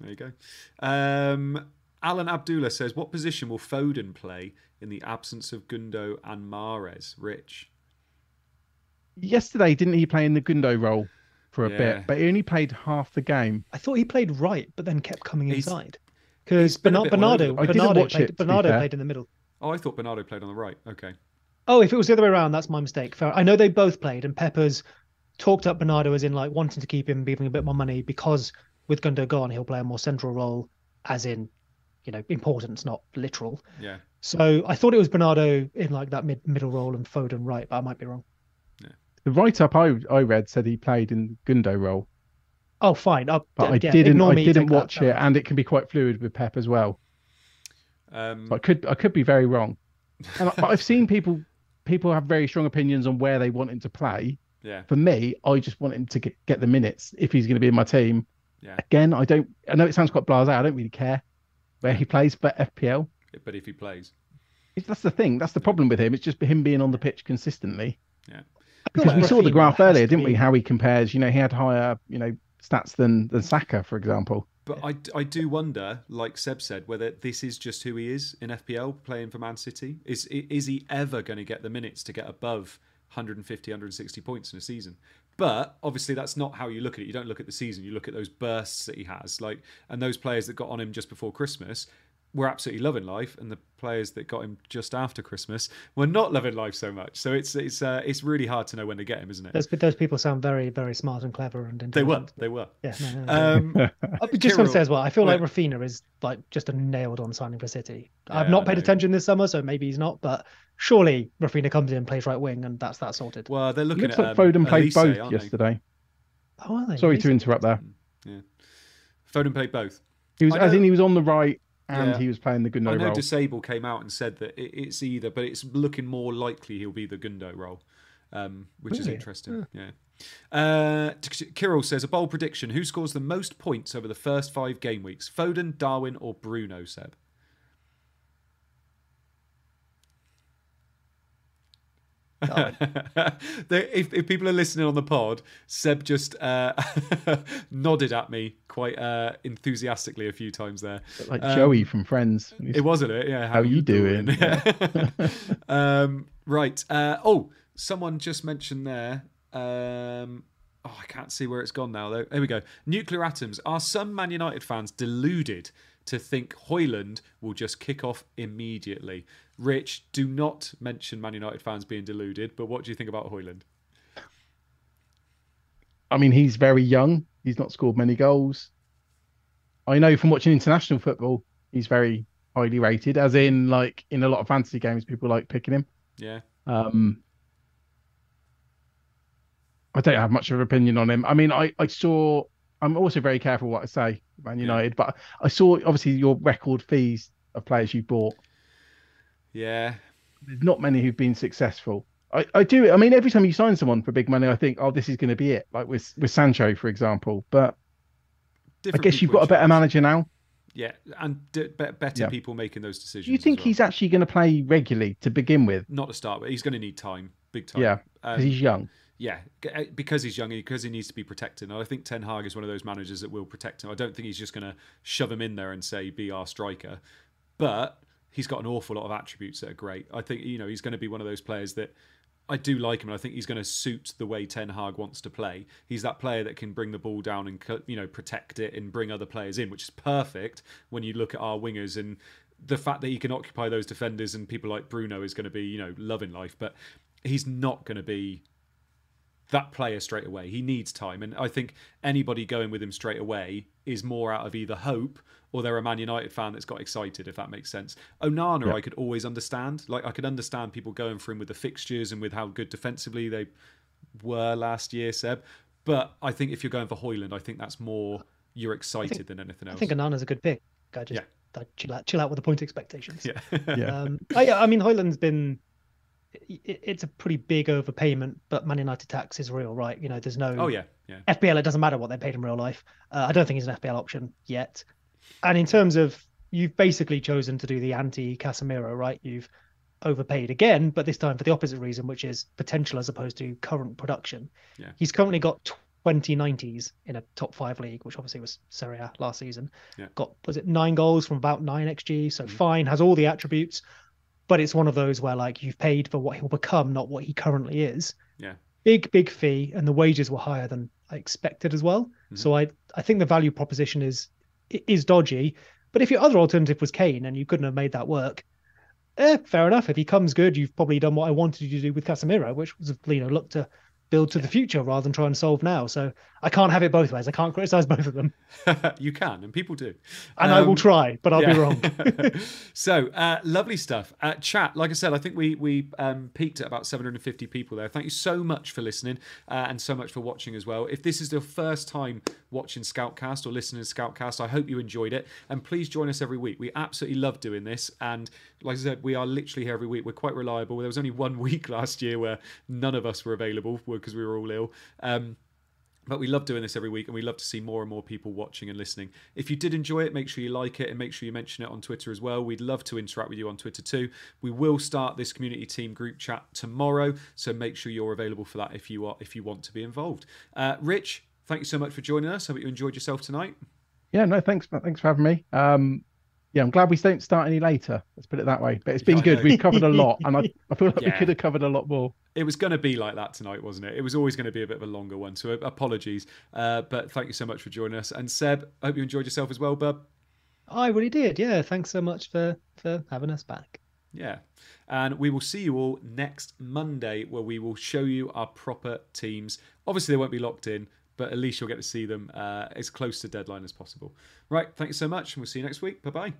There you go. Um, Alan Abdullah says, "What position will Foden play in the absence of Gundo and Mahrez?" Rich. yesterday didn't he play in the Gundo role for a Yeah. bit? But he only played half the game. I thought he played right, but then kept coming He's- inside. Because he's been a Bernardo, bit all over Bernardo, I didn't Bernardo, watch played, it, Bernardo played in the middle. Oh, I thought Bernardo played on the right. Okay. Oh, if it was the other way around, that's my mistake. Fair. I know they both played, and Peppers talked up Bernardo as in like wanting to keep him, giving a bit more money because with Gundo gone, he'll play a more central role, as in, you know, importance, not literal. Yeah. So I thought it was Bernardo in like that mid middle role and Foden right, but I might be wrong. Yeah. The write up I I read said he played in Gundo role, Oh, fine. I'll, but I didn't I didn't take that, watch it, and it can be quite fluid with Pep as well. Um, So I could I could be very wrong, and I, I've seen people people have very strong opinions on where they want him to play. yeah. For me, I just want him to get, get the minutes if he's going to be in my team. Yeah. Again, I don't. I know it sounds quite blasé. I don't really care where he plays, but FPL. But if he plays, It's, that's the thing. That's the problem with him. It's just him being on the pitch consistently. yeah. Because we saw the graph earlier, didn't we? How he compares. You know, he had higher, you know, stats than than Saka, for example. But I, I do wonder, like Seb said, whether this is just who he is in FPL playing for Man City. Is is he ever going to get the minutes to get above 150, 160 points in a season? But obviously, that's not how you look at it. You don't look at the season. You look at those bursts that he has, like, and those players that got on him just before Christmas were absolutely loving life, and the players that got him just after Christmas were not loving life so much. So it's it's uh, it's really hard to know when to get him, isn't it? Those, those people sound very, very smart and clever and They were, intelligent. they were. Yeah, no, no, no. Um, I just want to say as well, I feel like Right. Rafinha is like just a nailed on signing for City. I've Yeah, not paid attention this summer, so maybe he's not, but surely Rafinha comes in, and plays right wing, and that's that sorted. well, they're looking Looks at like um, Foden played Elise, both yesterday. Oh, are they? Sorry Elise? to interrupt there. Yeah. Foden played both. He was, I I, think he was on the right and Yeah. he was playing the Gundo role. I know role. Disable came out and said that it, it's either, but it's looking more likely he'll be the Gundo role, um, which is interesting. Yeah. Uh, Kirill says a bold prediction: Who scores the most points over the first five game weeks? Foden, Darwin, or Bruno? Seb. if, if people are listening on the pod, Seb just uh, nodded at me quite uh, enthusiastically a few times there. like Um, Joey from Friends. It wasn't it? Yeah. How you doing? um, right. Uh, oh, someone just mentioned there. Um, oh, I can't see where it's gone now. Though. There we go. Nuclear atoms. Are some Man United fans deluded to think Højlund will just kick off immediately? Rich, do not mention Man United fans being deluded. But what do you think about Højlund? I mean, he's very young. He's not scored many goals. I know from watching international football, he's very highly rated, as in, like, in a lot of fantasy games, people like picking him. Yeah. Um, I don't have much of an opinion on him. I mean, I, I saw. I'm also very careful what I say, Man United, but I saw obviously your record fees of players you bought. Yeah. There's not many who've been successful. I, I do. I mean, every time you sign someone for big money, I think, oh, this is going to be it. Like with with Sancho, for example. But I guess you've got a better manager now. Yeah, and d- be- better Yeah. people making those decisions. Do you think well. he's actually going to play regularly to begin with? not to start with? He's going to need time, big time. Yeah, Um, because he's young. Yeah, uh, because he's young, because he needs to be protected. And I think Ten Hag is one of those managers that will protect him. I don't think he's just going to shove him in there and say, be our striker. But he's got an awful lot of attributes that are great. I think, you know, he's going to be one of those players that I do like him. And I think he's going to suit the way Ten Hag wants to play. He's that player that can bring the ball down and, you know, protect it and bring other players in, which is perfect when you look at our wingers and the fact that he can occupy those defenders and people like Bruno is going to be, you know, loving life. But he's not going to be that player straight away. He needs time, and I think anybody going with him straight away is more out of either hope or they're a Man United fan that's got excited, if that makes sense. Onana, Yeah. I could always understand. Like I could understand people going for him with the fixtures and with how good defensively they were last year, Seb. But I think if you're going for Højlund, I think that's more you're excited than anything else. I else. think Onana's a good pick. I just Yeah. I chill out, chill out with the point expectations. yeah, Yeah. Um, I, I mean, Højlund's been. It's a pretty big overpayment, but Man United tax is real, right? You know, there's no. oh yeah, yeah. FPL, it doesn't matter what they paid in real life. Uh, I don't think he's an FPL option yet. And in terms of, you've basically chosen to do the anti Casemiro, right? You've overpaid again, but this time for the opposite reason, which is potential as opposed to current production. Yeah. He's currently got 20 90s in a top five league, which obviously was Serie A last season. Yeah. Got, was it nine goals from about nine XG? So fine, has all the attributes. But it's one of those where like you've paid for what he'll become, not what he currently is. Yeah. big big fee, and the wages were higher than I expected as well. So I I think the value proposition is is dodgy. But if your other alternative was Kane and you couldn't have made that work, eh, fair enough. If he comes good, you've probably done what I wanted you to do with Casemiro, which was you know look to build to the future rather than try and solve now. So I can't have it both ways. I can't criticize both of them, you can, and people do. and I will Um, try, but I'll be wrong. so uh, lovely stuff. Uh, chat, like I said, I think we we um, peaked at about 750 people there. Thank you so much for listening uh, and so much for watching as well. If this is your first time watching Scoutcast or listening to Scoutcast, I hope you enjoyed it. And please join us every week. We absolutely love doing this. And like I said, we are literally here every week. We're quite reliable. There was only one week last year where none of us were available because we were all ill. Um, but we love doing this every week and we love to see more and more people watching and listening. If you did enjoy it, make sure you like it and make sure you mention it on Twitter as well. We'd love to interact with you on Twitter too. We will start this community team group chat tomorrow, so make sure you're available for that if you are if you want to be involved. Uh, Rich, thank you so much for joining us. I hope you enjoyed yourself tonight. Yeah, no, thanks, thanks for having me. Um, yeah, I'm glad we don't start any later. Let's put it that way. But it's been good. We've covered a lot, and I, I feel like we could have covered a lot more. It was going to be like that tonight, wasn't it? It was always going to be a bit of a longer one, so apologies. Uh, but thank you so much for joining us. And Seb, I hope you enjoyed yourself as well, bub. I really did. Yeah, thanks so much for for having us back. Yeah. And we will see you all next Monday where we will show you our proper teams. Obviously, they won't be locked in, but at least you'll get to see them uh, as close to deadline as possible. Right. Thank you so much. And we'll see you next week. Bye bye.